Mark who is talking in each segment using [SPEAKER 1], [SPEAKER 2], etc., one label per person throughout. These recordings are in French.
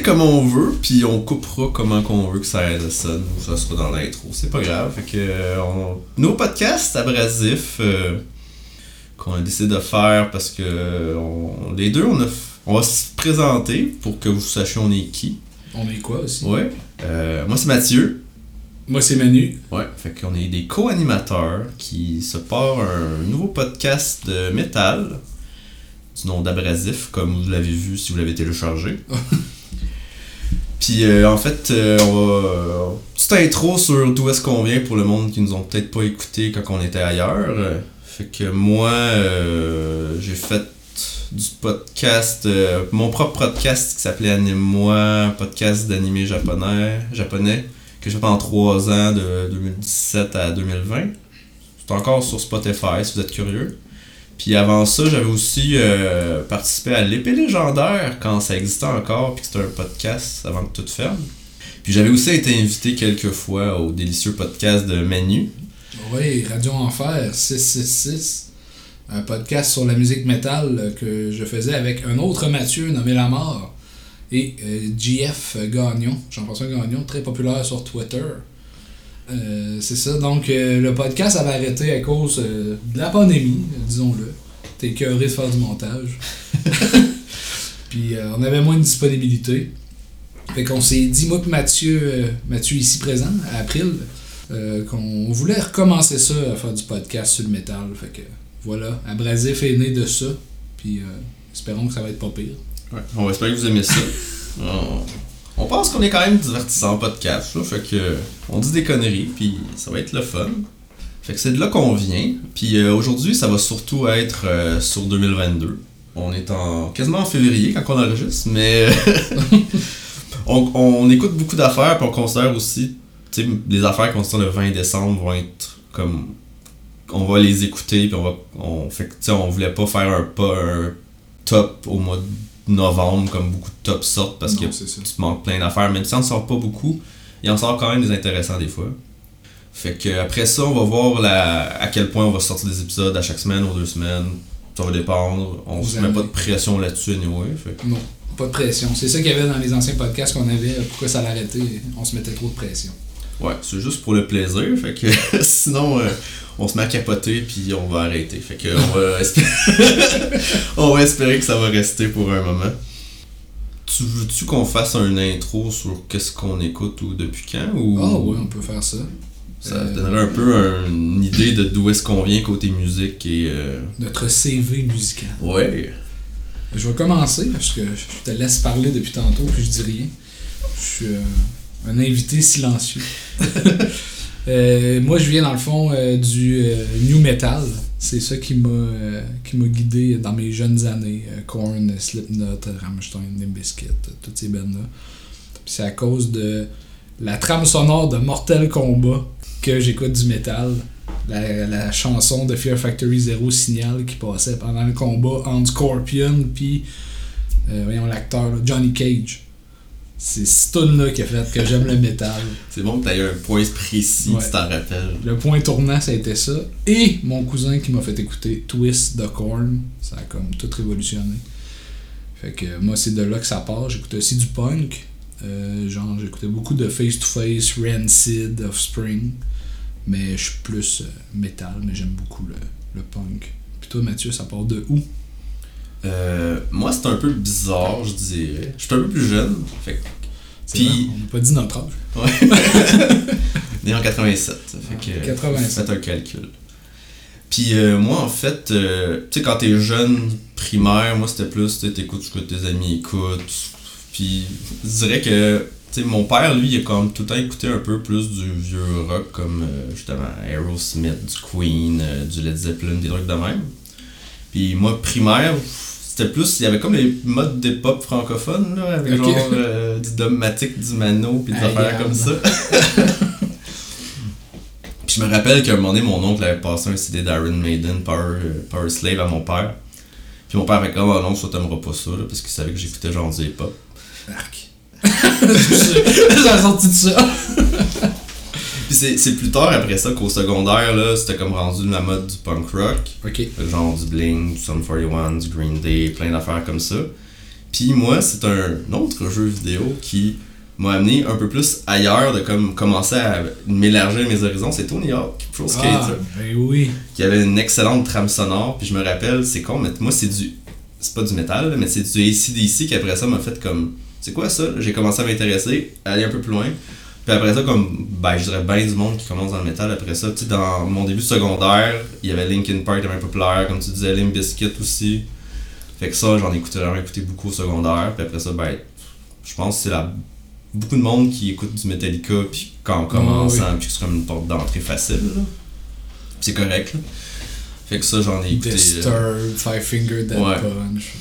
[SPEAKER 1] commencer comme on veut, puis on coupera comment qu'on veut que ça sonne, ou ça sera dans l'intro. C'est pas grave. Fait que, euh, on- nos podcasts abrasifs euh, qu'on a décidé de faire parce que euh, on- les deux, on, a, on va se présenter pour que vous sachiez on est qui.
[SPEAKER 2] On est quoi aussi?
[SPEAKER 1] Ouais. Euh, moi, c'est Mathieu.
[SPEAKER 2] Moi, c'est Manu.
[SPEAKER 1] Ouais, fait qu'on est des co-animateurs qui se part un nouveau podcast de métal du nom d'Abrasif, comme vous l'avez vu si vous l'avez téléchargé. Puis euh, en fait, euh, on va. euh, petite intro sur d'où est-ce qu'on vient pour le monde qui nous ont peut-être pas écouté quand on était ailleurs. Fait que moi, euh, j'ai fait du podcast, euh, mon propre podcast qui s'appelait Anime-moi, un podcast d'animé japonais, japonais que j'ai fait pendant 3 ans, de 2017 à 2020. C'est encore sur Spotify si vous êtes curieux. Puis avant ça, j'avais aussi euh, participé à l'épée légendaire quand ça existait encore, puis que c'était un podcast avant que tout ferme. Puis j'avais aussi été invité quelques fois au délicieux podcast de Manu.
[SPEAKER 2] Oui, Radio Enfer 666. Un podcast sur la musique métal euh, que je faisais avec un autre Mathieu nommé La et euh, JF Gagnon, Jean-François Gagnon, très populaire sur Twitter. Euh, c'est ça, donc euh, le podcast avait arrêté à cause euh, de la pandémie, disons-le. T'es écœuré de faire du montage. Puis euh, on avait moins de disponibilité. Fait qu'on s'est dit, moi et Mathieu, euh, Mathieu ici présent, à April, euh, qu'on voulait recommencer ça, à faire du podcast sur le métal. Fait que voilà, Abrasif est né de ça. Puis euh, espérons que ça va être pas pire.
[SPEAKER 1] Ouais. On espère que vous aimez ça. on, on pense qu'on est quand même divertissant podcast, fait que on dit des conneries, puis ça va être le fun. Fait que c'est de là qu'on vient. Puis euh, aujourd'hui, ça va surtout être euh, sur 2022. On est en quasiment en février quand on enregistre, mais on, écoute beaucoup d'affaires, puis on considère aussi, tu sais, les affaires qu'on le 20 décembre vont être comme on va les écouter, puis on va, on fait que, on voulait pas faire un pas un top au mois novembre comme beaucoup de tops sortent parce que
[SPEAKER 2] Non,
[SPEAKER 1] tu manques plein d'affaires, même si on ne sort pas beaucoup, il en sort quand même des intéressants des fois. Fait que après ça, on va voir la, à quel point on va sortir des épisodes à chaque semaine ou deux semaines. Ça va dépendre. On
[SPEAKER 2] Vous
[SPEAKER 1] se met pas de pression là-dessus anyway. Fait que-
[SPEAKER 2] Non, pas de pression. C'est ça qu'il y avait dans les anciens podcasts qu'on avait. Pourquoi ça l'a arrêté On se mettait trop de pression.
[SPEAKER 1] ouais, c'est juste pour le plaisir. Fait que sinon, euh, on se met à capoter puis on va arrêter. Fait que on va, espérer... on va espérer que ça va rester pour un moment. Tu veux-tu qu'on fasse un intro sur qu'est-ce qu'on écoute ou depuis quand ou...
[SPEAKER 2] Ah ouais, on peut faire ça.
[SPEAKER 1] Ça
[SPEAKER 2] Euh,
[SPEAKER 1] donnerait un peu un- une idée de d'où est-ce qu'on vient côté musique et. euh,
[SPEAKER 2] Notre CV musical.
[SPEAKER 1] Ouais.
[SPEAKER 2] Je vais commencer parce que je te laisse parler depuis tantôt puis je dis rien. Je suis euh, un invité silencieux. Euh, moi, je viens dans le fond euh, du euh, new metal. C'est ça qui m'a qui m'a guidé dans mes jeunes années. Korn, Slipknot, Rammstein, euh, toutes ces bandes là. Puis c'est à cause de la trame sonore de Mortal Kombat que j'écoute du metal. La, la chanson de Fear Factory Zero Signal qui passait pendant le combat entre Scorpion puis l'acteur Johnny Cage. C'est ce là qui a fait que j'aime le métal.
[SPEAKER 1] C'est bon que t'aies un point précis,
[SPEAKER 2] Ouais.
[SPEAKER 1] tu t'en rappelles.
[SPEAKER 2] Le point tournant, ça a été ça. Et mon cousin qui m'a fait écouter Twist de Korn. Ça a comme tout révolutionné. Fait que moi, c'est de là que ça part. J'écoutais aussi du punk. Euh, genre, j'écoutais beaucoup de Face to Face, Rancid, Offspring. Mais je suis plus euh, métal, mais j'aime beaucoup le, le punk. Puis toi, Mathieu, ça part de où?
[SPEAKER 1] Euh, moi, c'est un peu bizarre, je dirais. Je suis un peu plus jeune. Fait que- Puis-
[SPEAKER 2] On n'a pas dit notre âge.
[SPEAKER 1] Ouais. né en 87. ça Fait que.
[SPEAKER 2] 87.
[SPEAKER 1] Faites un calcul. Puis euh, moi, en fait, euh, tu sais, quand t'es jeune, primaire, moi, c'était plus, tu t'écoutes ce que tes amis écoutent. Puis je dirais que, tu sais, mon père, lui, il a comme tout le temps écouté un peu plus du vieux rock, comme euh, justement Aerosmith, du Queen, du Led Zeppelin, des trucs de même. Puis moi, primaire, c'était plus, il y avait comme les modes d'époque francophones, là, avec genre euh, du Dogmatic, du Mano, puis des affaires comme ça. Puis je me rappelle qu'à un moment donné, mon oncle avait passé un CD d'Iron Maiden, Power, euh, Power Slave, à mon père. Puis mon père avait comme, oh non, ça t'aimeras pas ça, là, parce qu'il savait que j'écoutais genre du hip-hop.
[SPEAKER 2] Arc. J'ai sorti de ça.
[SPEAKER 1] Puis c'est plus tard après ça qu'au secondaire, là, c'était comme rendu la mode du punk rock.
[SPEAKER 2] Ok.
[SPEAKER 1] Genre du Bling, du Sum 41, du Green Day, plein d'affaires comme ça. Puis moi, c'est un autre jeu vidéo qui m'a amené un peu plus ailleurs, de comme commencer à m'élargir mes horizons. C'est Tony Hawk Pro Skater,
[SPEAKER 2] Ah, ben oui.
[SPEAKER 1] qui avait une excellente trame sonore. Puis je me rappelle, c'est con, mais moi c'est du. C'est pas du métal, mais c'est du ACDC qui après ça m'a fait comme. C'est quoi ça? J'ai commencé à m'intéresser, à aller un peu plus loin. Puis après ça, comme, ben, je dirais bien du monde qui commence dans le métal après ça. Tu sais, dans mon début secondaire, il y avait Linkin Park qui était un peu populaire, comme tu disais, Limp Bizkit aussi. Fait que ça, j'en ai écouté, vraiment écouté beaucoup au secondaire. Puis après ça, ben, je pense que c'est la... beaucoup de monde qui écoute du Metallica, puis quand on commence,
[SPEAKER 2] oui.
[SPEAKER 1] hein, puis c'est comme une porte d'entrée facile. là. C'est correct, là. Fait que ça, j'en ai écouté. euh,
[SPEAKER 2] Disturbed, Five Finger Dead
[SPEAKER 1] Ouais.
[SPEAKER 2] Punch.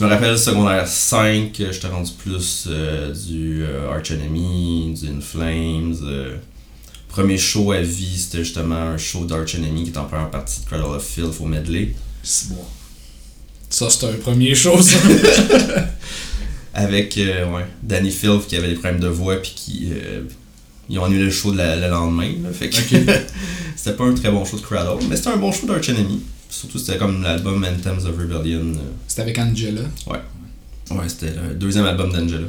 [SPEAKER 1] Je me rappelle secondaire 5, euh, j'étais rendu plus euh, du euh, Arch Enemy, du In Flames. euh. premier show à vie, c'était justement un show d'Arch Enemy qui est en première partie de Cradle of Filth au medley.
[SPEAKER 2] C'est bon. Ça, c'est un premier show, ça.
[SPEAKER 1] Avec ouais, Danny Filth qui avait des problèmes de voix puis qui ils ont annulé le show de la- le lendemain. Là, fait que c'était pas un très bon show de Cradle, mais c'était un bon show d'Arch Enemy. Surtout c'était comme l'album Anthems of Rebellion. euh.
[SPEAKER 2] C'était avec Angela.
[SPEAKER 1] Ouais, c'était le deuxième album d'Angela.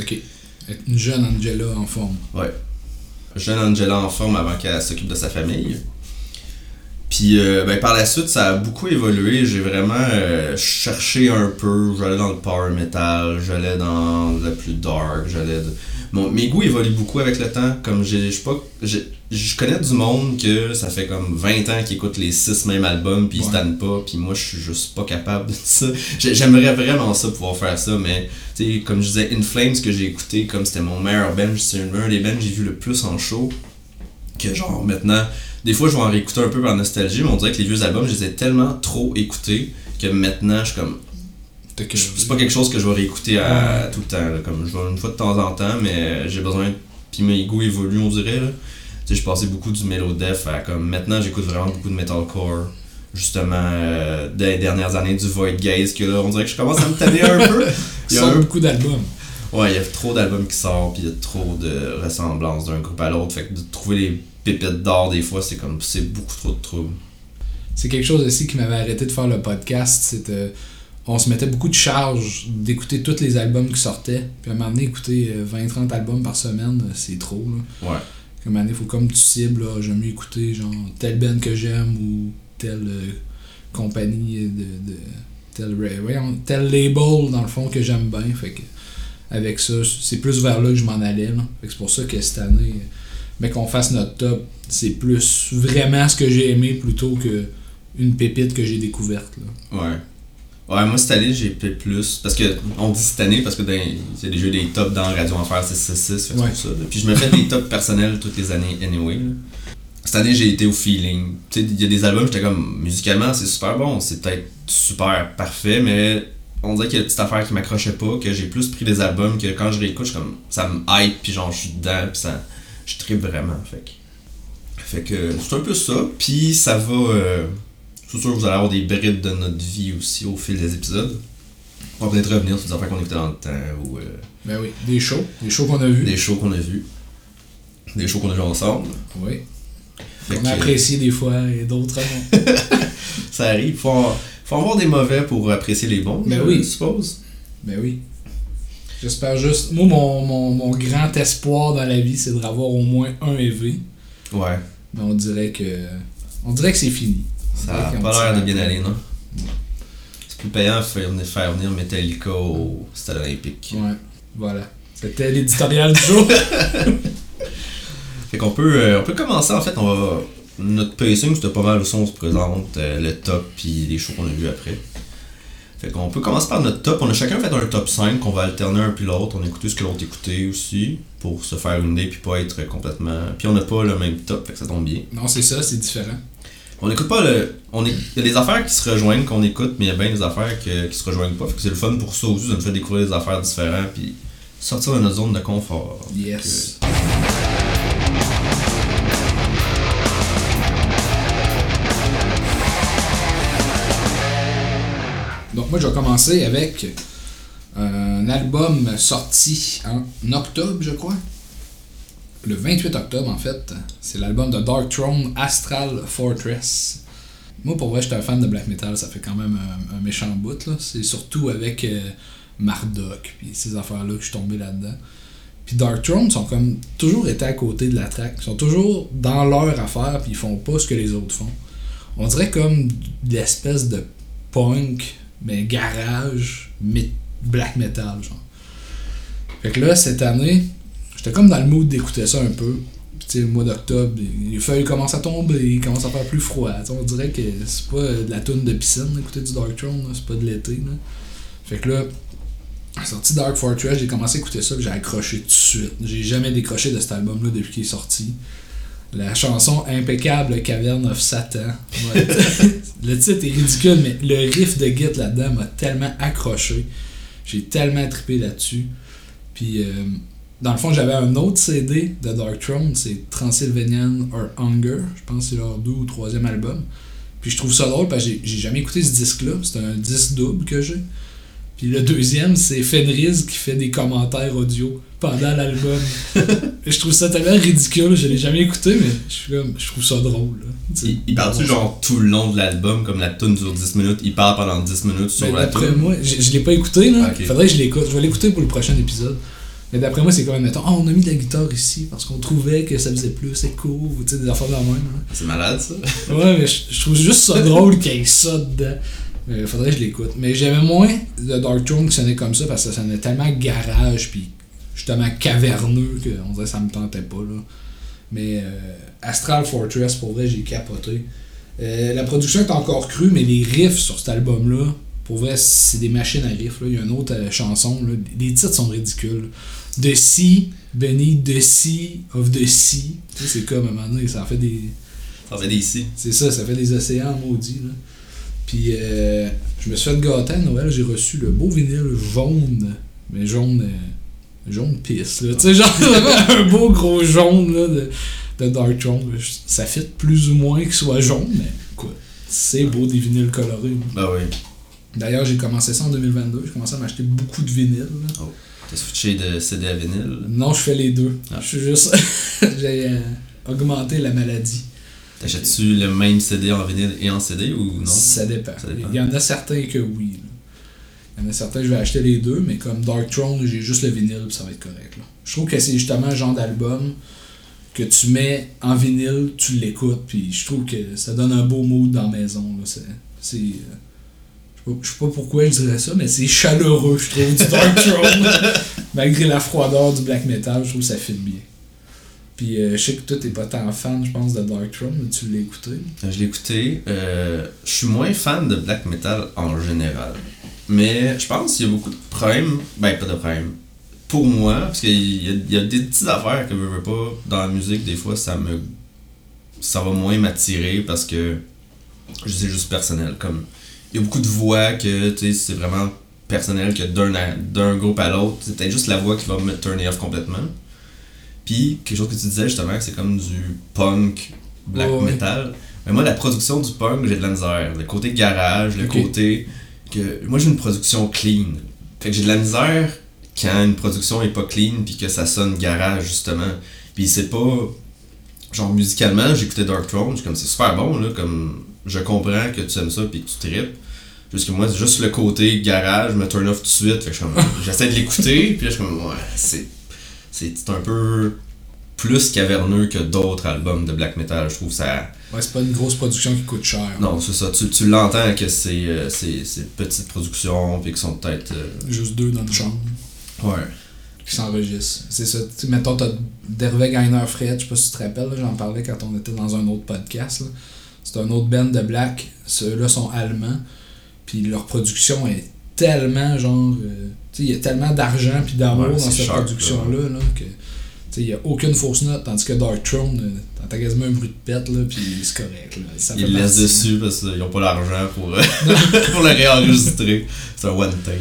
[SPEAKER 2] Ok. Une jeune Angela en forme.
[SPEAKER 1] Ouais. Jeune Angela en forme avant qu'elle s'occupe de sa famille. Puis euh, ben, par la suite, ça a beaucoup évolué. J'ai vraiment euh, cherché un peu. J'allais dans le power metal, j'allais dans le plus dark, j'allais. de- Mon, mes goûts évoluent beaucoup avec le temps. Comme j'ai, je sais pas, j'ai- je connais du monde que ça fait comme 20 ans qu'ils écoutent les 6 mêmes albums puis ils
[SPEAKER 2] Ouais.
[SPEAKER 1] se tannent pas. Puis moi, je suis juste pas capable de ça. J'ai- J'aimerais vraiment ça pouvoir faire ça, mais tu sais, comme je disais, In Flames que j'ai écouté, comme c'était mon meilleur bench, c'est un des bands que j'ai vu le plus en show. Que genre maintenant, des fois je vais en réécouter un peu par nostalgie, mais on dirait que les vieux albums, je les ai tellement trop écoutés que maintenant je suis comme. C'est pas quelque chose que je vais réécouter à, tout le temps. là, comme je vais une fois de temps en temps, mais j'ai besoin. Puis mes goûts évoluent, on dirait. Là. Tu sais, je passais beaucoup du Melodef à comme. Maintenant j'écoute vraiment beaucoup de metalcore. Justement, euh, des dernières années du Void Gaze, que là on dirait que je commence à me tanner un peu. Il y a un
[SPEAKER 2] beaucoup d'albums.
[SPEAKER 1] Ouais, il y a trop d'albums qui sortent, puis il y a trop de ressemblances d'un groupe à l'autre. Fait que de trouver les pépites d'or, des fois, c'est comme. C'est beaucoup trop de trouble.
[SPEAKER 2] C'est quelque chose aussi qui m'avait arrêté de faire le podcast. C'était. On se mettait beaucoup de charge d'écouter tous les albums qui sortaient. Puis à un moment donné, écouter euh, 20-30 albums par semaine, euh, c'est trop. Là.
[SPEAKER 1] Ouais.
[SPEAKER 2] Comme donné, faut comme tu cibles, j'aime mieux écouter genre tel band que j'aime ou telle euh, compagnie de, de tel, voyons, tel label dans le fond que j'aime bien. Fait que avec ça, c'est plus vers là que je m'en allais. là. Fait c'est pour ça que cette année, mais qu'on fasse notre top, c'est plus vraiment ce que j'ai aimé plutôt que une pépite que j'ai découverte. Là.
[SPEAKER 1] Ouais. Ouais, moi cette année j'ai fait plus. Parce que on dit cette année parce que c'est déjà des tops dans Radio Enfer 666, fait que
[SPEAKER 2] Ouais.
[SPEAKER 1] ça. Puis je me fais des tops personnels toutes les années anyway. là. Cette année j'ai été au feeling. Tu sais, il y a des albums, j'étais comme musicalement c'est super bon, c'est peut-être super parfait, mais on dirait qu'il y a une petite affaire qui m'accrochait pas, que j'ai plus pris des albums que quand je réécoute, je comme ça me hype, puis genre je suis dedans, puis ça. Je tripe vraiment. Fait que, fait que c'est un peu ça. Puis ça va. euh, c'est sûr que vous allez avoir des brides de notre vie aussi au fil des épisodes. On va peut-être revenir sur des affaires qu'on écoutait dans le temps ou euh,
[SPEAKER 2] Ben oui, des shows, des shows qu'on a vus.
[SPEAKER 1] des shows qu'on a vus. Des shows qu'on a vus ensemble.
[SPEAKER 2] Oui.
[SPEAKER 1] Fait
[SPEAKER 2] On
[SPEAKER 1] que,
[SPEAKER 2] a apprécié des fois et d'autres non.
[SPEAKER 1] Ça arrive. Faut, en- faut avoir des mauvais pour apprécier les bons,
[SPEAKER 2] Ben
[SPEAKER 1] je
[SPEAKER 2] oui.
[SPEAKER 1] suppose.
[SPEAKER 2] Ben oui. J'espère juste. Moi, mon, mon, mon grand espoir dans la vie, c'est de revoir au moins un EV.
[SPEAKER 1] Ouais.
[SPEAKER 2] Mais on dirait que. On dirait que c'est fini.
[SPEAKER 1] Ça
[SPEAKER 2] Ouais,
[SPEAKER 1] a
[SPEAKER 2] comme
[SPEAKER 1] pas l'air de bien aller, non? C'est plus payant de faire venir, faire venir Metallica au stade olympique.
[SPEAKER 2] Ouais. Voilà. C'était l'éditorial du jour.
[SPEAKER 1] Fait qu'on peut, euh, on peut commencer en fait, on va. Notre pacing c'était pas mal où on se présente, euh, le top puis les shows qu'on a vus après. Fait qu'on peut commencer par notre top. On a chacun fait un top 5 qu'on va alterner un puis l'autre. On a écouté ce que l'autre écoutait aussi pour se faire une idée puis pas être complètement. Puis on n'a pas le même top, fait que ça tombe bien.
[SPEAKER 2] non, c'est ça, c'est différent.
[SPEAKER 1] On écoute pas le. On est... Il y a des affaires qui se rejoignent qu'on écoute, mais il y a bien des affaires que- qui se rejoignent pas. Fait que c'est le fun pour ça aussi de nous faire découvrir des affaires différentes puis sortir de notre zone de confort.
[SPEAKER 2] Yes. Donc moi je vais commencer avec un album sorti en octobre je crois. Le 28 octobre, en fait, c'est l'album de Dark Throne Astral Fortress. Moi, pour vrai, j'étais un fan de black metal, ça fait quand même un, méchant bout. C'est surtout avec euh, Marduk, puis ces affaires-là que je suis tombé là-dedans. Puis Dark Throne sont comme toujours été à côté de la track. Ils sont toujours dans leur affaire, puis ils font pas ce que les autres font. On dirait comme l'espèce de punk, mais garage, mais black metal, genre. Fait que là, cette année, j'étais comme dans le mood d'écouter ça un peu. Puis, le mois d'octobre, les feuilles commencent à tomber, il commence à faire plus froid. On dirait que c'est pas de la toune de piscine, écouter du Dark Throne, c'est pas de l'été. là. Fait que là, sortie Dark Fortress, j'ai commencé à écouter ça, puis j'ai accroché tout de suite. J'ai jamais décroché de cet album-là depuis qu'il est sorti. La chanson Impeccable Cavern of Satan. Le titre est ridicule, mais le riff de Git là-dedans m'a tellement accroché. J'ai tellement trippé là-dessus. Puis, euh, dans le fond, j'avais un autre CD de Dark Throne, c'est Transylvanian or Hunger. Je pense que c'est leur deux ou troisième album. Puis je trouve ça drôle parce que j'ai- jamais écouté ce disque-là. C'est un disque double que j'ai. Puis le deuxième, c'est Fenriz qui fait des commentaires audio pendant l'album. je trouve ça tellement ridicule, je l'ai jamais écouté, mais je suis comme, je trouve ça drôle. là.
[SPEAKER 1] Il, il parle-tu genre tout le long de l'album, comme la tune dure 10 minutes, il parle pendant 10 minutes sur
[SPEAKER 2] Mais
[SPEAKER 1] la
[SPEAKER 2] d'après
[SPEAKER 1] tune?
[SPEAKER 2] moi, je, je l'ai pas écouté, là.
[SPEAKER 1] Ok.
[SPEAKER 2] Faudrait que je l'écoute. Je vais l'écouter pour le prochain épisode. Mais d'après moi, c'est comme, mettons, Ah, on a mis de la guitare ici parce qu'on trouvait que ça faisait plus, c'est cool, ou tu sais, des affaires de la même. hein.
[SPEAKER 1] C'est malade ça?
[SPEAKER 2] Ouais, mais je, trouve juste ça drôle qu'il y ait ça dedans. Mais faudrait que je l'écoute. Mais j'aimais moins le Dark Throne qui sonnait comme ça parce que ça sonnait tellement garage puis justement caverneux que on dirait que ça me tentait pas là. Mais euh, Astral Fortress, pour vrai, j'ai capoté. Euh, la production est encore crue, mais les riffs sur cet album-là, pour vrai, c'est des machines à riffs. Là. Il y a une autre euh, chanson, là. les titres sont ridicules. The Sea, Benny, The Sea of the Sea. Tu sais, c'est comme à un moment donné, ça en fait des.
[SPEAKER 1] Ça fait des ici.
[SPEAKER 2] C'est ça, ça fait des océans maudits. Là. Puis euh, je me suis fait gâter à Noël, j'ai reçu le beau vinyle jaune, mais jaune, euh, jaune pisse. Là. Tu sais, genre un beau gros jaune là, de, de Dark Throne. Ça fit plus ou moins qu'il soit jaune, mais quoi, c'est beau des vinyles colorés.
[SPEAKER 1] Bah oui.
[SPEAKER 2] D'ailleurs, j'ai commencé ça en 2022, j'ai commencé à m'acheter beaucoup de vinyles. là.
[SPEAKER 1] T'as switché de CD à vinyle?
[SPEAKER 2] Non, je fais les deux.
[SPEAKER 1] Ah.
[SPEAKER 2] Je suis juste. j'ai euh, augmenté la maladie.
[SPEAKER 1] T'achètes-tu le même CD en vinyle et en CD ou non?
[SPEAKER 2] Ça dépend.
[SPEAKER 1] Ça dépend.
[SPEAKER 2] Il y en a certains que oui. là. Il y en a certains que je vais acheter les deux, mais comme Dark Throne, j'ai juste le vinyle, puis ça va être correct. Là. Je trouve que c'est justement le genre d'album que tu mets en vinyle, tu l'écoutes, puis je trouve que ça donne un beau mood dans la maison. là. C'est, c'est, euh, je sais pas- je sais pourquoi je dirais ça, mais c'est chaleureux, je trouve, du Dark Throne. Malgré la froideur du black metal, je trouve que ça fit bien. Puis euh, je sais que toi, t'es pas tant fan, je pense, de Dark Throne, mais tu l'as écouté.
[SPEAKER 1] Euh, Je l'ai écouté. euh, je suis moins fan de black metal en général. Mais je pense qu'il y a beaucoup de problèmes. Ben, pas de problèmes. Pour moi, parce qu'il y y a des petites affaires que je veux pas dans la musique, des fois, ça me. Ça va moins m'attirer parce que. C'est juste personnel. Comme. Y a beaucoup de voix que, tu sais, c'est vraiment personnel que d'un groupe à l'autre. C'est peut-être juste la voix qui va me turner off complètement. Puis, quelque chose que tu disais justement, c'est comme du punk, black metal. Mais moi, la production du punk, j'ai de la misère. Le côté garage, le côté. que Moi, j'ai une production clean. Fait que j'ai de la misère quand une production est pas clean puis que ça sonne garage, justement. Puis c'est pas. Genre, musicalement, j'écoutais Dark Throne, comme c'est super bon, là. Comme je comprends que tu aimes ça puis que tu tripes. Juste que moi, c'est juste le côté garage, me turn off tout de suite. J'essaie de l'écouter, puis là, je suis comme, ouais, c'est, c'est, un peu plus caverneux que d'autres albums de black metal. Je trouve ça.
[SPEAKER 2] Ouais, c'est pas une grosse production qui coûte cher.
[SPEAKER 1] Non, c'est ça. Tu, tu l'entends que c'est, euh, c'est, petites productions, puis qui sont peut-être. euh,
[SPEAKER 2] Juste deux dans une chambre
[SPEAKER 1] Ouais.
[SPEAKER 2] qui s'enregistrent. C'est ça. Mettons, t'as Derveg Einer Fred, je sais pas si tu te rappelles, j'en parlais quand on était dans un autre podcast. C'est un autre band de black. Ceux-là sont allemands. Puis leur production est tellement genre. euh, tu sais, il y a tellement d'argent puis d'amour
[SPEAKER 1] Ouais,
[SPEAKER 2] dans cette production-là là, que. Tu sais, il n'y a aucune fausse note, tandis que Dark Throne, euh, t'entends quasiment un bruit de pète, là, puis c'est correct. Là. Ça
[SPEAKER 1] Ils le laissent dessus parce qu'ils n'ont pas l'argent pour, euh, pour le réenregistrer. C'est un one take.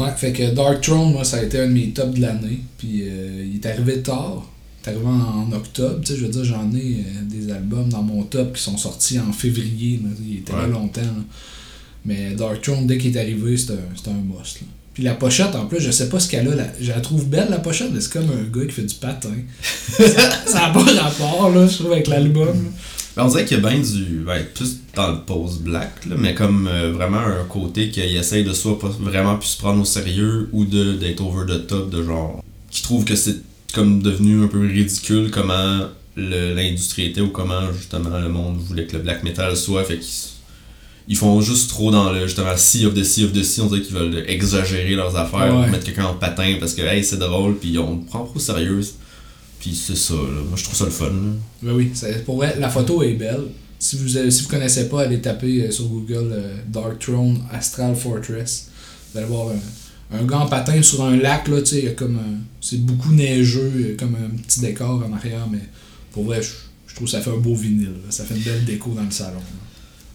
[SPEAKER 2] Ouais, fait que Dark Throne, moi, ça a été un de mes tops de l'année. Puis euh, il est arrivé tard. Il est arrivé en, en octobre. Tu sais, je veux dire, j'en ai des albums dans mon top qui sont sortis en février. là. Il était là longtemps. là. Mais Dark Throne, dès qu'il est arrivé, c'était un, c'était un must. là. Puis la pochette, en plus, je sais pas ce qu'elle a. la- Je la trouve belle, la pochette, mais c'est comme un gars qui fait du patin. ça n'a pas rapport, là, je trouve, avec l'album. là.
[SPEAKER 1] Ben, on dirait qu'il y a bien du. Ben, plus dans le pose black, là, mais comme euh, vraiment un côté qu'il essaye de soit pas vraiment plus se prendre au sérieux ou de d'être over the top, de genre. Qui trouve que c'est comme devenu un peu ridicule comment le- l'industrie était ou comment justement le monde voulait que le black metal soit. Fait qu'ils ils font juste trop dans le justement sea of the sea of the sea. On dirait qu'ils veulent exagérer leurs affaires,
[SPEAKER 2] Ouais.
[SPEAKER 1] mettre quelqu'un en patin parce que hey, c'est drôle, puis on prend au sérieux. Puis c'est ça, là. Moi je trouve ça le fun. là.
[SPEAKER 2] Ben oui, pour vrai, la photo est belle. Si vous ne si vous connaissez pas, allez taper euh, sur Google euh, Dark Throne Astral Fortress. Vous allez voir un, un gars en patin sur un lac, là, tu sais, il y a comme un- c'est beaucoup neigeux, comme un petit décor en arrière, mais pour vrai, je, je trouve que ça fait un beau vinyle. là. Ça fait une belle déco dans le salon. là.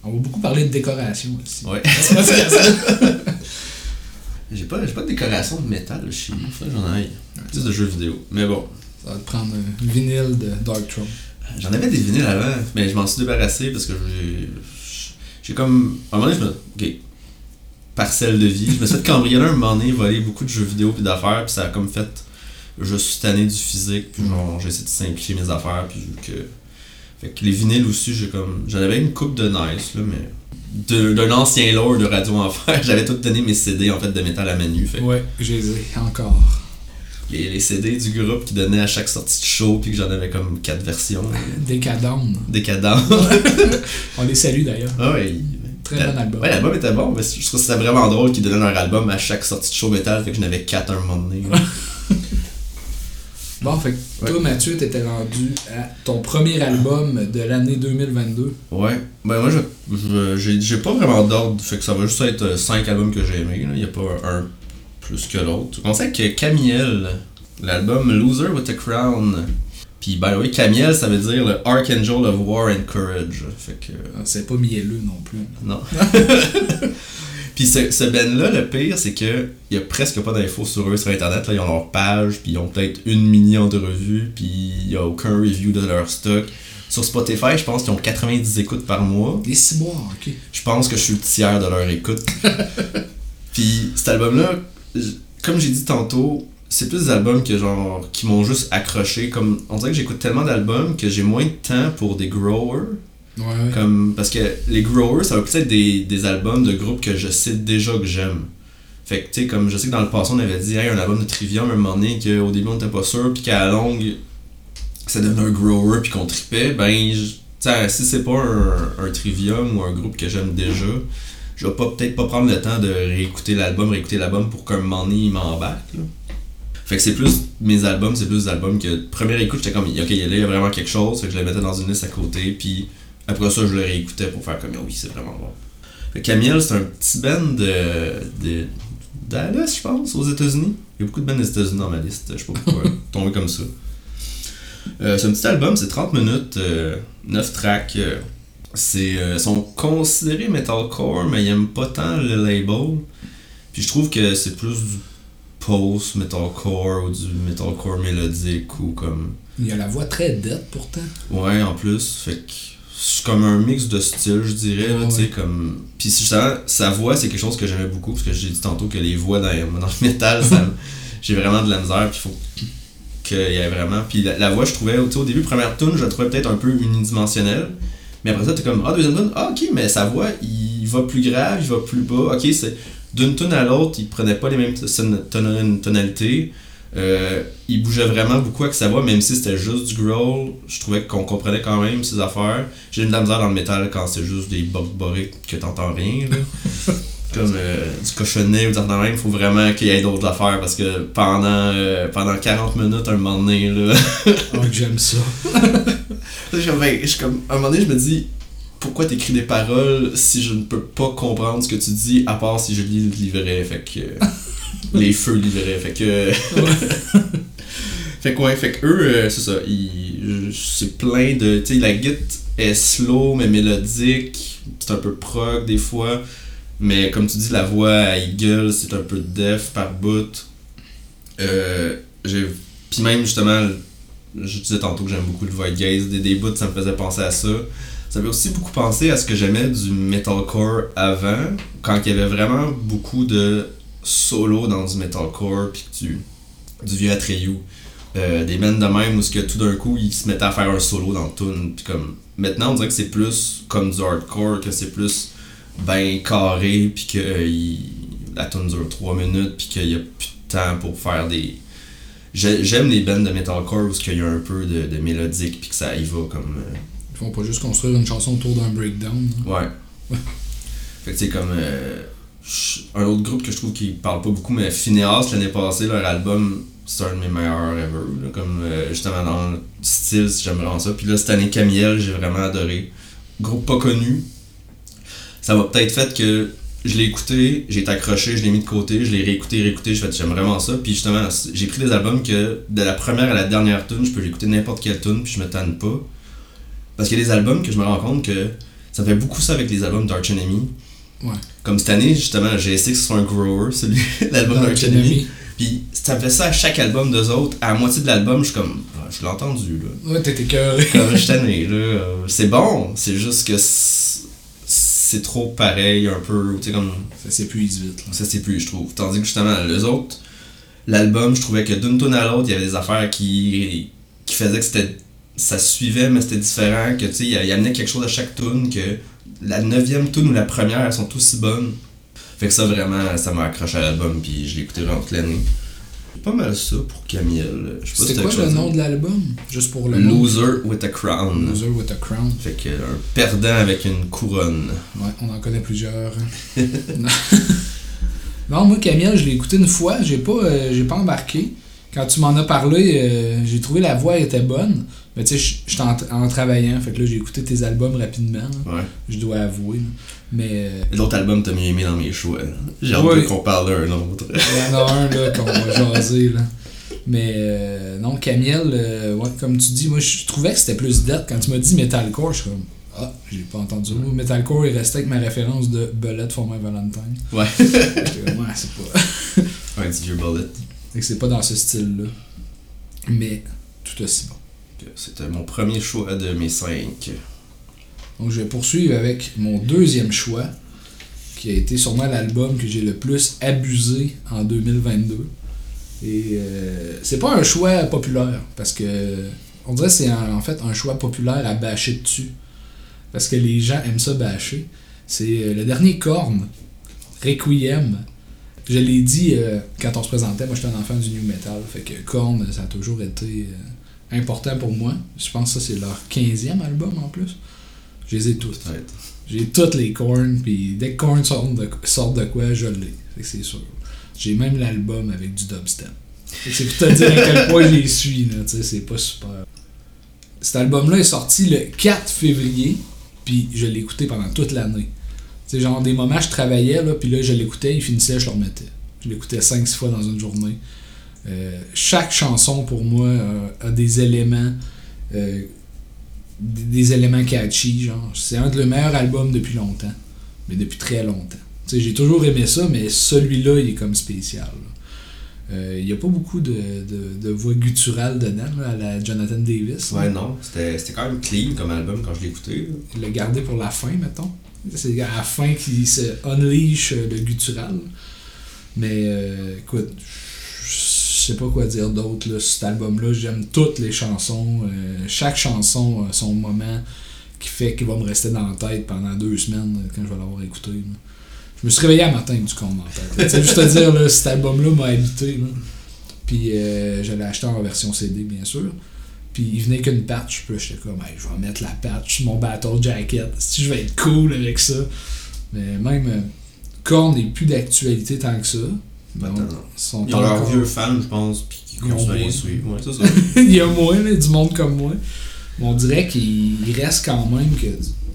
[SPEAKER 2] On va beaucoup parler de décoration aussi.
[SPEAKER 1] Ouais.
[SPEAKER 2] C'est pas ça.
[SPEAKER 1] J'ai pas, pas de décoration de métal chez que j'en aille. Plus de jeux vidéo. Mais bon,
[SPEAKER 2] Ça va te prendre un vinyle de Dark Throne.
[SPEAKER 1] j'en avais des vinyles avant, mais je m'en suis débarrassé parce que j'ai. J'ai comme. À un moment donné, je me. Ok. Parcelle de vie. Je me suis fait cambrioler un moment donné, voler beaucoup de jeux vidéo puis d'affaires, puis ça a comme fait. Je suis tanné du physique, puis genre, j'ai essayé de simplifier mes affaires, puis vu que. Fait que les vinyles aussi, j'ai comme. J'en avais une coupe de nice, là, mais. D'un ancien lore de Radio Enfer, j'avais tout donné mes CD en fait de métal à Manu. Fait
[SPEAKER 2] Ouais, j'ai les ai encore.
[SPEAKER 1] les, les CD du groupe qui donnaient à chaque sortie de show, puis que j'en avais comme quatre versions.
[SPEAKER 2] Décadent.
[SPEAKER 1] Décadent.
[SPEAKER 2] On les salue d'ailleurs.
[SPEAKER 1] ah ouais.
[SPEAKER 2] Très bon album.
[SPEAKER 1] Ouais, l'album était bon, mais je trouve que c'était vraiment drôle qu'ils donnaient leur album à chaque sortie de show métal, fait que j'en avais quatre à un moment donné.
[SPEAKER 2] Bon, fait que toi, Mathieu, t'étais rendu à ton premier album de l'année 2022.
[SPEAKER 1] ouais. Ben moi, je, je- j'ai, j'ai pas vraiment d'ordre, fait que ça va juste être euh, cinq albums que j'ai aimés. Il y a pas un plus que l'autre. On sait que Camiel, l'album Loser with a Crown. Puis, by the way, Camiel, ça veut dire le Archangel of War and Courage. Fait que.
[SPEAKER 2] Ah, C'est pas mielleux non plus.
[SPEAKER 1] Non. puis ce, ce band-là, le pire, c'est que il y a presque pas d'infos sur eux sur Internet. Là. Ils ont leur page, puis ils ont peut-être une million de revues, puis il y a aucun review de leur stock. Sur Spotify, je pense qu'ils ont 90 écoutes par mois.
[SPEAKER 2] Les six mois, ok.
[SPEAKER 1] Je pense que je suis le tiers de leur écoute. puis cet album-là, comme j'ai dit tantôt, c'est plus des albums que genre qui m'ont juste accroché. Comme on dirait que j'écoute tellement d'albums que j'ai moins de temps pour des growers.
[SPEAKER 2] Ouais.
[SPEAKER 1] Comme, parce que les growers, ça va peut-être des, des albums de groupes que je sais déjà que j'aime. Fait que, tu sais, comme je sais que dans le passé, on avait dit, hey, un album de Trivium, un moment donné, qu'au début, on était pas sûr, puis qu'à la longue, ça devenait un grower, puis qu'on tripait, ben, sais, si c'est pas un, un Trivium ou un groupe que j'aime déjà, je vais peut-être pas prendre le temps de réécouter l'album, réécouter l'album pour qu'un moment donné, il. Fait que c'est plus mes albums, c'est plus des albums que première écoute, j'étais comme ok, là il y a vraiment quelque chose, fait que je les mettais dans une liste à côté, puis après ça je le réécoutais pour faire comme oh oui, c'est vraiment bon. Camille, c'est un petit band de, de Dallas, je pense, aux États-Unis. Il y a beaucoup de bands des États-Unis dans ma liste, je sais pas pourquoi, tombé comme ça. Euh, c'est un petit album, c'est 30 minutes, euh, 9 tracks. euh, c'est euh, sont considérés metalcore, mais ils aiment pas tant le label. Puis je trouve que c'est plus du post metalcore ou du metalcore mélodique ou comme
[SPEAKER 2] Il y a la voix très dead pourtant.
[SPEAKER 1] ouais en plus fait que comme un mix de styles je dirais là,
[SPEAKER 2] Ouais,
[SPEAKER 1] comme puis justement sa voix c'est quelque chose que j'aimais beaucoup parce que j'ai dit tantôt que les voix dans, dans le métal ça j'ai vraiment de la misère puis faut qu'il y ait vraiment puis la, la voix je trouvais au début première tune je la trouvais peut-être un peu unidimensionnelle mais après ça t'es comme ah deuxième tune ah ok mais sa voix il va plus grave il va plus bas ok c'est d'une tune à l'autre il prenait pas les mêmes ton- ton- tonalités euh, il bougeait vraiment beaucoup avec sa voix, même si c'était juste du growl. Je trouvais qu'on comprenait quand même ses affaires. J'ai eu de la misère dans le métal quand c'est juste des boriques que t'entends rien. Là. Comme euh, du cochonnet ou t'entends rien, il faut vraiment qu'il y ait d'autres affaires parce que pendant, euh, pendant 40 minutes, un moment donné, là,
[SPEAKER 2] Oh, j'aime ça.
[SPEAKER 1] je suis comme, ben, je suis comme- un moment donné, je me dis, pourquoi t'écris des paroles si je ne peux pas comprendre ce que tu dis, à part si je lis le livret, fait que... les feux livret, fait que... fait que ouais, fait que eux, euh, c'est ça, c'est plein de... Tu sais, la guitare est slow, mais mélodique, c'est un peu prog des fois, mais comme tu dis, la voix à Eagle, c'est un peu def par bout. Euh. Puis même, justement, je disais tantôt que j'aime beaucoup le Void Gaze, des, des bouts, ça me faisait penser à ça. Ça m'a aussi beaucoup pensé à ce que j'aimais du metalcore avant, quand il y avait vraiment beaucoup de solo dans du metalcore, puis tu. du vieux Atreyu. Euh, des bands de même où que tout d'un coup ils se mettaient à faire un solo dans le tune puis comme maintenant on dirait que c'est plus comme du hardcore que c'est plus ben carré puis que euh, il- la tune dure 3 minutes puis qu'il y a plus de temps pour faire des J'ai- j'aime les bands de metalcore où qu'il y a un peu de, de mélodique puis que ça y va comme euh,
[SPEAKER 2] Ils font pas juste construire une chanson autour d'un breakdown. hein.
[SPEAKER 1] Ouais. fait que c'est comme. Un autre groupe que je trouve qui parle pas beaucoup, mais Phineas, l'année passée, leur album, c'est un de mes meilleurs ever. comme euh, justement dans le style, j'aime vraiment ça. Puis là, cette année, Camiel, j'ai vraiment adoré. Groupe pas connu. Ça m'a peut-être fait que je l'ai écouté, j'ai été accroché, je l'ai mis de côté, je l'ai réécouté, réécouté, je fait j'aime vraiment ça. Puis justement, j'ai pris des albums que de la première à la dernière tune, je peux l'écouter n'importe quelle tune, puis je me tanne pas. Parce qu'il y a des albums que je me rends compte que ça fait beaucoup ça avec les albums d'Arch Enemy.
[SPEAKER 2] Ouais.
[SPEAKER 1] Comme cette année, justement, j'ai essayé que ce soit un grower, celui, l'album
[SPEAKER 2] Enemy.
[SPEAKER 1] Enemy. Puis ça fait ça à chaque album d'eux autres. À la moitié de l'album, je suis comme, Ah, je l'ai entendu, là.
[SPEAKER 2] Ouais, t'étais cœuré.
[SPEAKER 1] Comme je tanné, là. C'est bon, c'est juste que c'est trop pareil, un peu, tu sais, comme.
[SPEAKER 2] Ça s'épuise vite. Là.
[SPEAKER 1] Ça plus, je trouve. Tandis que justement, les autres, l'album, je trouvais que d'une tune à l'autre, il y avait des affaires qui, qui faisaient que c'était. Ça suivait, mais c'était différent. Que tu sais, il il amenait quelque chose à chaque tune, que la neuvième tune ou la première, elles sont aussi bonnes. Fait que ça, vraiment, ça m'a accroché à l'album, puis je l'ai écouté vraiment toute l'année. Pas mal ça pour Camiel. Je sais pas si
[SPEAKER 2] C'était
[SPEAKER 1] t'as
[SPEAKER 2] quoi le nom de l'album? Juste pour le nom.
[SPEAKER 1] Loser with a Crown.
[SPEAKER 2] Loser with a Crown.
[SPEAKER 1] Fait que un perdant avec une couronne.
[SPEAKER 2] Ouais, on en connaît plusieurs. non. Non, moi, Camille, je l'ai écouté une fois, j'ai pas, euh, j'ai pas embarqué. Quand tu m'en as parlé, euh, j'ai trouvé la voix était bonne. Mais tu sais, je- en, en travaillant, fait que là, j'ai écouté tes albums rapidement, là,
[SPEAKER 1] Ouais.
[SPEAKER 2] je dois avouer. là. Mais euh,
[SPEAKER 1] L'autre album, t'as mieux aimé dans mes choix. J'ai de qu'on parle d'un autre.
[SPEAKER 2] il y en a un là, qu'on va jaser. Là. Mais euh, non, Camille, euh, ouais, comme tu dis, moi, je trouvais que c'était plus dette. Quand tu m'as dit Metalcore, je suis comme. Ah, j'ai pas entendu. Moi, Metalcore est resté avec ma référence de Bullet for my Valentine.
[SPEAKER 1] Ouais.
[SPEAKER 2] Comme, ouais, c'est pas.
[SPEAKER 1] Un petit vieux bullet.
[SPEAKER 2] Fait que c'est pas dans ce style-là. Mais tout aussi bon.
[SPEAKER 1] C'était mon premier choix de mes cinq.
[SPEAKER 2] Donc je vais poursuivre avec mon deuxième choix, qui a été sûrement l'album que j'ai le plus abusé en 2022. Et euh, c'est pas un choix populaire, parce que on dirait que c'est en fait un choix populaire à bâcher dessus. Parce que les gens aiment ça bâcher. C'est euh, le dernier Korn, Requiem. Je l'ai dit euh, quand on se présentait, moi j'étais un enfant du new metal, fait que Korn, ça a toujours été important pour moi. Je pense que ça c'est leur 15e album en plus. Je les ai tous. J'ai toutes les corns, puis dès que corn sort de, sort de quoi, je l'ai. C'est sûr. J'ai même l'album avec du dubstep. C'est pour te dire à quel point je les suis, là, tu sais, c'est pas super. Cet album-là est sorti le 4 février, puis je l'ai écouté pendant toute l'année. Sais, genre des moments je travaillais, là, puis là je l'écoutais, il finissait, je le remettais. Je l'écoutais 5-6 fois dans une journée. Euh, chaque chanson pour moi euh, a des éléments euh, des, éléments catchy genre c'est un de les meilleurs albums depuis longtemps mais depuis très longtemps tu sais j'ai toujours aimé ça mais celui-là il est comme spécial. Euh, il y a pas beaucoup de, de, de voix gutturales dedans là, à la Jonathan Davis là.
[SPEAKER 1] Ouais, non. C'était quand même clean comme album quand je l'ai écouté. là.
[SPEAKER 2] il l'a gardé pour la fin mettons c'est à la fin qu'il se unleash le guttural mais écoute sais pas quoi dire d'autre là, sur cet album là j'aime toutes les chansons euh, chaque chanson a son moment qui fait qu'il va me rester dans la tête pendant deux semaines euh, quand je vais l'avoir écouté je me suis réveillé à matin du con la tête juste te dire là, cet album là m'a habité là. puis euh, je l'ai acheté en version CD bien sûr puis il venait qu'une patch, puis j'étais comme, Hey, je vais mettre la patch sur mon battle jacket, si je vais être cool avec ça. Mais même, euh, Korn n'est plus d'actualité tant que ça.
[SPEAKER 1] Pas
[SPEAKER 2] ils sont
[SPEAKER 1] Ils ont leurs vieux fans, je pense, puis qui continuent à les suivre. Ouais, c'est ça.
[SPEAKER 2] il y a moins, là, du monde comme moi. Mais on dirait qu'il il reste quand même que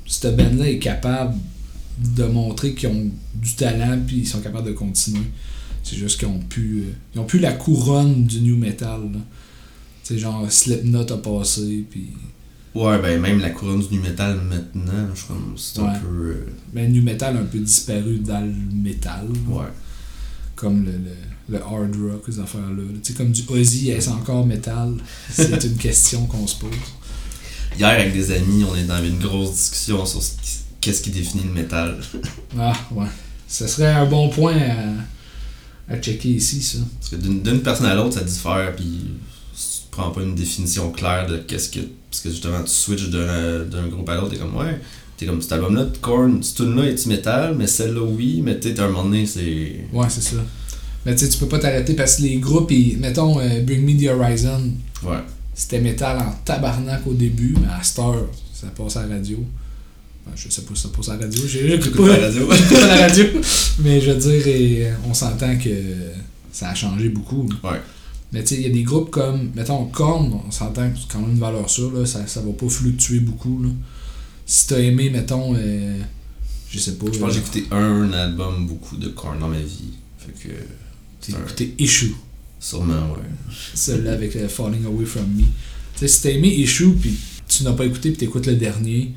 [SPEAKER 2] cette band-là est capable de montrer qu'ils ont du talent, puis ils sont capables de continuer. C'est juste qu'ils ont plus, euh, ils ont plus la couronne du new metal. sais, genre Slipknot a passé, puis
[SPEAKER 1] Ouais, ben même la couronne du nu metal maintenant, je suis comme, c'est un peu. euh,
[SPEAKER 2] Ben, nu metal a un peu disparu dans le métal.
[SPEAKER 1] ouais.
[SPEAKER 2] Comme le, le, le hard rock, ces affaires-là. Tu sais, comme du Ozzy, est-ce encore métal? C'est une question qu'on se pose.
[SPEAKER 1] Hier, avec des amis, on est dans une grosse discussion sur ce qui- qu'est-ce qui définit le métal.
[SPEAKER 2] Ah, ouais. Ce serait un bon point à, à checker ici, ça.
[SPEAKER 1] Parce que d'une personne à l'autre, ça diffère, puis si tu prends pas une définition claire de qu'est-ce que. Parce que justement, tu switches d'un d'un groupe à l'autre, t'es comme, ouais, t'es comme cet album-là de Korn, ce tune-là est métal, mais celle-là, oui, mais tu sais, à un moment donné, c'est.
[SPEAKER 2] Ouais, c'est ça. Mais tu sais, tu peux pas t'arrêter parce que les groupes, ils- mettons, euh, Bring Me the Horizon,
[SPEAKER 1] Ouais.
[SPEAKER 2] c'était métal en tabarnak au début, mais à cette heure, ça passe à la radio. Enfin, je sais pas si ça passe à la radio, j'ai j'écoute pas,
[SPEAKER 1] pas la radio.
[SPEAKER 2] pas la radio. Mais je veux dire, et, on s'entend que ça a changé beaucoup. là.
[SPEAKER 1] Ouais.
[SPEAKER 2] Mais tu sais, il y a des groupes comme, mettons, Korn, on s'entend que c'est quand même une valeur sûre, là, ça, ça va pas fluctuer beaucoup. Là. Si t'as aimé, mettons, euh, je sais pas.
[SPEAKER 1] Je pense que
[SPEAKER 2] euh,
[SPEAKER 1] j'ai écouté un album beaucoup de Korn dans ma vie. Fait que.
[SPEAKER 2] T'as
[SPEAKER 1] un-
[SPEAKER 2] écouté Issue,
[SPEAKER 1] Sûrement, ouais.
[SPEAKER 2] celle-là avec euh, Falling Away From Me. Tu sais, si t'as aimé Issue, puis tu n'as pas écouté, puis t'écoutes le dernier,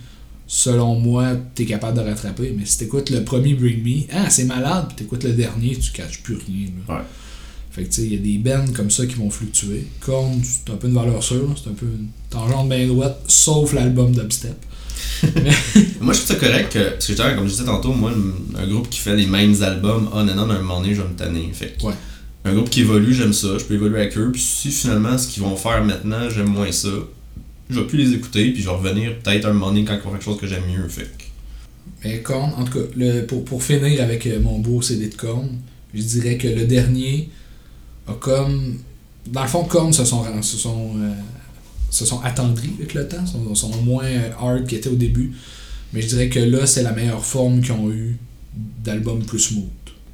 [SPEAKER 2] selon moi, t'es capable de rattraper. Mais si t'écoutes le premier Bring Me, ah, c'est malade, puis t'écoutes le dernier, tu catches plus rien. là.
[SPEAKER 1] Ouais.
[SPEAKER 2] Fait que tu sais, il y a des bands comme ça qui vont fluctuer. Korn, c'est un peu une valeur sûre, c'est un peu une tangente bien droite, sauf l'album dubstep.
[SPEAKER 1] Moi, je trouve ça correct que, parce que comme je disais tantôt, moi, un groupe qui fait les mêmes albums, on and on, à un moment donné, je vais me tanner. Fait que
[SPEAKER 2] Ouais.
[SPEAKER 1] un groupe qui évolue, j'aime ça, je peux évoluer avec eux, puis si finalement ce qu'ils vont faire maintenant, j'aime moins ça, je vais plus les écouter, puis je vais revenir peut-être un moment donné quand ils vont quelque chose que j'aime mieux. Fait que-
[SPEAKER 2] Mais Korn, en tout cas, le, pour, pour finir avec euh, mon beau CD de Korn, je dirais que le dernier a comme. Dans le fond, Korn se sont, se sont, euh, se sont attendris avec le temps, sont, sont moins hard qu'ils étaient au début. Mais je dirais que là, c'est la meilleure forme qu'ils ont eu d'album plus smooth.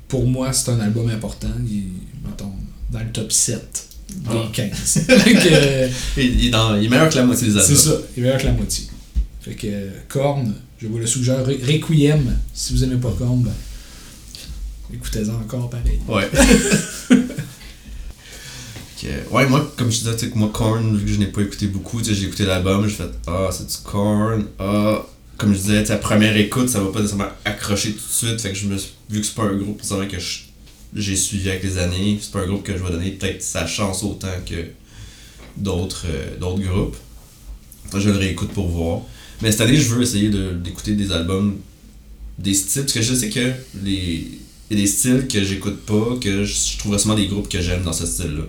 [SPEAKER 2] Pour moi, c'est un album important. Il est, mettons, dans le top 7 des
[SPEAKER 1] Ah.
[SPEAKER 2] 15. Fait que, euh,
[SPEAKER 1] Il, il est dans- il est meilleur que la moitié des albums.
[SPEAKER 2] c'est ça, il est meilleur que la moitié. Fait que euh, Korn, je vous le suggère. Re- Requiem, si vous aimez pas Korn, ben, écoutez-en encore pareil.
[SPEAKER 1] Ouais. Que- ouais, moi, comme je disais, tu sais, que moi, Korn, vu que je n'ai pas écouté beaucoup, tu sais, j'ai écouté l'album, j'ai fait Ah, c'est du Korn? Ah, comme je disais, à première écoute, ça va pas nécessairement accrocher tout de suite. Fait que je me vu que c'est pas un groupe nécessairement que je- j'ai suivi avec les années, c'est pas un groupe que je vais donner peut-être sa chance autant que d'autres euh, d'autres groupes. Je le réécoute pour voir. Mais cette année, je veux essayer d'écouter des albums, des styles, parce que je sais que les. Il y a des styles que j'écoute pas, que je, je trouve récemment des groupes que j'aime dans ce style-là.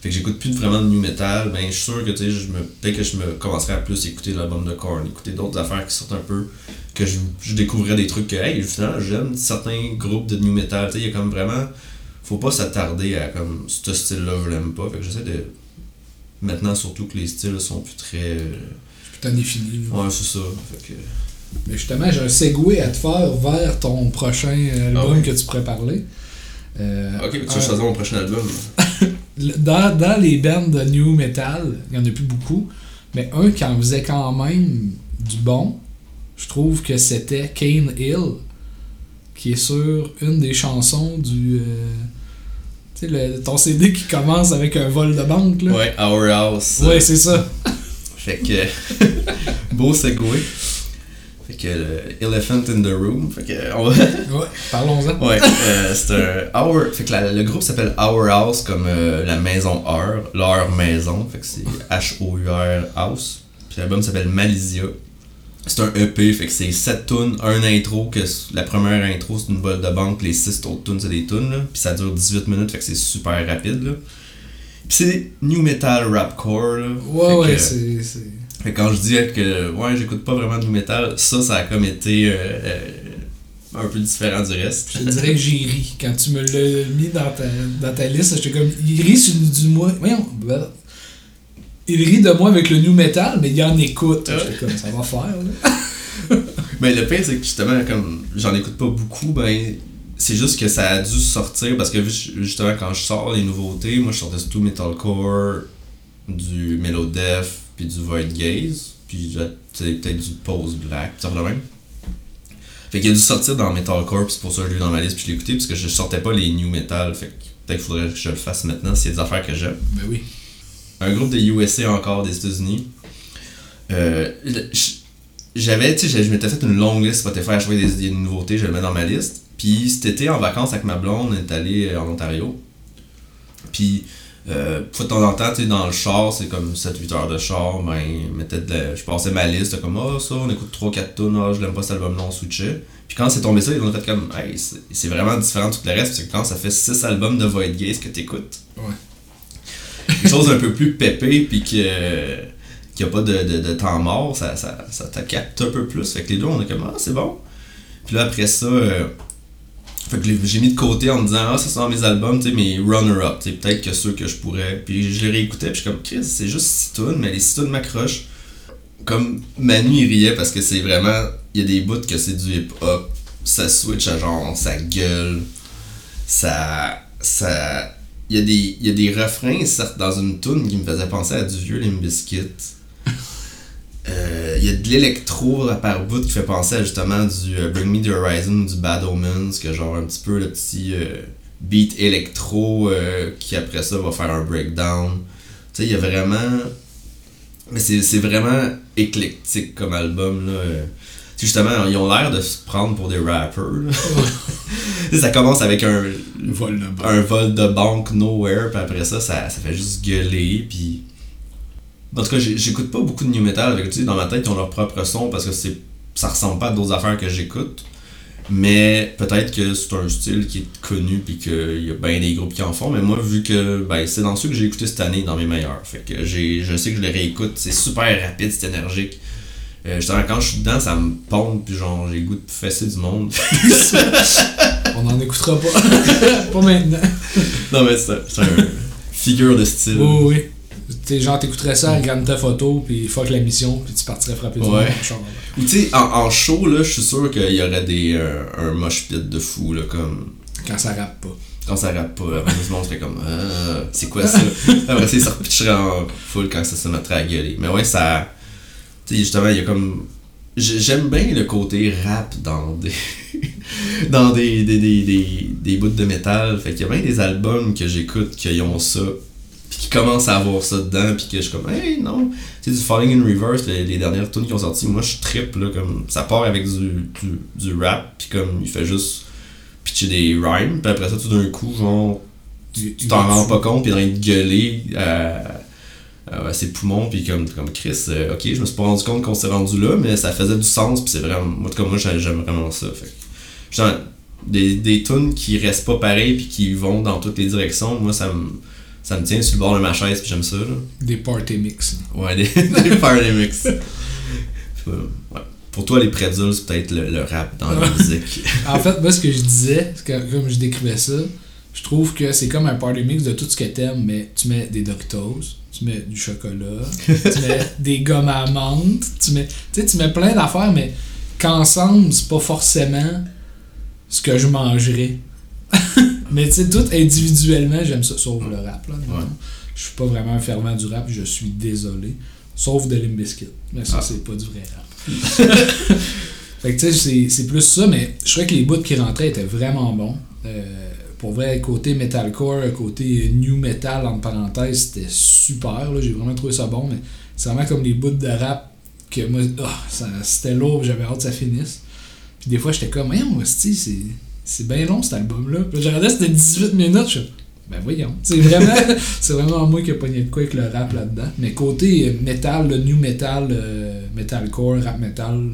[SPEAKER 1] Fait que j'écoute plus vraiment de new metal, ben je suis sûr que tu sais, je me peut-être que je me commencerai à plus écouter l'album de Korn, écouter d'autres affaires qui sortent un peu, que je, je découvrirais des trucs que hey, finalement j'aime certains groupes de new metal, tu sais, il y a comme vraiment faut pas s'attarder à comme ce style-là, je l'aime pas. Fait que j'essaie de maintenant surtout que les styles sont plus très
[SPEAKER 2] Putain défini. là.
[SPEAKER 1] ouais, c'est ça. Fait que
[SPEAKER 2] Mais justement, j'ai un segway à te faire vers ton prochain album
[SPEAKER 1] Ah ouais.
[SPEAKER 2] que tu pourrais parler. Euh,
[SPEAKER 1] OK, tu vas choisir mon prochain album?
[SPEAKER 2] dans, dans les bands de new metal, il n'y en a plus beaucoup, mais un qui en faisait quand même du bon, je trouve que c'était Kane Hill, qui est sur une des chansons du. euh, tu sais, le- ton CD qui commence avec un vol de banque, là.
[SPEAKER 1] Ouais, Our House.
[SPEAKER 2] Ouais, c'est ça.
[SPEAKER 1] Fait que. beau segway. Fait que euh, Elephant in the Room. Fait que. On va.
[SPEAKER 2] Ouais, parlons-en.
[SPEAKER 1] Ouais, euh, c'est un Our. Fait que la- le groupe s'appelle Our House comme euh, la maison Our, leur maison. Fait que c'est H-O-U-R House. Puis l'album s'appelle Malizia. C'est un EP, fait que c'est 7 tunes, un intro, que la première intro c'est une bolle de banque, les 6 autres tunes c'est des tunes, là. Puis ça dure 18 minutes, fait que c'est super rapide, là. Puis c'est new metal rapcore, là.
[SPEAKER 2] Ouais,
[SPEAKER 1] Fait
[SPEAKER 2] ouais, c'est.
[SPEAKER 1] Quand je dis que ouais, j'écoute pas vraiment de new metal, ça, ça a comme été euh, euh, un peu différent du reste.
[SPEAKER 2] Je te dirais que j'ai ri. Quand tu me l'as mis dans ta, dans ta liste, j'étais comme. Il rit sur du moi. Voyons. ben, Il rit de moi avec le new metal, mais il en écoute.
[SPEAKER 1] Ouais.
[SPEAKER 2] J'étais comme, ça va faire, là.
[SPEAKER 1] Mais le pire, c'est que justement, comme j'en écoute pas beaucoup, ben c'est juste que ça a dû sortir parce que justement, quand je sors les nouveautés, moi je sortais surtout metalcore, du melodeath, puis du void gaze, puis peut-être du post black, ça va de même. Fait qu'il a dû sortir dans metalcore, puis c'est pour ça que je l'ai dans ma liste, puis je l'ai écouté, parce que je sortais pas les new metal, fait que peut-être qu'il faudrait que je le fasse maintenant s'il y a des affaires que j'aime.
[SPEAKER 2] Ben oui.
[SPEAKER 1] un groupe de USA encore des États-Unis. Euh, j'avais, tu sais, je m'étais fait une longue liste Spotify à choisir des, des nouveautés, je le mets dans ma liste. Puis cet été, en vacances avec ma blonde, on est allé euh, en Ontario. Puis Euh, de temps en temps, tu sais, dans le char, c'est comme 7-8 heures de char, ben, mettais de la- je passais ma liste, comme, ah, ça, on écoute 3-4 tunes, ah, je l'aime pas cet album-là, on switchait. Puis quand c'est tombé ça, ils ont fait comme, hey, c'est vraiment différent de tout le reste, parce que quand ça fait 6 albums de Void Gaze que t'écoutes,
[SPEAKER 2] Ouais.
[SPEAKER 1] quelque chose un peu plus pépé, puis que qu'il n'y a pas de, de, de temps mort, ça, ça, ça te capte un peu plus. Fait que les deux, on est comme, ah, c'est bon. Puis là, après ça, euh, fait que j'ai mis de côté en me disant, ah, ça dans mes albums, tu sais, mes runner-up, tu peut-être que ceux que je pourrais. Puis je les réécoutais, puis je suis comme, Chris, c'est juste 6 tunes, mais les 6 tunes m'accrochent. Comme Manu, il riait parce que c'est vraiment, il y a des bouts que c'est du hip-hop, ça switch à genre, ça gueule, ça. ça il y, a des, il y a des refrains, certes, dans une tune qui me faisaient penser à du vieux Limp Bizkit. Euh, Il y a de l'électro là, par bout qui fait penser à justement du euh, Bring Me the Horizon, du Bad Omens, que genre un petit peu le petit euh, beat électro qui après ça va faire un breakdown. Tu sais, il y a vraiment. Mais c'est vraiment éclectique comme album là. justement, ils ont l'air de se prendre pour des rappers. ça commence avec un,
[SPEAKER 2] Vol de bas.
[SPEAKER 1] un vol de banque nowhere, puis après ça, ça, ça fait juste gueuler, puis... En tout cas, j'écoute pas beaucoup de new metal, avec, tu sais, dans ma tête, ils ont leur propre son, parce que c'est ça ressemble pas à d'autres affaires que j'écoute, mais peut-être que c'est un style qui est connu, puis qu'il y a bien des groupes qui en font, mais moi, vu que ben, c'est dans ceux que j'ai écouté cette année, dans mes meilleurs, fait que j'ai, je sais que je les réécoute, c'est super rapide, c'est énergique. Euh, justement, quand je suis dedans, ça me pompe, puis genre, j'ai le goût de fesser du monde.
[SPEAKER 2] On n'en écoutera pas. pas maintenant.
[SPEAKER 1] non, mais c'est c'est un figure de style.
[SPEAKER 2] Oui, oui. Sais, genre, t'écouterais ça, regarde ta photo, puis fuck la mission, puis tu partirais frapper du
[SPEAKER 1] Ouais. Ou tu sais, en, en show, là, je suis sûr qu'il y aurait des, euh, un mosh pit de fou, là, comme
[SPEAKER 2] Quand ça rappe pas.
[SPEAKER 1] quand ça rappe pas. Après, tout le monde serait comme, ah, c'est quoi ça? Après, ça, ça repitcherait en full quand ça se mettrait à gueuler. Mais ouais, ça. Tu sais, justement, il y a comme. j'ai- J'aime bien le côté rap dans des. dans des, des, des, des, des bouts de métal. Fait qu'il y a bien des albums que j'écoute qui ont ça. Puis qui commencent à avoir ça dedans. Puis que je suis comme, hey, non. Sais, du Falling in Reverse, les, les dernières tunes qui ont sorti, moi je trippe, là. Comme, ça part avec du, du, du rap. Puis comme, il fait juste pitcher des rhymes. Puis après ça, tout d'un coup, genre, tu t'en rends pas compte, puis il est en train de gueuler à, ses poumons, puis comme, comme Chris, euh, ok, je me suis pas rendu compte qu'on s'est rendu là, mais ça faisait du sens, puis c'est vraiment, moi, comme moi, j'ai- j'aime vraiment ça. Fait. que, genre, des, des tunes qui restent pas pareilles, puis qui vont dans toutes les directions, moi, ça me, ça me tient sur le bord de ma chaise, puis j'aime ça, là.
[SPEAKER 2] Des party mix.
[SPEAKER 1] Ouais, des, des party mix. Ouais. Pour toi, les prédules, c'est peut-être le, le rap dans la musique.
[SPEAKER 2] En fait, moi, ce que je disais, que, comme je décrivais ça, je trouve que c'est comme un party mix de tout ce que t'aimes, mais tu mets des Doritos, tu mets du chocolat, tu mets des gommes à menthe, tu mets, tu sais, tu mets plein d'affaires, mais qu'ensemble, c'est pas forcément ce que je mangerais. Mais tu sais, tout individuellement, j'aime ça, sauf le rap, là.
[SPEAKER 1] Ouais.
[SPEAKER 2] Je suis pas vraiment un fervent du rap, je suis désolé. Sauf de Limp Bizkit. Mais ça,
[SPEAKER 1] Ah.
[SPEAKER 2] c'est pas du vrai rap. fait que tu sais, c'est- plus ça, mais je trouvais que les bouts qui rentraient étaient vraiment bons. Euh, pour vrai, côté metalcore, côté new metal, entre parenthèses, c'était super. là. J'ai vraiment trouvé ça bon, mais c'est vraiment comme les bouts de rap que moi, ah, c'était lourd, j'avais hâte que ça finisse. Puis des fois, j'étais comme, voyons, hostie, c'est c'est bien long cet album-là. Puis je regardais, c'était 18 minutes, suis ben voyons. C'est vraiment, c'est vraiment moi qui ai pogné de quoi avec le rap là-dedans. Mais côté euh, metal, le new metal, euh, metalcore, rap metal,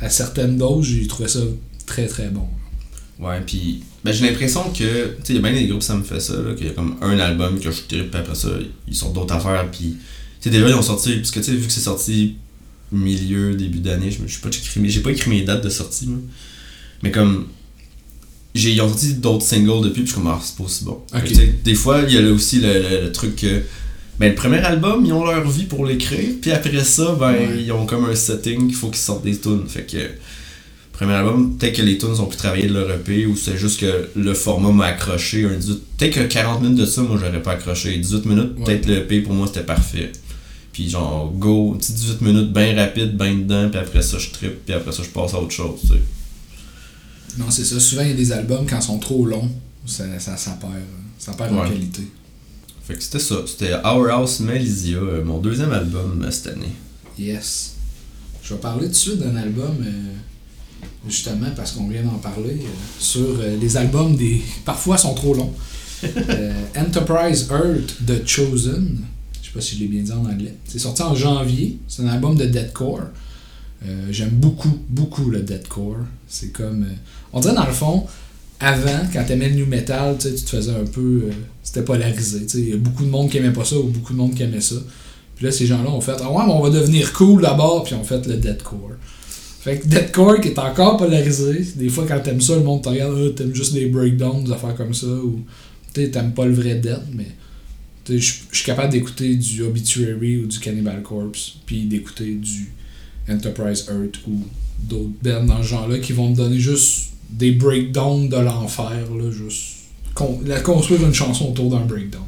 [SPEAKER 2] à certaines doses, j'ai trouvé ça très très bon.
[SPEAKER 1] Ouais, puis ben, j'ai l'impression que, tu sais, il y a bien des groupes, ça me fait ça, qu'il y a comme un album que je tripe, puis après ça, ils sortent d'autres affaires, puis, tu sais, déjà, ils ont sorti, parce que, tu sais, vu que c'est sorti milieu, début d'année, je me- je sais pas j'ai pas écrit mes dates de sortie, mais comme, ils ont sorti d'autres singles depuis, puis je suis comme, ah, c'est pas aussi bon. Des fois, il y a là aussi le, le- le truc que, ben, le premier album, ils ont leur vie pour l'écrire, puis après ça, ben,
[SPEAKER 2] Ouais.
[SPEAKER 1] ils ont comme un setting qu'il faut qu'ils sortent des tunes, fait que premier album, peut-être que les tunes ont pu travailler de leur EP ou c'est juste que le format m'a accroché. Un 18 peut-être que 40 minutes de ça, moi j'aurais pas accroché. 18 minutes,
[SPEAKER 2] Ouais.
[SPEAKER 1] peut-être le EP pour moi c'était parfait. Puis genre, go, un petit 18 minutes, bien rapide, bien dedans, puis après ça je trippe, puis après ça je passe à autre chose. tu sais.
[SPEAKER 2] Non, c'est ça. Souvent, il y a des albums, quand ils sont trop longs, ça, ça, ça perd, ça perd en qualité.
[SPEAKER 1] Fait que c'était ça. C'était Our House Malaysia, euh, mon deuxième album euh, cette année.
[SPEAKER 2] Yes. Je vais parler tout de suite d'un album, euh, justement, parce qu'on vient d'en parler, euh, sur euh, les albums des. Parfois sont trop longs. Enterprise Earth The Chosen. Je sais pas si je l'ai bien dit en anglais. C'est sorti en janvier. C'est un album de deathcore. Euh, J'aime beaucoup, beaucoup le deathcore. C'est comme. euh, on dirait dans le fond, avant, quand t'aimais le new metal, tu te faisais un peu. euh, C'était polarisé. Il y a beaucoup de monde qui aimait pas ça ou beaucoup de monde qui aimait ça. Puis là, ces gens-là ont fait Ah ouais, mais on va devenir cool d'abord, puis on fait le deathcore. Fait que deathcore qui est encore polarisé. Des fois, quand t'aimes ça, le monde te regarde, Ah, t'aimes juste des breakdowns, des affaires comme ça, ou t'aimes pas le vrai death, mais. je suis capable d'écouter du Obituary ou du Cannibal Corpse, puis d'écouter du Enterprise Earth ou d'autres bands dans ce genre-là qui vont me donner juste des breakdowns de l'enfer, là, juste la construire une chanson autour d'un breakdown.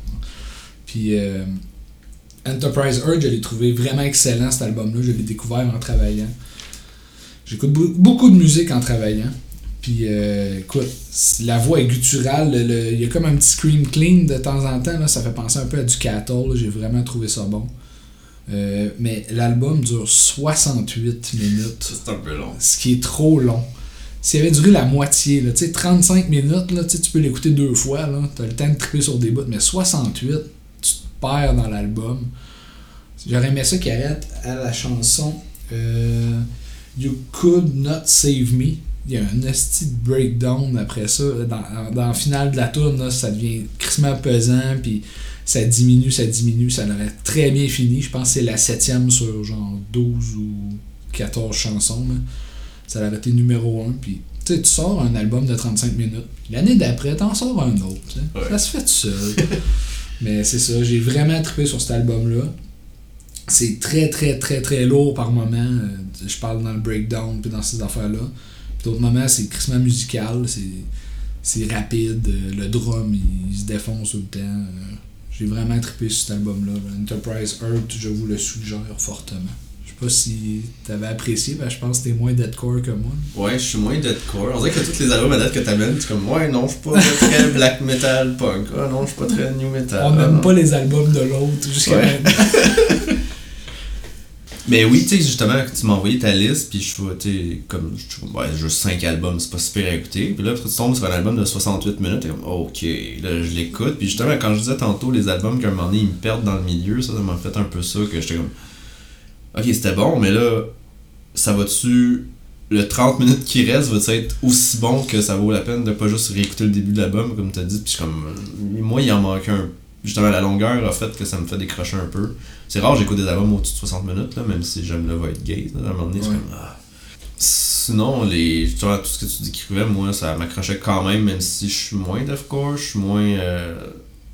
[SPEAKER 2] Puis euh, Enterprise Earth, je l'ai trouvé vraiment excellent cet album-là, je l'ai découvert en travaillant. J'écoute beaucoup de musique en travaillant. Puis euh, écoute, la voix est gutturale, le- le- il y a comme un petit scream clean de temps en temps, là, ça fait penser un peu à du Cattle, j'ai vraiment trouvé ça bon. Euh, mais l'album dure 68 minutes
[SPEAKER 1] C'est un peu long.
[SPEAKER 2] ce qui est trop long. S'il avait duré la moitié, là, tu sais, 35 minutes, là, tu peux l'écouter deux fois, là, t'as le temps de triper sur des bouts, mais 68, tu te perds dans l'album. J'aurais aimé ça qu'il arrête à la chanson euh, You Could Not Save Me. Il y a un esti de breakdown après ça. Dans, dans le final de la tourne, ça devient crissement pesant, puis ça diminue, ça diminue, ça aurait très bien fini. Je pense que c'est la septième sur genre 12 ou 14 chansons. là. Ça a été numéro 1. Puis, tu sais, tu sors un album de 35 minutes. L'année d'après, t'en sors un autre.
[SPEAKER 1] Ouais.
[SPEAKER 2] Ça se fait tout seul. Mais c'est ça, j'ai vraiment trippé sur cet album-là. C'est très, très, très, très lourd par moment. Euh, Je parle dans le breakdown puis dans ces affaires-là. D'autres moments, c'est crissement musical. C'est, rapide. euh, Le drum, il, il se défonce tout le temps. Euh, J'ai vraiment trippé sur cet album-là. Enterprise Earth, je vous le suggère fortement. Je sais pas si t'avais apprécié, ben, je pense que t'es moins deadcore que moi.
[SPEAKER 1] Ouais, je suis moins deathcore. On dirait que tous les albums à date que t'amènes, tu es comme, ouais, non, je suis pas très black metal punk. Ah non, je suis pas très new metal.
[SPEAKER 2] On
[SPEAKER 1] Ah,
[SPEAKER 2] n'aime pas les albums de l'autre jusqu'à
[SPEAKER 1] Ouais.
[SPEAKER 2] maintenant.
[SPEAKER 1] Mais oui, tu sais, justement, tu m'as envoyé ta liste, puis je vois, tu comme, ouais, juste 5 albums, c'est pas super à écouter. Puis là, tu tombes sur un album de 68 minutes, et ok, là, je l'écoute. Puis justement, quand je disais tantôt les albums qu'à un moment donné, ils me perdent dans le milieu, ça, ça m'a fait un peu ça, que j'étais comme, ok, c'était bon, mais là, ça va-tu. Le 30 minutes qui reste va être aussi bon que ça vaut la peine de pas juste réécouter le début de l'album, comme t'as dit, puis comme, moi, il en manque un. Justement, la longueur a fait que ça me fait décrocher un peu. C'est rare, j'écoute des albums au-dessus de 60 minutes, là, même si j'aime le Void Gate. là, à un moment donné, c'est comme. ah. Sinon, les, tu vois, tout ce que tu décrivais, moi, ça m'accrochait quand même, même si je suis moins deathcore, je suis moins. Euh,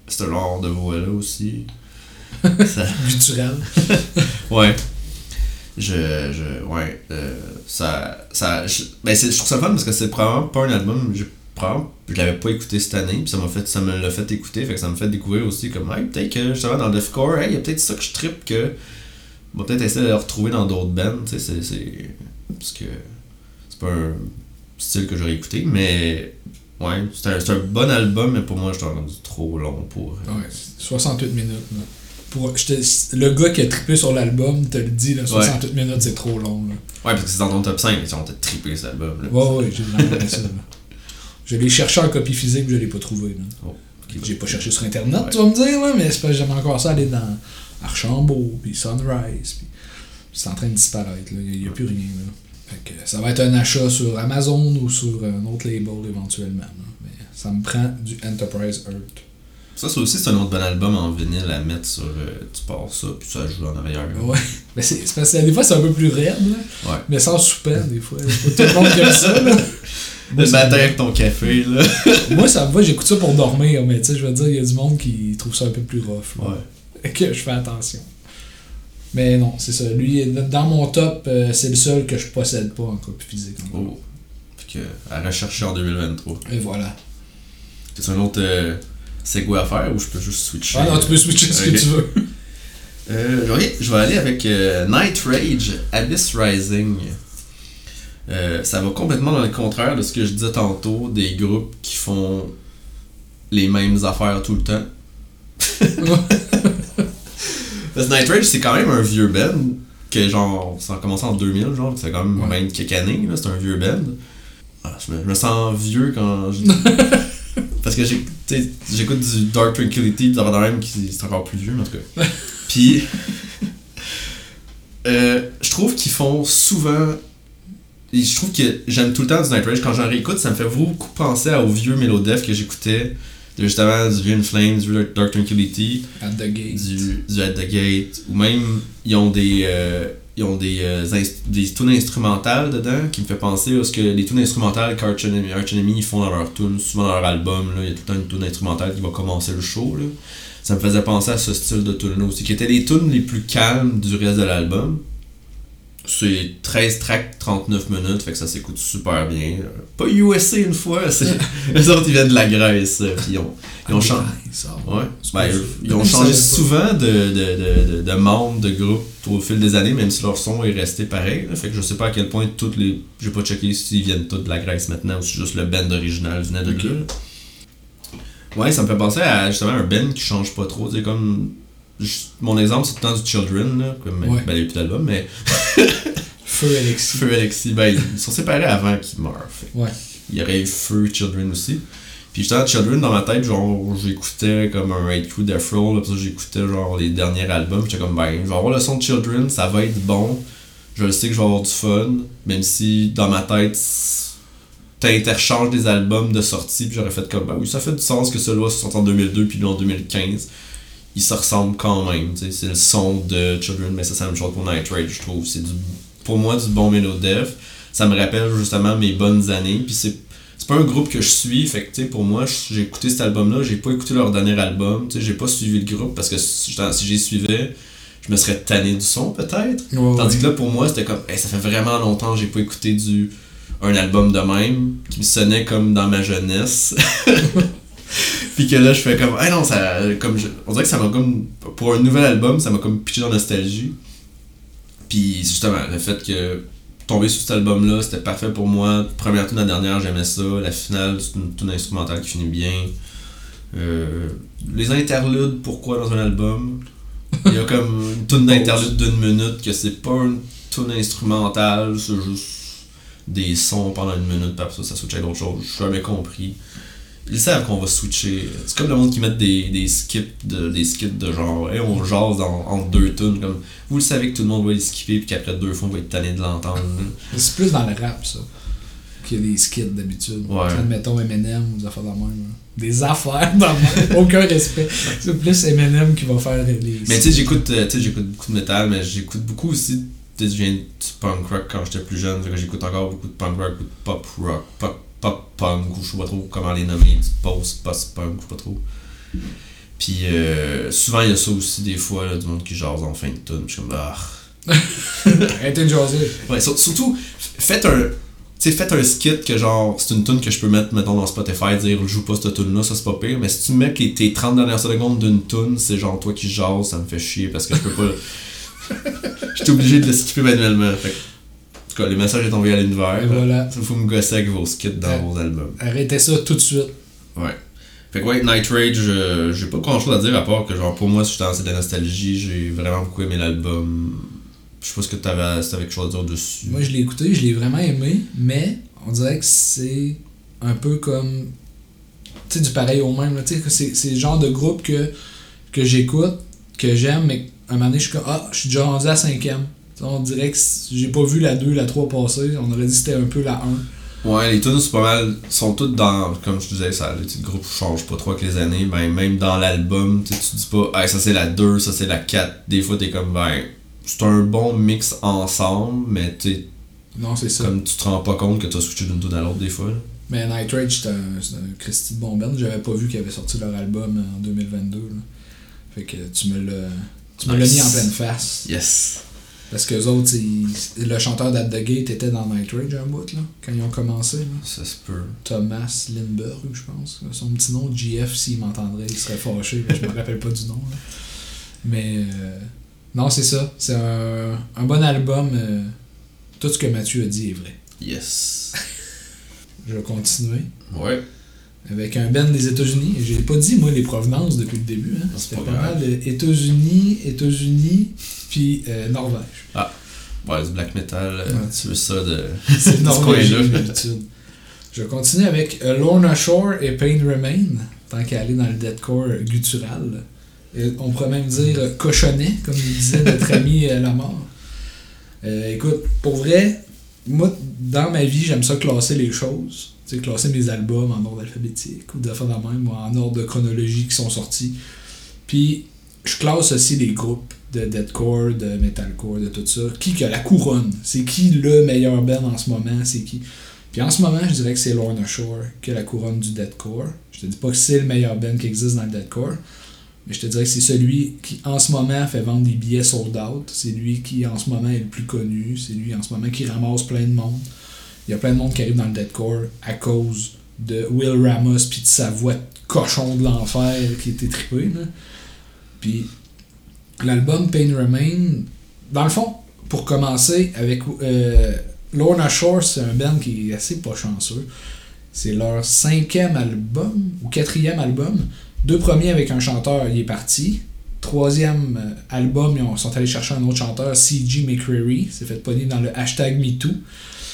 [SPEAKER 1] ce genre de voix-là aussi. Ça-
[SPEAKER 2] Guttural.
[SPEAKER 1] Ouais. Je. je ouais. euh, ça. ça je, ben, c'est- je trouve ça fun parce que c'est probablement pas un album. Je l'avais pas écouté cette année, puis ça m'a fait ça me l'a fait écouter, fait que ça me fait découvrir aussi comme hey, peut-être que justement dans deathcore, hey, il y a peut-être ça que je trippe que. On va peut-être essayer de le retrouver dans d'autres bands, tu sais, c'est. c'est- Parce que. C'est pas un style que j'aurais écouté, mais. Ouais, c'est un, un bon album, mais pour moi, je trouve rendu trop long pour. euh,
[SPEAKER 2] Ouais, 68 minutes. là. Pour, je te- le gars qui a trippé sur l'album te le dit, là, 68 minutes c'est trop long. Là.
[SPEAKER 1] Ouais, parce que c'est dans ton top 5, mais on t'a trippé cet album. Là.
[SPEAKER 2] Ouais, ouais, j'ai ça. Je l'ai cherché en copie physique, je l'ai pas trouvé.
[SPEAKER 1] Oh, ok.
[SPEAKER 2] J'ai pas cherché sur internet,
[SPEAKER 1] Ouais.
[SPEAKER 2] tu vas me dire, là, mais c'est que j'aime encore ça aller dans Archambault, puis Sunrise, puis c'est en train de disparaître, là. il n'y a, plus rien. Là. Fait que ça va être un achat sur Amazon ou sur un autre label éventuellement. là. Mais ça me prend du Enterprise Earth.
[SPEAKER 1] Ça, c'est aussi c'est un autre bon album en vinyle à mettre sur. euh, tu pars ça, puis ça joue en arrière.
[SPEAKER 2] Ouais. Mais c'est parce que des fois c'est un peu plus raide, là.
[SPEAKER 1] Ouais.
[SPEAKER 2] mais sans des fois. Pas tout le monde aime ça. Là.
[SPEAKER 1] Le matin avec ton café, là.
[SPEAKER 2] Moi, ça me va, j'écoute ça pour dormir, mais tu sais, je veux dire, il y a du monde qui trouve ça un peu plus rough. là.
[SPEAKER 1] Ouais.
[SPEAKER 2] Et que je fais attention. Mais non, c'est ça. Lui, dans mon top, euh, c'est le seul que je possède pas en copie physique.
[SPEAKER 1] Oh. Fait que, à rechercher en 2023.
[SPEAKER 2] Et voilà.
[SPEAKER 1] C'est un autre euh, segue à faire ou je peux juste switcher?
[SPEAKER 2] Ah non, tu peux switcher ce que tu veux.
[SPEAKER 1] Euh, je vais aller avec euh, Night Rage Abyss Rising. Euh, ça va complètement dans le contraire de ce que je disais tantôt des groupes qui font les mêmes affaires tout le temps. Parce que Night Rage, c'est quand même un vieux band que genre, ça a commencé en 2000, genre, c'est quand même
[SPEAKER 2] Ouais.
[SPEAKER 1] même quelques années, là, c'est un vieux band. Ah, je, me, je me sens vieux quand je Parce que j'écoute du Dark Tranquility, pis ça va même qui c'est encore plus vieux, mais en tout cas. Puis, euh, je trouve qu'ils font souvent. Et Je trouve que j'aime tout le temps du Night Rage. Quand j'en réécoute, ça me fait beaucoup penser aux vieux Melodef que j'écoutais. Justement, du In Flames, du Dark Tranquility
[SPEAKER 2] At the gate.
[SPEAKER 1] du, du At the Gate, ou même ils ont des euh, ils ont des, euh, des tunes instrumentales dedans qui me fait penser à ce que les tunes instrumentales qu'Arch Enemy, Arch Enemy ils font dans leurs tunes, souvent dans leur album, là, il y a tout le temps une tune instrumentale qui va commencer le show. Là. Ça me faisait penser à ce style de tune là aussi, qui étaient les tunes les plus calmes du reste de l'album. C'est 13 tracks, 39 minutes, fait que ça s'écoute super bien. Pas USA une fois, c'est... les autres ils viennent de la Grèce, euh, puis ils ont, ils ont
[SPEAKER 2] Ah,
[SPEAKER 1] changé.
[SPEAKER 2] ça.
[SPEAKER 1] Ouais.
[SPEAKER 2] C'est
[SPEAKER 1] Ben, ils ont changé souvent de, de, de, de, membres de groupe au fil des années, même si leur son est resté pareil. là. Fait que je sais pas à quel point toutes les. J'ai pas checké s'ils viennent tous de la Grèce maintenant ou si juste le band original venait de là. Ouais, ça me fait penser à justement un band qui change pas trop. Sais, comme. Juste- Mon exemple, c'est tout le temps du Children, là. Comme,
[SPEAKER 2] Ouais.
[SPEAKER 1] Ben, il y a plus d'album, mais.
[SPEAKER 2] Feu Alexis.
[SPEAKER 1] Feu Alexis, ben, ils sont séparés avant qu'ils meurent.
[SPEAKER 2] Ouais.
[SPEAKER 1] il y aurait eu Feu Children aussi. Puis justement, Children, dans ma tête, genre, j'écoutais comme un Right Crew Death Roll, là, puis ça, j'écoutais genre les derniers albums, j'étais comme, ben, je vais avoir le son de Children, ça va être bon, je le sais que je vais avoir du fun, même si dans ma tête, t'interchanges des albums de sortie, puis j'aurais fait comme, ben oui, ça fait du sens que celui-là soit sorti en 2002, puis lui en 2015. Ils se ressemblent quand même, tu sais, c'est le son de Children, mais ça, c'est la même chose pour Night Rage, je trouve. C'est du, pour moi du bon Melodef. Ça me rappelle justement mes bonnes années, puis c'est pas un groupe que je suis, fait que tu sais, pour moi, j'ai écouté cet album-là, j'ai pas écouté leur dernier album, j'ai pas suivi le groupe parce que si j'y suivais, je me serais tanné du son peut-être.
[SPEAKER 2] Ouais,
[SPEAKER 1] Tandis
[SPEAKER 2] ouais.
[SPEAKER 1] que là, pour moi, c'était comme, Hey, ça fait vraiment longtemps que j'ai pas écouté du un album de même, qui me sonnait comme dans ma jeunesse. Puis que là, je fais comme, ah non, ça, comme on dirait que ça m'a comme, pour un nouvel album, ça m'a comme pitché dans nostalgie. Puis justement, le fait que tomber sur cet album-là, c'était parfait pour moi. Première tune, la dernière, j'aimais ça. La finale, c'est une tune instrumentale qui finit bien. Euh, les interludes, pourquoi dans un album? Il y a comme une tune d'interlude d'une minute que c'est pas une tune instrumentale, c'est juste des sons pendant une minute, puis ça, ça switch à d'autres choses. Je suis jamais compris. Ils savent qu'on va switcher. C'est comme le monde qui met des, des skips de des skips de genre hey, on jase dans, entre deux tunes comme vous le savez que tout le monde va les skipper puis qu'après deux fois on va être tanné de l'entendre.
[SPEAKER 2] C'est plus dans le rap, ça. Qu'il y a des skits d'habitude.
[SPEAKER 1] Ouais.
[SPEAKER 2] Admettons Eminem ou des affaires de même. là. Des affaires de même. Aucun respect. C'est plus Eminem qui va faire les.
[SPEAKER 1] Mais tu sais, j'écoute euh, j'écoute beaucoup de métal, mais j'écoute beaucoup aussi. Tu sais, je viens du punk rock quand j'étais plus jeune, j'écoute encore beaucoup de punk rock, beaucoup de pop rock, pop, pop punk, ou je sais pas trop comment les nommer, du post, post-punk, je sais pas trop. Puis euh, souvent il y a ça aussi des fois, là, du monde qui jase en fin de tune, je suis comme ah.
[SPEAKER 2] Arrêtez de jaser.
[SPEAKER 1] Ouais, sur- surtout, faites un. Tu sais, faites un skit que genre, c'est une tune que je peux mettre, mettons, dans Spotify, dire je joue pas cette tune là ça c'est pas pire. Mais si tu mets que tes 30 dernières secondes d'une tune, c'est genre toi qui jases, ça me fait chier parce que je peux pas. J'étais obligé de le skipper manuellement. Fait tout cas, les messages est envoyé à l'univers.
[SPEAKER 2] Et voilà.
[SPEAKER 1] Il faut me gosser avec vos skits dans vos albums.
[SPEAKER 2] Arrêtez ça tout de suite.
[SPEAKER 1] Ouais. Fait que ouais, Night Rage, euh, j'ai pas grand chose à dire à part que genre pour moi, je suis dans cette nostalgie, j'ai vraiment beaucoup aimé l'album. Je sais pas ce que t'avais, si t'avais quelque chose à dire dessus.
[SPEAKER 2] Moi, je l'ai écouté, je l'ai vraiment aimé, mais on dirait que c'est un peu comme. Tu sais, du pareil au même. Tu sais, que c'est c'est le genre de groupe que, que j'écoute, que j'aime, mais à un moment donné, je suis comme Ah, je suis déjà rendu à cinquième. On dirait que j'ai pas vu la 2, la 3 passer. On aurait dit que c'était un peu la 1.
[SPEAKER 1] Ouais, les tunes, c'est pas mal. sont toutes dans. Comme je te disais, ça, le petit groupe change pas trop avec les années. Ben, même dans l'album, tu dis pas, hey, ça c'est la 2, ça c'est la 4. Des fois, t'es comme, ben, c'est un bon mix ensemble, mais tu
[SPEAKER 2] Non, c'est ça.
[SPEAKER 1] comme tu te rends pas compte que t'as switché d'une tune à l'autre des fois. là.
[SPEAKER 2] Mais Night Rage, c'est un, c'est un Christy band. J'avais pas vu qu'ils avaient sorti leur album en 2022. là. Fait que tu me l'as. Tu me l'as mis en pleine face.
[SPEAKER 1] Yes.
[SPEAKER 2] Parce que autres, ils- le chanteur d'At The Gate était dans Night Rage un bout, là, quand ils ont commencé. Là.
[SPEAKER 1] Ça se peut.
[SPEAKER 2] Thomas Lindbergh, je pense. Son petit nom, GF, s'il m'entendrait, il serait fâché. mais je me rappelle pas du nom. là. Mais euh, non, c'est ça. C'est un, un bon album. euh, tout ce que Mathieu a dit est vrai.
[SPEAKER 1] Yes.
[SPEAKER 2] Je vais continuer.
[SPEAKER 1] Ouais.
[SPEAKER 2] Avec un band des États-Unis. J'ai pas dit, moi, les provenances depuis le début. Hein.
[SPEAKER 1] C'est
[SPEAKER 2] C'était
[SPEAKER 1] pas
[SPEAKER 2] mal euh, États-Unis, États-Unis, puis euh, Norvège.
[SPEAKER 1] Ouais, du black metal, euh,
[SPEAKER 2] Ouais.
[SPEAKER 1] tu veux ça de.
[SPEAKER 2] C'est norvégien d'habitude. Je continue avec euh, Lorna Shore et Pain Remain, tant qu'à aller dans le deathcore guttural. Et on pourrait même dire cochonnet, comme disait notre ami euh, Lamar. Euh, écoute, pour vrai, moi, dans ma vie, j'aime ça classer les choses. Tu sais, classer mes albums en ordre alphabétique ou de faire de même, ou en ordre de chronologie qui sont sortis. Puis, je classe aussi les groupes de deathcore, de metalcore, de tout ça. Qui qui a la couronne? C'est qui le meilleur band en ce moment? C'est qui? Puis en ce moment, je dirais que c'est Lorna Shore qui a la couronne du deathcore. Je te dis pas que c'est le meilleur band qui existe dans le deathcore, mais je te dirais que c'est celui qui en ce moment fait vendre des billets sold out. C'est lui qui en ce moment est le plus connu. C'est lui en ce moment qui ramasse plein de monde. Il y a plein de monde qui arrive dans le deathcore à cause de Will Ramos puis de sa voix de cochon de l'enfer qui était trippée. Puis l'album Pain Remain, dans le fond, pour commencer, avec euh, Lorna Shore, c'est un band qui est assez pas chanceux. C'est leur cinquième album ou quatrième album. Deux premiers avec un chanteur, il est parti. Troisième euh, album, ils ont- sont allés chercher un autre chanteur, C.G. McCreary. C'est fait pogner dans le hashtag MeToo.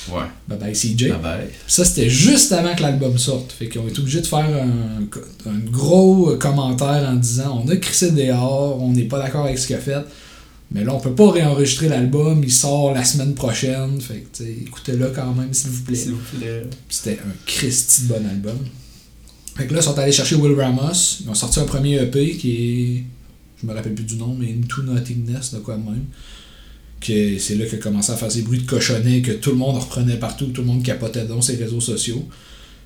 [SPEAKER 1] Ouais.
[SPEAKER 2] Bye bye CJ.
[SPEAKER 1] Bye bye.
[SPEAKER 2] Ça, c'était juste avant que l'album sorte. Fait qu'ils ont été obligés de faire un, un gros commentaire en disant on a crissé dehors, on n'est pas d'accord avec ce qu'il a fait. Mais là, on peut pas réenregistrer l'album, il sort la semaine prochaine. Fait que, écoutez-le quand même, s'il vous plaît.
[SPEAKER 1] S'il vous plaît.
[SPEAKER 2] C'était un Christy de bon album. Fait que là, ils sont allés chercher Will Ramos. Ils ont sorti un premier EP qui est. Je me rappelle plus du nom, mais Into Nothingness, de quoi de même. Que c'est là a commencé à faire ses bruits de cochonnet que tout le monde reprenait partout, tout le monde capotait dans ses réseaux sociaux.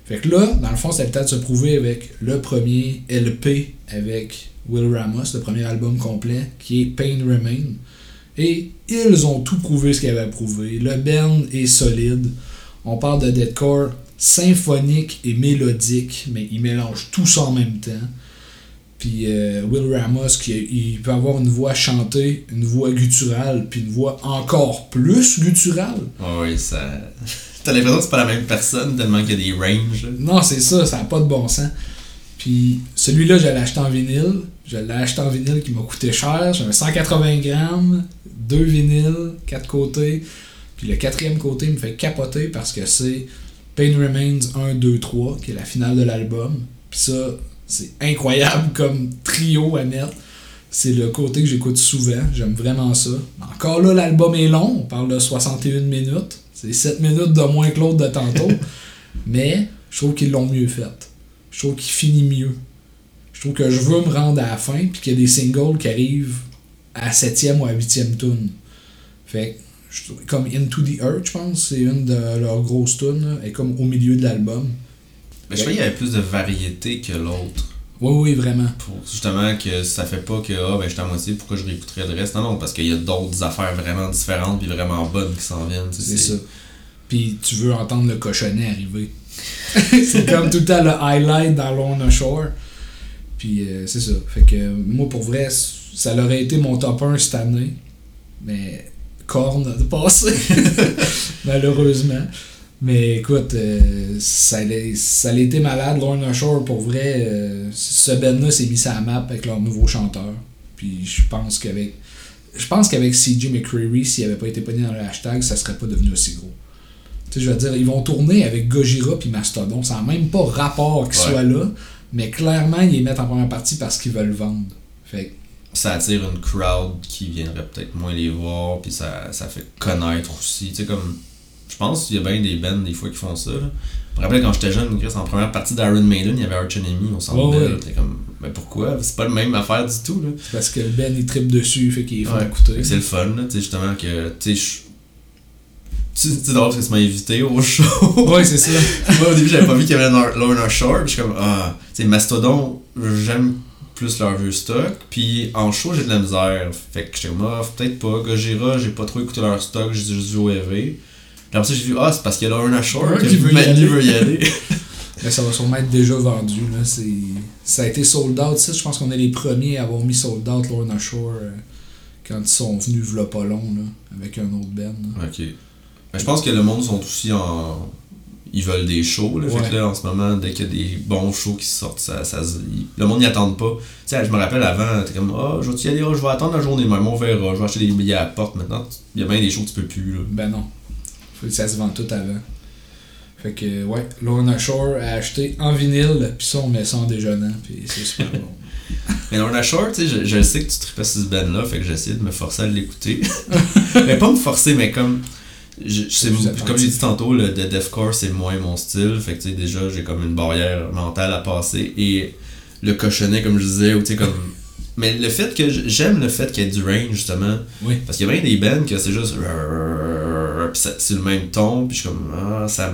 [SPEAKER 2] Fait que là, dans le fond, c'était le temps de se prouver avec le premier LP avec Will Ramos, le premier album complet, qui est Pain Remain. Et ils ont tout prouvé ce qu'ils avaient à prouver. Le band est solide. On parle de deathcore symphonique et mélodique, mais il mélange tout ça en même temps. Puis euh, Will Ramos, qui il peut avoir une voix chantée, une voix gutturale, puis une voix encore plus gutturale.
[SPEAKER 1] Ouais, ouais, ça. T'as l'impression que c'est pas la même personne tellement qu'il y a des ranges.
[SPEAKER 2] Non, c'est ça, ça n'a pas de bon sens. Puis celui-là, je l'ai acheté en vinyle. Je l'ai acheté en vinyle qui m'a coûté cher. J'avais 180 grammes, deux vinyles, quatre côtés. Puis le quatrième côté me fait capoter parce que c'est Pain Remains 1, 2, 3, qui est la finale de l'album. Puis ça, c'est incroyable comme trio à mettre. C'est le côté que j'écoute souvent. J'aime vraiment ça. Encore là, l'album est long. On parle de 61 minutes. C'est 7 minutes de moins que l'autre de tantôt. Mais je trouve qu'ils l'ont mieux fait. Je trouve qu'il finit mieux. Je trouve que je veux me rendre à la fin, puis qu'il y a des singles qui arrivent à la 7e ou à la 8e tune. Fait que, comme Into the Earth, je pense, c'est une de leurs grosses tunes, est comme au milieu de l'album.
[SPEAKER 1] Mais je crois qu'il y avait plus de variété que l'autre.
[SPEAKER 2] Oui, oui, vraiment.
[SPEAKER 1] Pour justement que ça fait pas que ah ben je suis à moitié, pourquoi je réécouterais le reste? Non, non, parce qu'il y a d'autres affaires vraiment différentes puis vraiment bonnes qui s'en viennent. tu sais,
[SPEAKER 2] C'est ça. Puis tu veux entendre le cochonnet arriver. c'est comme tout le temps le highlight dans Lorna Shore. Puis euh, c'est ça. Fait que moi, pour vrai, ça aurait été mon top 1 cette année. Mais Korn a passé. Malheureusement. Mais écoute, euh, ça, ça a été malade. Lorna Shore, pour vrai, euh, ce band-là s'est mis sa map avec leur nouveau chanteur. Puis je pense qu'avec. Je pense qu'avec CJ McCreary, s'il avait pas été pogné dans le hashtag, ça serait pas devenu aussi gros. Tu sais, je veux dire, ils vont tourner avec Gojira puis Mastodon. Ça n'a même pas rapport qu'ils
[SPEAKER 1] Ouais.
[SPEAKER 2] soient là. Mais clairement, ils les mettent en première partie parce qu'ils veulent vendre. Fait
[SPEAKER 1] ça attire une crowd qui viendrait peut-être moins les voir, puis ça, ça fait connaître aussi. Tu sais, comme. Je pense qu'il y a bien des bands des fois qui font ça. Là. Je me rappelle quand j'étais jeune, Chris, en première partie d'Iron Maiden, il y avait Arch Enemy au centre
[SPEAKER 2] Ouais, ouais.
[SPEAKER 1] T'es comme, mais pourquoi? C'est pas la même affaire du tout. Là.
[SPEAKER 2] c'est parce que le Ben il tripe dessus, fait qu'ils font
[SPEAKER 1] Ouais.
[SPEAKER 2] écouter.
[SPEAKER 1] C'est le fun, là, tu sais, justement, que. Tu sais, je- tu sais, c'est drôle parce que tu m'as invité au show.
[SPEAKER 2] Ouais, c'est ça.
[SPEAKER 1] Moi, au début, j'avais pas vu qu'il y avait Lor- Lorna Shore, je suis comme, ah, tu sais, Mastodon, j'aime plus leur vieux stock, puis en show, j'ai de la misère. Fait que j'étais comme, ah, peut-être pas. Gojira, j'ai pas trop écouté leur stock, j'ai juste vu au EV. Puis après ça, j'ai vu, ah, c'est parce qu'il y a Lorna Shore
[SPEAKER 2] Ouais,
[SPEAKER 1] que
[SPEAKER 2] qui veut y
[SPEAKER 1] Manu
[SPEAKER 2] aller.
[SPEAKER 1] veut y aller.
[SPEAKER 2] Mais ça va sûrement être déjà vendu. Là. C'est... Ça a été sold out. Ça, je pense qu'on est les premiers à avoir mis sold out Lorna Shore euh, quand ils sont venus v'là pas long, là, avec un autre Ben. là.
[SPEAKER 1] ok. Mais je pense que le monde sont aussi en. Ils veulent des shows, là. Fait
[SPEAKER 2] Ouais.
[SPEAKER 1] que là, en ce moment, dès qu'il y a des bons shows qui sortent, ça, ça, le monde n'y attend pas. Tu sais, je me rappelle avant, t'es comme, ah, je vais y aller, ah, je vais attendre la journée même, on verra, je vais acheter des billets à la porte. Maintenant, il y a bien des shows que tu peux plus, là.
[SPEAKER 2] Ben non. Faut que ça se vende tout avant. Fait que, ouais, Lorna Shore a acheté en vinyle, puis ça, on met ça en déjeunant, puis c'est super bon.
[SPEAKER 1] Mais Lorna Shore, tu sais, je, je sais que tu tripais sur ce band-là, fait que j'ai essayé de me forcer à l'écouter. mais pas me forcer, mais comme. Je, je comme j'ai dit tantôt, le de deathcore c'est moins mon style. Fait que tu sais, déjà j'ai comme une barrière mentale à passer. Et le cochonnet, comme je disais, ou tu sais, comme. Mais le fait que j'aime le fait qu'il y ait du range justement.
[SPEAKER 2] Oui.
[SPEAKER 1] Parce qu'il y a bien des bands que c'est juste. C'est le même ton, puis je suis comme. Ah, ça.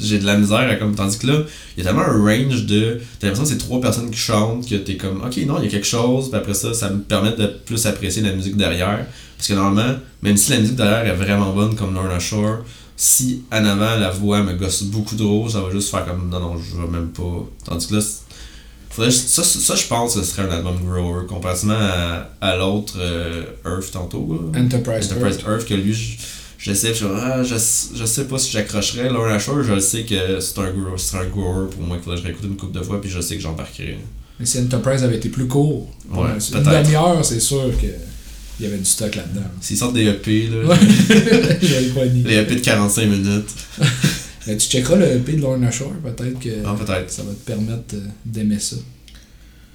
[SPEAKER 1] J'ai de la misère à comme. Tandis que là, il y a tellement un range de. T'as l'impression que c'est trois personnes qui chantent, que t'es comme. Ok, non, il y a quelque chose, puis après ça, ça me permet de plus apprécier la musique derrière. Parce que normalement, même si la musique derrière est vraiment bonne, comme Lorna Shore, si en avant la voix me gosse beaucoup trop, ça va juste faire comme. Non, non, je vais même pas. Tandis que là, c'est- faudrait, ça, ça, ça, je pense que ce serait un album grower, comparativement à, à l'autre euh, Earth tantôt. là.
[SPEAKER 2] Enterprise,
[SPEAKER 1] Enterprise
[SPEAKER 2] Earth.
[SPEAKER 1] Earth, que lui, je- j'essaie, je, ah, je, je sais pas si j'accrocherais. Lorna Shore, je le sais que c'est un grower, c'est un grower pour moi, qu'il faudrait que je réécoute une couple de fois, puis je sais que j'embarquerais.
[SPEAKER 2] Mais si Enterprise avait été plus court,
[SPEAKER 1] Ouais,
[SPEAKER 2] une demi-heure, c'est sûr que il y avait du stock là-dedans.
[SPEAKER 1] S'ils sortent des EP, là,
[SPEAKER 2] Ouais.
[SPEAKER 1] Les EP de 45 minutes,
[SPEAKER 2] tu checkeras le EP de Lorna Shore, peut-être que
[SPEAKER 1] ah, peut-être.
[SPEAKER 2] ça va te permettre euh, d'aimer ça.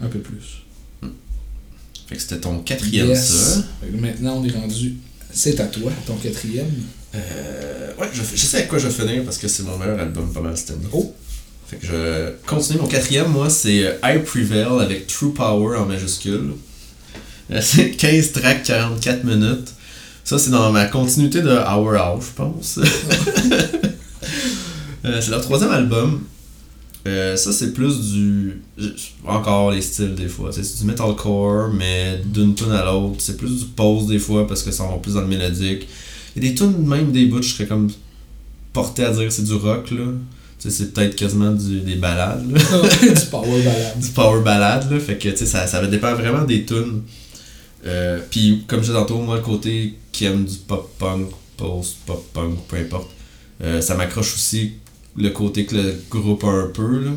[SPEAKER 2] Un peu plus.
[SPEAKER 1] Fait que c'était ton quatrième,
[SPEAKER 2] Yes.
[SPEAKER 1] ça.
[SPEAKER 2] Que maintenant, on est rendu. C'est à toi, ton quatrième.
[SPEAKER 1] Euh, ouais, je, je sais avec quoi je vais finir parce que c'est mon meilleur album, pas mal cette année.
[SPEAKER 2] Oh.
[SPEAKER 1] Fait que je continue. Mon quatrième, moi, c'est euh, I Prevail avec True Power en majuscule. Euh, C'est 15 tracks, 44 minutes. Ça, c'est dans ma continuité de Hour Hour, je pense. Euh, c'est leur troisième album. Euh, ça, c'est plus du. Encore les styles des fois. C'est du metalcore, mais d'une tune à l'autre. C'est plus du pause des fois parce que ça va plus dans le mélodique. Il y a des tunes, même des bouts, je serais comme porté à dire que c'est du rock, là. C'est peut-être quasiment du, des balades, là.
[SPEAKER 2] du power ballad.
[SPEAKER 1] du power ballade, là. Fait que, ça, ça dépend vraiment des tunes. Euh, Puis, comme je disais tantôt, moi, le côté qui aime du pop-punk, post-pop-punk, peu importe, euh, ça m'accroche aussi le côté que le groupe a un peu, là.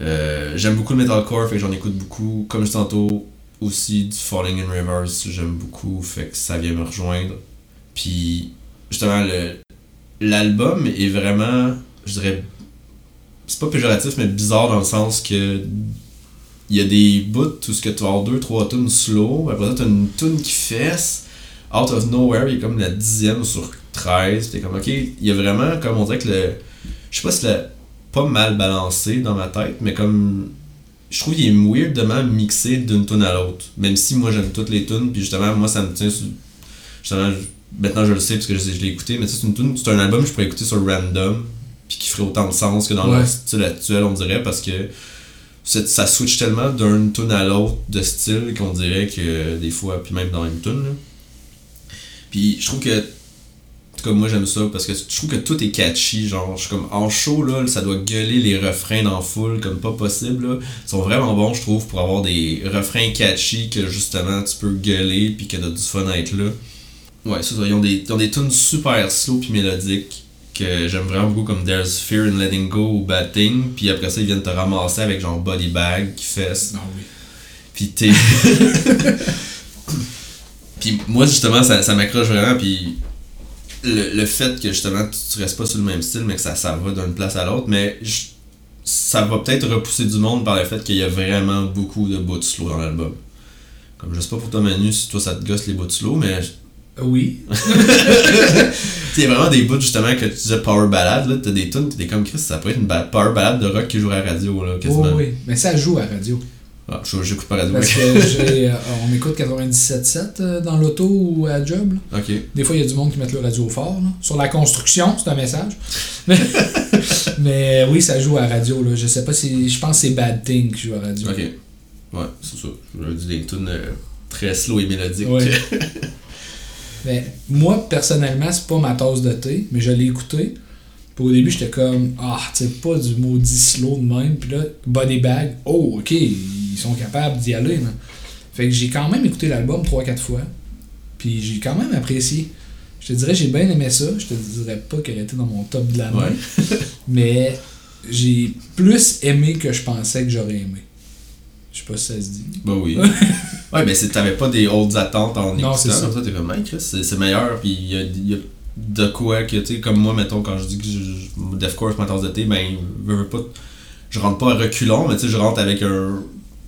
[SPEAKER 1] Euh, j'aime beaucoup le metalcore, fait que j'en écoute beaucoup. Comme je tantôt, aussi du Falling in Reverse, j'aime beaucoup, fait que ça vient me rejoindre. Puis, justement, le l'album est vraiment, je dirais, c'est pas péjoratif, mais bizarre dans le sens que il y a des bouts où ce que tu avoir deux, trois tunes slow, après ça t'as une tune qui fesse, out of nowhere, il est comme la dixième sur 13, t'es comme ok, il y a vraiment, comme on dirait que le, je sais pas si le, pas mal balancé dans ma tête, mais comme, je trouve qu'il est weirdement mixé d'une tune à l'autre, même si moi j'aime toutes les tunes, puis justement moi ça me tient sur, justement, maintenant je le sais parce que je, je l'ai écouté, mais c'est une tune, c'est un album que je pourrais écouter sur random, puis qui ferait autant de sens que dans
[SPEAKER 2] Ouais.
[SPEAKER 1] le style actuel, on dirait, parce que ça switch tellement d'un tune à l'autre de style qu'on dirait que des fois, puis même dans une tune. Puis je trouve que, tout cas moi j'aime ça parce que je trouve que tout est catchy. Genre, je suis comme en show là, ça doit gueuler les refrains dans full comme pas possible. Là. Ils sont vraiment bons, je trouve, pour avoir des refrains catchy que justement tu peux gueuler puis que t'as du fun à être là. Ouais, ça. Ils ont des, ils ont des tunes super slow puis mélodiques que j'aime vraiment beaucoup comme There's Fear in Letting Go ou Bad Thing. Puis après ça, ils viennent te ramasser avec genre Body Bag qui fesse.
[SPEAKER 2] Ah oui.
[SPEAKER 1] Puis t'es. puis moi, justement, ça, ça m'accroche vraiment. Puis le, le fait que justement, tu, tu restes pas sur le même style, mais que ça, ça va d'une place à l'autre, mais je- ça va peut-être repousser du monde par le fait qu'il y a vraiment beaucoup de bouts de slow dans l'album. Comme je sais pas pour toi, Manu, si toi ça te gosse les bouts de slow, mais
[SPEAKER 2] Oui.
[SPEAKER 1] il y a vraiment des bouts justement que tu disais power ballade, là, t'as des tunes, t'es comme Chris, ça pourrait être une power ballade de rock qui jouerait à la radio, là,
[SPEAKER 2] Oui,
[SPEAKER 1] quasiment.
[SPEAKER 2] oui. Mais ça joue à la radio.
[SPEAKER 1] Ah, je- j'écoute pas la radio.
[SPEAKER 2] Parce que j'ai, euh, on écoute 97.7 euh, dans l'auto ou à job. là. Des fois, il y a du monde qui met le radio fort. là. Sur la construction, c'est un message. Mais, mais oui, ça joue à radio. Là. Je sais pas si. Je pense que c'est Bad Thing qui joue à radio.
[SPEAKER 1] Ok. Ouais, c'est ça. J'aurais dit des tunes euh, très slow et mélodiques.
[SPEAKER 2] Ouais. Mais moi, personnellement, c'est pas ma tasse de thé, mais je l'ai écouté. Puis au début, j'étais comme, ah, tu sais, pas du maudit slow de même. Puis là, Body Bag, oh, ok, ils sont capables d'y aller. là. Fait que j'ai quand même écouté l'album 3-4 fois. Puis j'ai quand même apprécié. Je te dirais, j'ai bien aimé ça. Je te dirais pas qu'elle était dans mon top de l'année.
[SPEAKER 1] Ouais.
[SPEAKER 2] Mais j'ai plus aimé que je pensais que j'aurais aimé. Je sais pas si ça se dit.
[SPEAKER 1] Bah oui. ouais, mais t'avais pas des hautes attentes en
[SPEAKER 2] Non,
[SPEAKER 1] écoutant.
[SPEAKER 2] c'est ça.
[SPEAKER 1] T'es comme, hey, Chris, c'est meilleur. Puis il y a, il y a de quoi que, tu sais, comme moi, mettons, quand je dis que je, je- deathcore c'est ma tasse de thé, ben, veux pas, je rentre pas à reculons, mais tu sais, je rentre avec un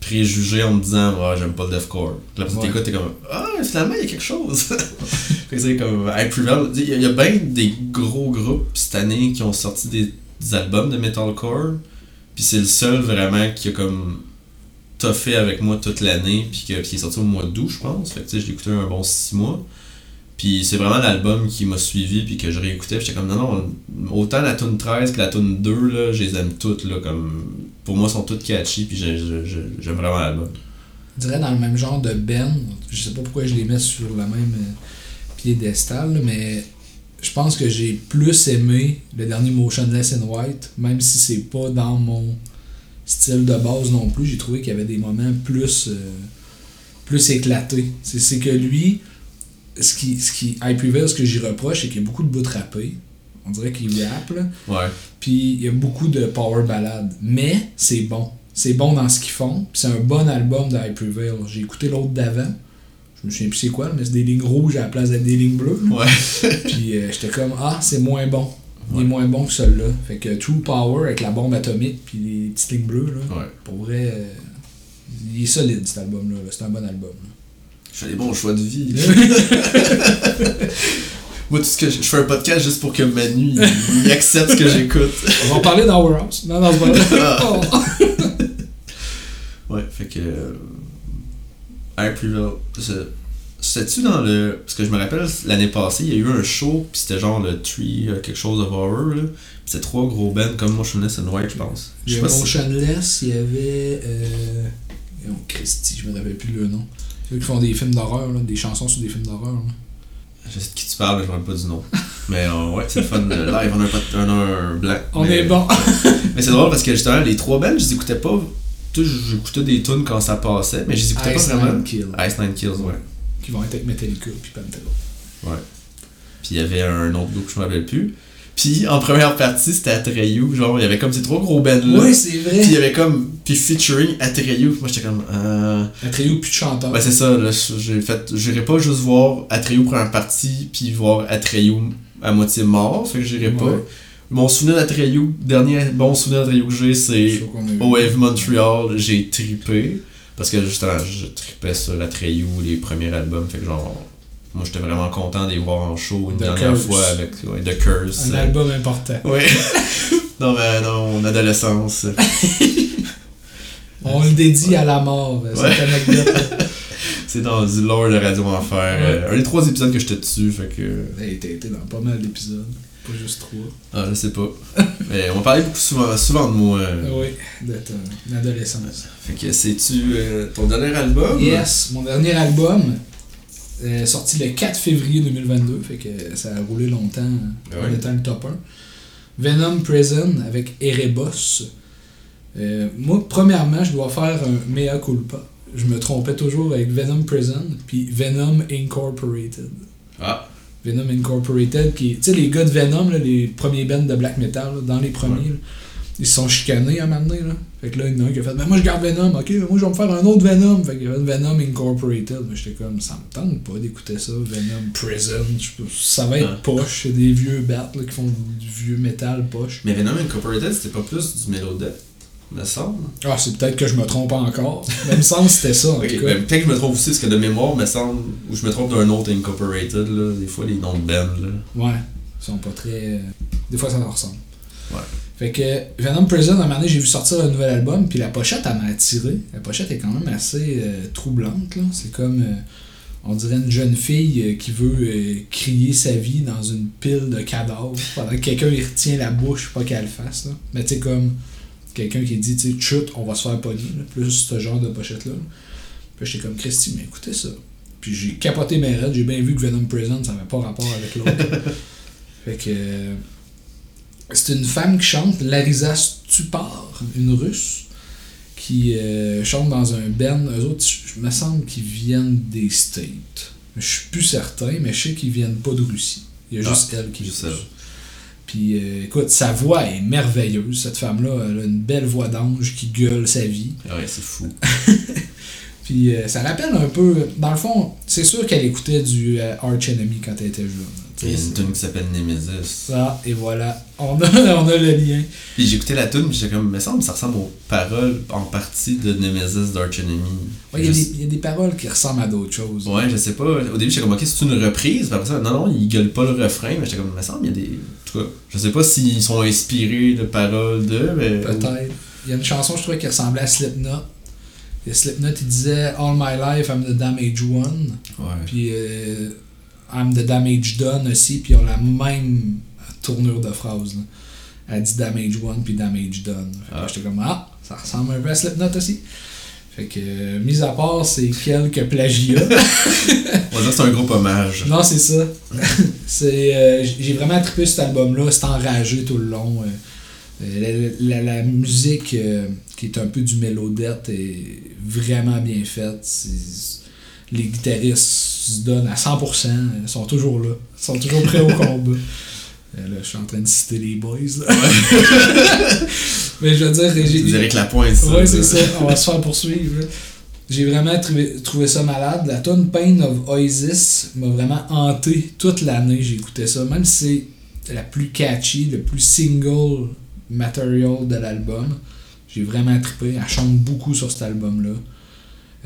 [SPEAKER 1] préjugé en me disant, ah, j'aime pas le deathcore. Tu
[SPEAKER 2] Ouais.
[SPEAKER 1] t'écoutes, t'es comme, ah, finalement, il y a quelque chose. C'est comme, I Prevail, il y a- a bien des gros groupes cette année qui ont sorti des, des albums de metalcore, puis c'est le seul vraiment qui a comme toffé avec moi toute l'année, puis qui est sorti au mois d'août, je pense. Fait que tu sais, je l'ai écouté un bon 6 mois. Puis c'est vraiment l'album qui m'a suivi, puis que je réécoutais, j'étais comme, non, non, autant la tune 13 que la tune 2, là, je les aime toutes, là, comme, pour moi, sont toutes catchy, puis j'ai- j'ai- j'ai- j'aime vraiment l'album.
[SPEAKER 2] Je dirais dans le même genre de Ben. Je sais pas pourquoi je les mets sur le même euh, piédestal, mais je pense que j'ai plus aimé le dernier Motionless in White, même si c'est pas dans mon style de base non plus. J'ai trouvé qu'il y avait des moments plus, euh, plus éclatés. C'est que lui, ce qui, ce qui, Hype Prevail, ce que j'y reproche, c'est qu'il y a beaucoup de bouts rappés. On dirait qu'il rappe, là.
[SPEAKER 1] Ouais.
[SPEAKER 2] Puis il y a beaucoup de power ballades. Mais c'est bon. C'est bon dans ce qu'ils font. Puis c'est un bon album de Hype Prevail. J'ai écouté l'autre d'avant. Je me souviens plus c'est quoi, mais c'est des lignes rouges à la place d'être des lignes bleues.
[SPEAKER 1] Ouais.
[SPEAKER 2] Puis euh, j'étais comme, ah, c'est moins bon. Il est moins bon que celui-là. Fait que True Power avec la bombe atomique puis les petites lignes bleues, là,
[SPEAKER 1] Ouais.
[SPEAKER 2] pour vrai, euh, il est solide cet album-là. là. C'est un bon album. là.
[SPEAKER 1] Je fais des bons choix de vie. Moi, tout ce que je, je fais un podcast juste pour que Manu il, il accepte ce que j'écoute.
[SPEAKER 2] On va en parler dans Our House. Non, non, c'est pas vrai.
[SPEAKER 1] Ouais, fait que. Euh, Air Prevail. c'est- C'était-tu dans le. Parce que je me rappelle, l'année passée, il y a eu un show, puis c'était genre le Tree, euh, quelque chose of Horror, là. C'était trois gros bands comme Motionless and White, je pense.
[SPEAKER 2] Il
[SPEAKER 1] Je
[SPEAKER 2] y
[SPEAKER 1] sais
[SPEAKER 2] avait
[SPEAKER 1] pas si.
[SPEAKER 2] Motionless, il y avait. Euh... Oh, Christy, je me rappelle plus le nom. Ceux qui font des films d'horreur, là, des chansons sur des films d'horreur.
[SPEAKER 1] Je sais de qui tu parles, mais je me rappelle pas du nom. mais euh, ouais, c'est le fun. euh, Live, on a un, un blanc.
[SPEAKER 2] On
[SPEAKER 1] mais-
[SPEAKER 2] est bon.
[SPEAKER 1] Mais c'est drôle parce que justement, les trois bands, je les écoutais pas. J'écoutais des tunes quand ça passait, mais je les écoutais
[SPEAKER 2] Ice
[SPEAKER 1] pas vraiment.
[SPEAKER 2] Nine Kill.
[SPEAKER 1] Ice Nine Kills, ouais.
[SPEAKER 2] Qui vont être avec Metallica puis Pantera.
[SPEAKER 1] Ouais. Puis il y avait un autre groupe que je me rappelle plus. Puis en première partie, c'était Atreyu. Genre, il y avait comme ces trois gros bands là.
[SPEAKER 2] Oui, c'est
[SPEAKER 1] Puis il y
[SPEAKER 2] vrai.
[SPEAKER 1] avait comme. Puis featuring Atreyu. Moi j'étais comme. Euh...
[SPEAKER 2] Trio plus de chanteurs.
[SPEAKER 1] Ouais, c'est ça. J'ai fait. J'irais pas juste voir Atreyu première partie, puis voir Atreyu à moitié mort. Fait que j'irais pas. Mon souvenir d'Atreyu, dernier bon souvenir d'Atreyu que j'ai, c'est. Wave Montreal, j'ai trippé. Parce que justement, je trippais sur la Treyu, les premiers albums. Fait que genre, moi j'étais vraiment content de les voir en show une
[SPEAKER 2] The
[SPEAKER 1] dernière
[SPEAKER 2] Curse.
[SPEAKER 1] fois avec ouais, The Curse.
[SPEAKER 2] Un album important.
[SPEAKER 1] Ouais. non, mais non, mon adolescence.
[SPEAKER 2] On le dédie à la mort, euh,
[SPEAKER 1] Ouais.
[SPEAKER 2] cette anecdote.
[SPEAKER 1] C'est dans du lore de Radio Enfer. Euh, un des trois épisodes que j'étais dessus, fait que.
[SPEAKER 2] Hey, T'as été dans pas mal d'épisodes. Pas juste trois.
[SPEAKER 1] Ah, je sais pas. mais on parlait beaucoup souvent, souvent de moi. euh.
[SPEAKER 2] Oui, de ton adolescence.
[SPEAKER 1] Fait que c'est-tu euh, ton dernier album?
[SPEAKER 2] Yes, mon dernier album, euh, sorti le 4 février 2022, fait que ça a roulé longtemps en
[SPEAKER 1] ouais.
[SPEAKER 2] étant le top 1. Venom Prison avec Erebos. Euh, moi, premièrement, je dois faire un mea culpa. Je me trompais toujours avec Venom Prison puis Venom Incorporated.
[SPEAKER 1] Ah,
[SPEAKER 2] Venom Incorporated, qui Tu sais, les gars de Venom, là, les premiers bands de black metal, là, dans les premiers,
[SPEAKER 1] Ouais.
[SPEAKER 2] là, ils se sont chicanés à un moment donné, là. Fait que là, il y en a un qui a fait, ben moi je garde Venom, ok, moi je vais me faire un autre Venom. Fait que Venom Incorporated. Mais j'étais comme, ça me tente pas d'écouter ça, Venom Prison. Ça va être
[SPEAKER 1] Ah.
[SPEAKER 2] poche, c'est des vieux bats là, qui font du vieux métal poche.
[SPEAKER 1] mais Venom Incorporated, c'était pas plus du Melodeath, me semble.
[SPEAKER 2] Ah, c'est peut-être que je me trompe encore. Même sens, c'était ça, en
[SPEAKER 1] Ok,
[SPEAKER 2] tout cas.
[SPEAKER 1] ben, peut-être que je me trompe aussi, parce que de mémoire, me semble, ou je me trompe d'un autre Incorporated, là, des fois les noms de band, là.
[SPEAKER 2] Ouais, ils sont pas très. Des fois, ça leur ressemble.
[SPEAKER 1] Ouais.
[SPEAKER 2] Fait que Venom Prison, à un moment donné, j'ai vu sortir un nouvel album, puis la pochette, elle m'a attiré. La pochette est quand même assez euh, troublante, là. C'est comme. euh, on dirait une jeune fille euh, qui veut crier sa vie dans une pile de cadavres pendant que quelqu'un il retient la bouche, pas qu'elle le fasse, là. Mais tu sais, comme quelqu'un qui dit, tu sais, chut, on va se faire pogner. Plus ce genre de pochette-là. Puis j'étais comme, Christy, mais écoutez ça. Puis j'ai capoté mes raids, j'ai bien vu que Venom Prison, ça n'avait pas rapport avec l'autre. fait que. C'est une femme qui chante, Larisa Stupar, une russe, qui euh, chante dans un band. Eux autres, je me semble qu'ils viennent des States. Je suis plus certain, mais je sais qu'ils viennent pas de Russie. Il y a
[SPEAKER 1] Ah,
[SPEAKER 2] juste elle qui est. Puis euh, écoute, sa voix est merveilleuse. Cette femme-là, elle a une belle voix d'ange qui gueule sa vie.
[SPEAKER 1] Ah ouais, c'est fou.
[SPEAKER 2] Puis euh, ça rappelle un peu. Dans le fond, c'est sûr qu'elle écoutait du Arch Enemy quand elle était jeune.
[SPEAKER 1] Il y a une tune qui s'appelle Nemesis.
[SPEAKER 2] Ah, et voilà, on a, on a le lien.
[SPEAKER 1] Puis j'ai écouté la tune, puis j'étais comme, me semble, ça ressemble aux paroles en partie de Nemesis d'Arch Enemy.
[SPEAKER 2] Ouais, il y, a
[SPEAKER 1] Juste-
[SPEAKER 2] des- il y a des paroles qui ressemblent à d'autres choses.
[SPEAKER 1] Ouais, je sais pas. Au début, j'étais comme, ok, c'est une reprise. Puis après ça, non, non, ils gueulent pas le refrain. Mais j'étais comme, me semble, il y a des. En tout cas, je sais pas s'ils sont inspirés de paroles de, mais.
[SPEAKER 2] Peut-être. Il y a une chanson, je trouvais, qui ressemblait à Slipknot. Et Slipknot, il disait All my life, I'm the damage one.
[SPEAKER 1] Ouais.
[SPEAKER 2] Puis euh, I'm the damage done aussi. Puis ils ont la même tournure de phrase. Là. Elle dit damage one, puis damage done.
[SPEAKER 1] Ah.
[SPEAKER 2] j'étais comme, ah, ça ressemble un peu à Slipknot aussi. Fait que, euh, mis à part ces quelques plagiats.
[SPEAKER 1] On c'est un groupe hommage.
[SPEAKER 2] non, c'est ça. c'est, euh, j'ai vraiment trippé cet album-là. C'est enragé tout le long. euh. Euh, la, la- la musique qui est un peu du mélodette est vraiment bien faite. Les guitaristes se donnent à 100%. Ils sont toujours là. Ils sont toujours prêts au combat. Euh, là, je suis en train de citer les boys. Là. Mais je veux dire, j'ai,
[SPEAKER 1] Vous Eric Lapointe, ça.
[SPEAKER 2] Ouais, c'est ça. On va se faire poursuivre. J'ai vraiment trouvé, trouvé ça malade. La tune Pain of Oasis m'a vraiment hanté toute l'année. J'écoutais ça. Même si c'est la plus catchy, le plus single material de l'album. J'ai vraiment trippé. Elle chante beaucoup sur cet album-là.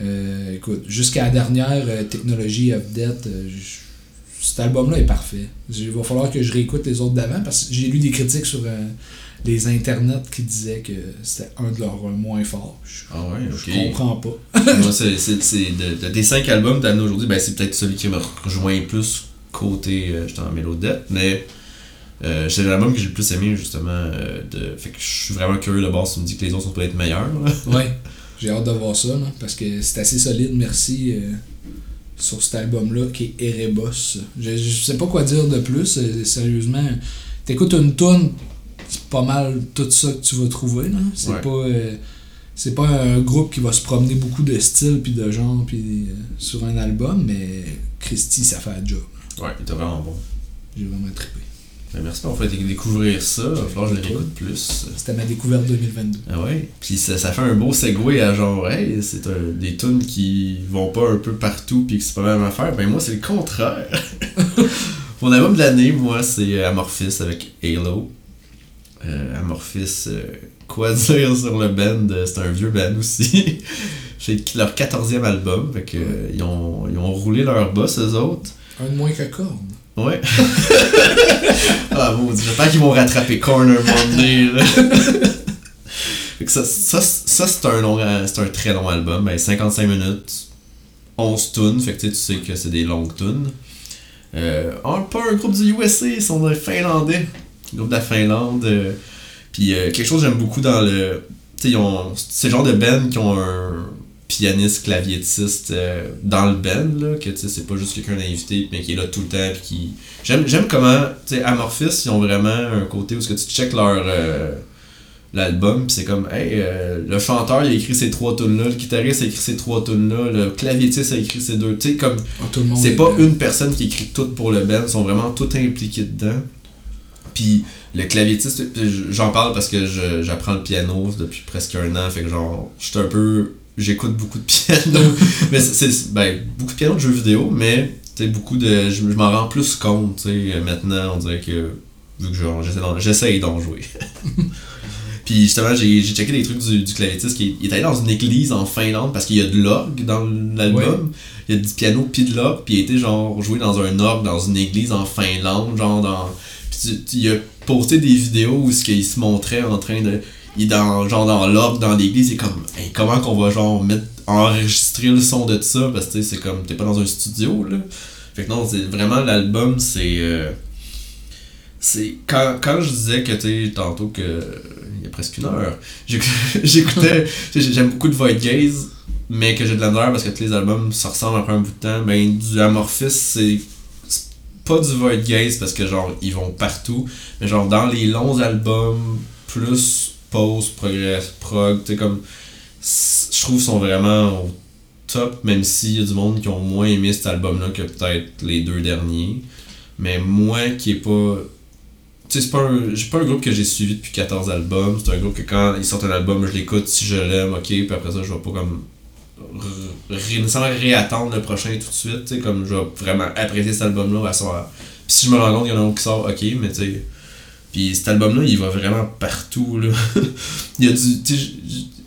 [SPEAKER 2] Euh, écoute, jusqu'à la dernière euh, Technology of Death, euh, cet album-là est parfait. Il va falloir que je réécoute les autres d'avant parce que j'ai lu des critiques sur les internets qui disaient que c'était un de leurs moins forts. Je,
[SPEAKER 1] Ah ouais,
[SPEAKER 2] je comprends pas.
[SPEAKER 1] Moi, c'est, de, de- des cinq albums que t'as amené aujourd'hui, ben, c'est peut-être celui qui me rejoint plus côté j'étais en mélodette, mais euh, c'est l'album que j'ai le plus aimé justement. euh, de, fait que je suis vraiment curieux de voir si tu me dis que les autres sont peut-être meilleurs.
[SPEAKER 2] Ouais, j'ai hâte de voir ça là, parce que c'est assez solide, merci. euh, sur cet album-là qui est Erebos. Je, je sais pas quoi dire de plus, euh, sérieusement. T'écoutes une tune, c'est pas mal tout ça que tu vas trouver. là. C'est
[SPEAKER 1] Ouais.
[SPEAKER 2] pas. euh, c'est pas un groupe qui va se promener beaucoup de styles puis de genres puis euh, sur un album, mais Christy, ça fait un job.
[SPEAKER 1] Ouais, il était vraiment bon.
[SPEAKER 2] J'ai vraiment trippé.
[SPEAKER 1] Ben, merci pour faire découvrir ça. Il va falloir que je le réécoute plus.
[SPEAKER 2] C'était ma découverte 2022.
[SPEAKER 1] Ah ouais? Puis ça, ça fait un beau segway à genre, hey, c'est des tunes qui vont pas un peu partout puis que c'est pas la même affaire. Ben moi, c'est le contraire. Mon album de l'année, moi, c'est Amorphis avec Halo. Euh, Amorphis, euh, quoi dire sur le band? Euh, C'est un vieux band aussi. C'est leur 14e album. Fait que, euh, ils, ont, ils ont roulé leur boss, eux autres.
[SPEAKER 2] Un de moins que Korn.
[SPEAKER 1] Ouais. ah bon, j'espère qu'ils vont rattraper Corner Monday. Là. Fait que ça, ça, ça, c'est un long, euh, c'est un très long album, ben 55 minutes, 11 tunes, fait que tu sais, tu sais que c'est des longues tunes. Euh, oh, pas un groupe du USA, ils sont des Finlandais, groupe de la Finlande. euh, Puis euh, quelque chose que j'aime beaucoup dans le, tu sais, ils ont, c'est le genre de band qui ont un pianiste claviétiste euh, dans le band là que tu sais c'est pas juste quelqu'un d'invité mais qui est là tout le temps puis qui j'aime j'aime comment tu sais Amorphis ils ont vraiment un côté où ce que tu check leur euh, l'album puis c'est comme hey euh, le chanteur il a écrit ces trois tunes là le guitariste a écrit ces trois tunes là le claviétiste a écrit ces deux tu sais comme
[SPEAKER 2] monde
[SPEAKER 1] c'est
[SPEAKER 2] est
[SPEAKER 1] pas une personne qui écrit tout pour le band, ils sont vraiment tous impliqués dedans. Puis le claviétiste, j'en parle parce que j'apprends le piano depuis presque un an, fait que genre, je suis un peu. J'écoute beaucoup de piano, mais c'est-. Ben, beaucoup de piano de jeux vidéo, mais beaucoup de. Je, m'en rends plus compte, sais, maintenant, on dirait que. Vu que j'essaye d'en jouer. Puis justement, j'ai j'ai checké des trucs du, du qui il est allé dans une église en Finlande parce qu'il y a de l'orgue dans l'album. Il y a du piano puis de l'orgue, puis il a été genre joué dans un orgue dans une église en Finlande, genre dans. Puis il a posté des vidéos où qu'il se montrait en train de. Il dans, genre dans l'orgue dans l'église, il est comme Hey, comment qu'on va genre mettre enregistrer le son de ça? Parce que c'est comme t'es pas dans un studio là. Fait que non, c'est vraiment l'album, c'est. euh, c'est quand, quand je disais que tu tantôt que il y a presque une heure j'éc- j'écoutais j'aime beaucoup de Void Gaze mais que j'ai de la misère parce que tous les albums ça ressemble après un bout de temps ben du Amorphis c'est c'est pas du Void Gaze parce que genre ils vont partout mais genre dans les longs albums plus post progress prog tu sais comme je trouve sont vraiment au top même s'il y a du monde qui ont moins aimé cet album là que peut-être les deux derniers mais moi qui est pas tu sais, c'est pas un, pas un groupe que j'ai suivi depuis 14 albums. C'est un groupe que quand ils sortent un album, je l'écoute si je l'aime, ok, puis après ça, je vais pas comme. nécessairement réattendre le prochain tout de suite, tu sais, comme je vais vraiment apprécier cet album-là à son- Puis si je me rends compte qu'il y en a un qui sort, ok, mais tu sais. Puis cet album-là, il va vraiment partout, là. il y a du. Tu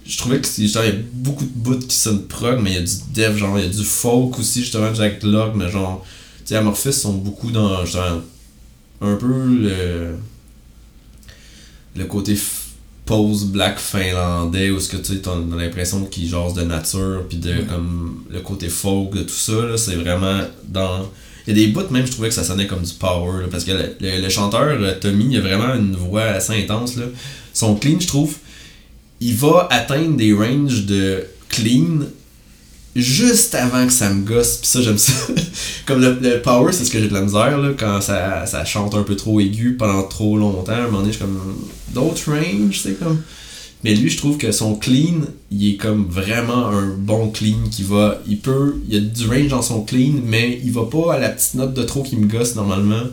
[SPEAKER 1] je- trouvais que c'est- genre, il y a beaucoup de bouts qui sonnent prog, mais il y a du dev, genre, il y a du folk aussi, justement, Jack Locke, mais genre. Tu sais, Amorphis sont beaucoup dans. Genre, un peu le. Le côté f- post-black finlandais, où ce que tu sais, t'as t'as l'impression qu'ils jasent de nature, puis de comme le côté folk de tout ça, là, c'est vraiment dans. Il y a des bouts même, je trouvais que ça sonnait comme du power, parce que le, le- le chanteur, euh, Tommy, il a vraiment une voix assez intense. Là. Son clean, je trouve, il va atteindre des ranges de clean juste avant que ça me gosse, puis ça, j'aime ça. comme le, le power, c'est ce que j'ai de la misère, là, quand ça, ça chante un peu trop aigu pendant trop longtemps. À un moment donné, je suis comme. D'autres ranges, c'est comme. Mais lui, je trouve que son clean, il est comme vraiment un bon clean qui va. Il peut. Il y a du range dans son clean, mais il va pas à la petite note de trop qui me gosse normalement.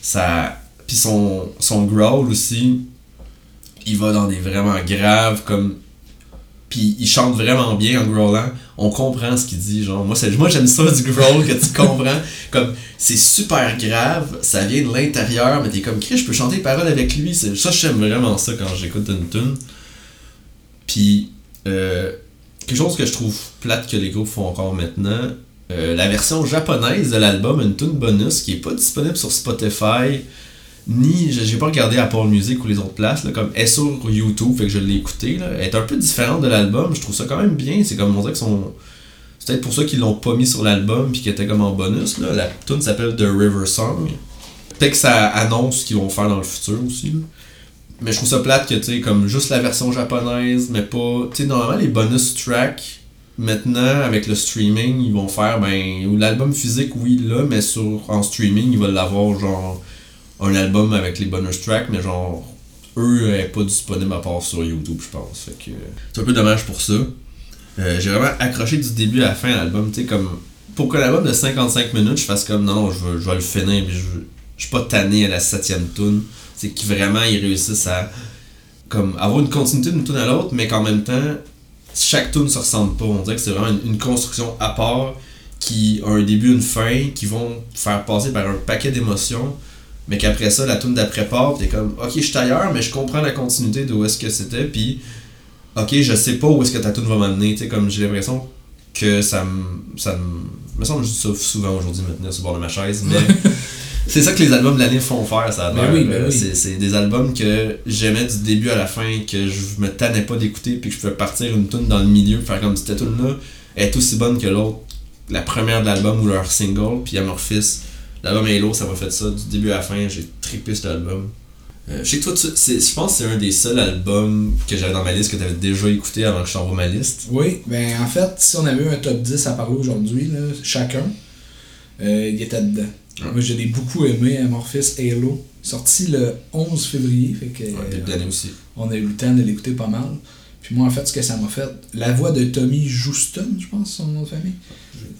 [SPEAKER 1] Ça. Puis son, son growl aussi, il va dans des vraiment graves comme. Puis il chante vraiment bien en growlant. On comprend ce qu'il dit. Genre, moi, moi j'aime ça du growl que tu comprends. Comme c'est super grave, ça vient de l'intérieur, mais t'es comme Chris, je peux chanter les paroles avec lui. Ça, j'aime vraiment ça quand j'écoute une tune. Puis, euh, quelque chose que je trouve plate que les groupes font encore maintenant, euh, la version japonaise de l'album, une tune bonus qui est pas disponible sur Spotify, ni, j'ai pas regardé Apple Music ou les autres places, là, comme est sur YouTube, fait que je l'ai écouté, là, est un peu différente de l'album, je trouve ça quand même bien, c'est comme on dirait que son... C'est peut-être pour ça qu'ils l'ont pas mis sur l'album puis qu'il était comme en bonus, là. la tune s'appelle The River Song. Peut-être que ça annonce ce qu'ils vont faire dans le futur aussi, là. Mais je trouve ça plate que, tu sais, comme juste la version japonaise, mais pas... Tu sais, normalement, les bonus tracks, maintenant, avec le streaming, ils vont faire, ben... Ou l'album physique, oui, là, mais sur en streaming, ils veulent l'avoir, genre... Un album avec les bonus tracks, mais genre... Eux, elle est pas disponible à part sur YouTube, je pense. Fait que... C'est un peu dommage pour ça. Euh, j'ai vraiment accroché du début à la fin l'album, tu sais, comme... Pour que l'album de 55 minutes, je fasse comme, non, je, veux, je vais le finir, mais je, veux- suis pas tanné à la septième tune c'est qu'ils vraiment ils réussissent à comme avoir une continuité d'une tune à l'autre mais qu'en même temps chaque tune se ressemble pas on dirait que c'est vraiment une, une construction à part qui a un début une fin qui vont faire passer par un paquet d'émotions mais qu'après ça la tune d'après part t'es comme ok je suis ailleurs mais je comprends la continuité d'où est-ce que c'était puis ok je sais pas où est-ce que ta tune va m'amener tu sais comme j'ai l'impression que ça me ça me me semble que je dis ça souvent aujourd'hui maintenant sur le bord de ma chaise mais c'est ça que les albums de l'année font faire, ça a
[SPEAKER 2] oui, oui.
[SPEAKER 1] C'est, c'est des albums que j'aimais du début à la fin, que je me tannais pas d'écouter, puis que je pouvais partir une tune dans le milieu, faire comme cette tune là est aussi bonne que l'autre, la première de l'album ou leur single, puis Amorphis. L'album Halo, ça m'a fait ça du début à la fin, j'ai trippé cet album. Euh, je sais que toi, tu- je pense que c'est un des seuls albums que j'avais dans ma liste que tu avais déjà écouté avant que je t'envoie ma liste.
[SPEAKER 2] Oui, ben en fait, si on avait eu un top 10 à parler aujourd'hui, chacun, euh, il était dedans.
[SPEAKER 1] Ouais.
[SPEAKER 2] Moi, je l'ai beaucoup aimé, Amorphis Halo, sorti le 11 février, fait que
[SPEAKER 1] Ouais, début d'année aussi.
[SPEAKER 2] on a eu le temps de l'écouter pas mal. Puis moi, en fait, ce que ça m'a fait, la voix de Tommy Houston, je pense, son nom de famille,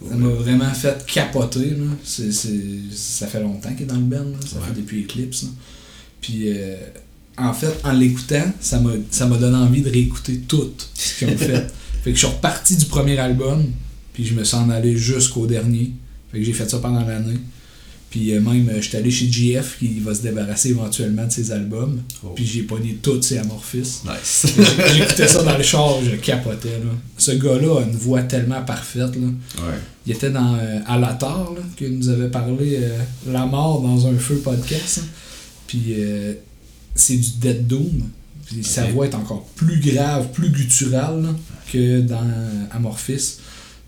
[SPEAKER 2] ça m'a vraiment fait capoter. Là. Ça fait longtemps qu'il est dans le band, là. ça
[SPEAKER 1] Ouais.
[SPEAKER 2] fait depuis Eclipse. là. Puis euh, en fait, en l'écoutant, ça m'a, ça m'a donné envie de réécouter tout ce qu'ils ont fait. fait que je suis reparti du premier album, puis je me suis en allé jusqu'au dernier. Fait que j'ai fait ça pendant l'année. Puis euh, même, euh, j'étais allé chez GF qui va se débarrasser éventuellement de ses albums.
[SPEAKER 1] Oh.
[SPEAKER 2] Puis j'ai pogné tous ses Amorphis.
[SPEAKER 1] Nice.
[SPEAKER 2] J'écoutais ça dans le char, je capotais. Là. Ce gars-là a une voix tellement parfaite. Là.
[SPEAKER 1] ouais.
[SPEAKER 2] Il était dans euh, Alatar, là, nous avait parlé euh, La mort dans un feu podcast. hein. Puis euh, c'est du Dead Doom. Puis sa voix est encore plus grave, plus gutturale là, que dans Amorphis.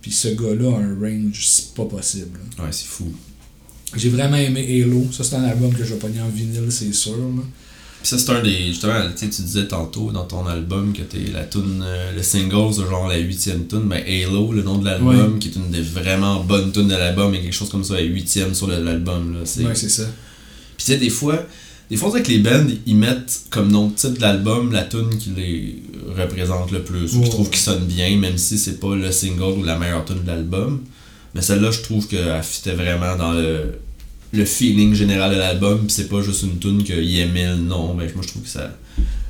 [SPEAKER 2] Puis ce gars-là a un range, c'est pas possible. là.
[SPEAKER 1] Ouais, c'est fou.
[SPEAKER 2] J'ai vraiment aimé Halo. Ça, c'est un album que je vais pogner en vinyle, c'est sûr. là.
[SPEAKER 1] Puis ça, c'est un des. Justement, tu sais, tu disais tantôt dans ton album que t'es la tune, euh, le single, c'est genre la huitième tune, mais Halo, le nom de l'album, qui est une des vraiment bonnes tunes de l'album, et quelque chose comme ça, la huitième sur l'album. là. C'est...
[SPEAKER 2] Ouais, c'est ça.
[SPEAKER 1] Puis tu sais, des fois, des fois, dirait que les bands, ils mettent comme nom de titre de l'album la tune qui les représente le plus, ou
[SPEAKER 2] Ouais.
[SPEAKER 1] qui trouve qui sonne bien, même si c'est pas le single ou la meilleure tune de l'album. Mais celle-là, je trouve qu'elle fitait vraiment dans le, le feeling général de l'album, puis c'est pas juste une tune qu'il aimait le nom, mais moi je trouve que ça,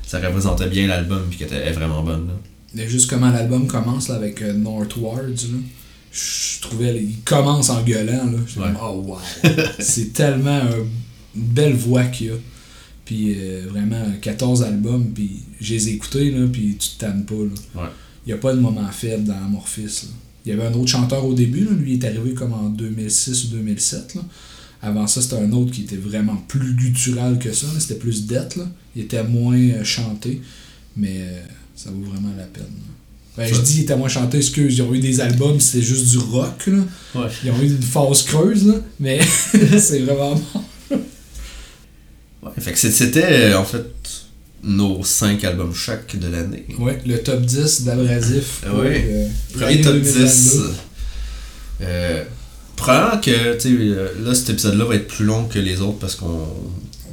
[SPEAKER 1] ça représentait bien l'album, puis qu'elle était vraiment bonne. Là.
[SPEAKER 2] Mais juste comment l'album commence là, avec euh, Northwards. Là. je trouvais, il commence en gueulant, là.
[SPEAKER 1] Ouais.
[SPEAKER 2] comme, oh wow! c'est tellement un- une belle voix qu'il a. Puis euh, vraiment, 14 albums, puis je les ai écoutés, là, puis tu te tannes pas, là.
[SPEAKER 1] Ouais.
[SPEAKER 2] Il n'y a pas de moment faible dans Amorphis, là. Il y avait un autre chanteur au début, là. lui il est arrivé comme en 2006 ou 2007. Là. Avant ça, c'était un autre qui était vraiment plus guttural que ça, c'était plus dette. Là. Il était moins euh, chanté, mais euh, ça vaut vraiment la peine. Ben, je dis il était moins chanté, excuse, ils ont eu des albums, c'était juste du rock. Là.
[SPEAKER 1] Ouais.
[SPEAKER 2] Ils ont eu une phase creuse, là, mais c'est vraiment bon.
[SPEAKER 1] Ouais, fait que c'était euh, en fait nos 5 albums chaque de l'année.
[SPEAKER 2] Ouais, le top 10 d'abrasif. Pour,
[SPEAKER 1] ouais.
[SPEAKER 2] euh,
[SPEAKER 1] Premier top
[SPEAKER 2] 2022.
[SPEAKER 1] 10. Euh, probablement que, tu sais, euh, là, cet épisode-là va être plus long que les autres parce qu'on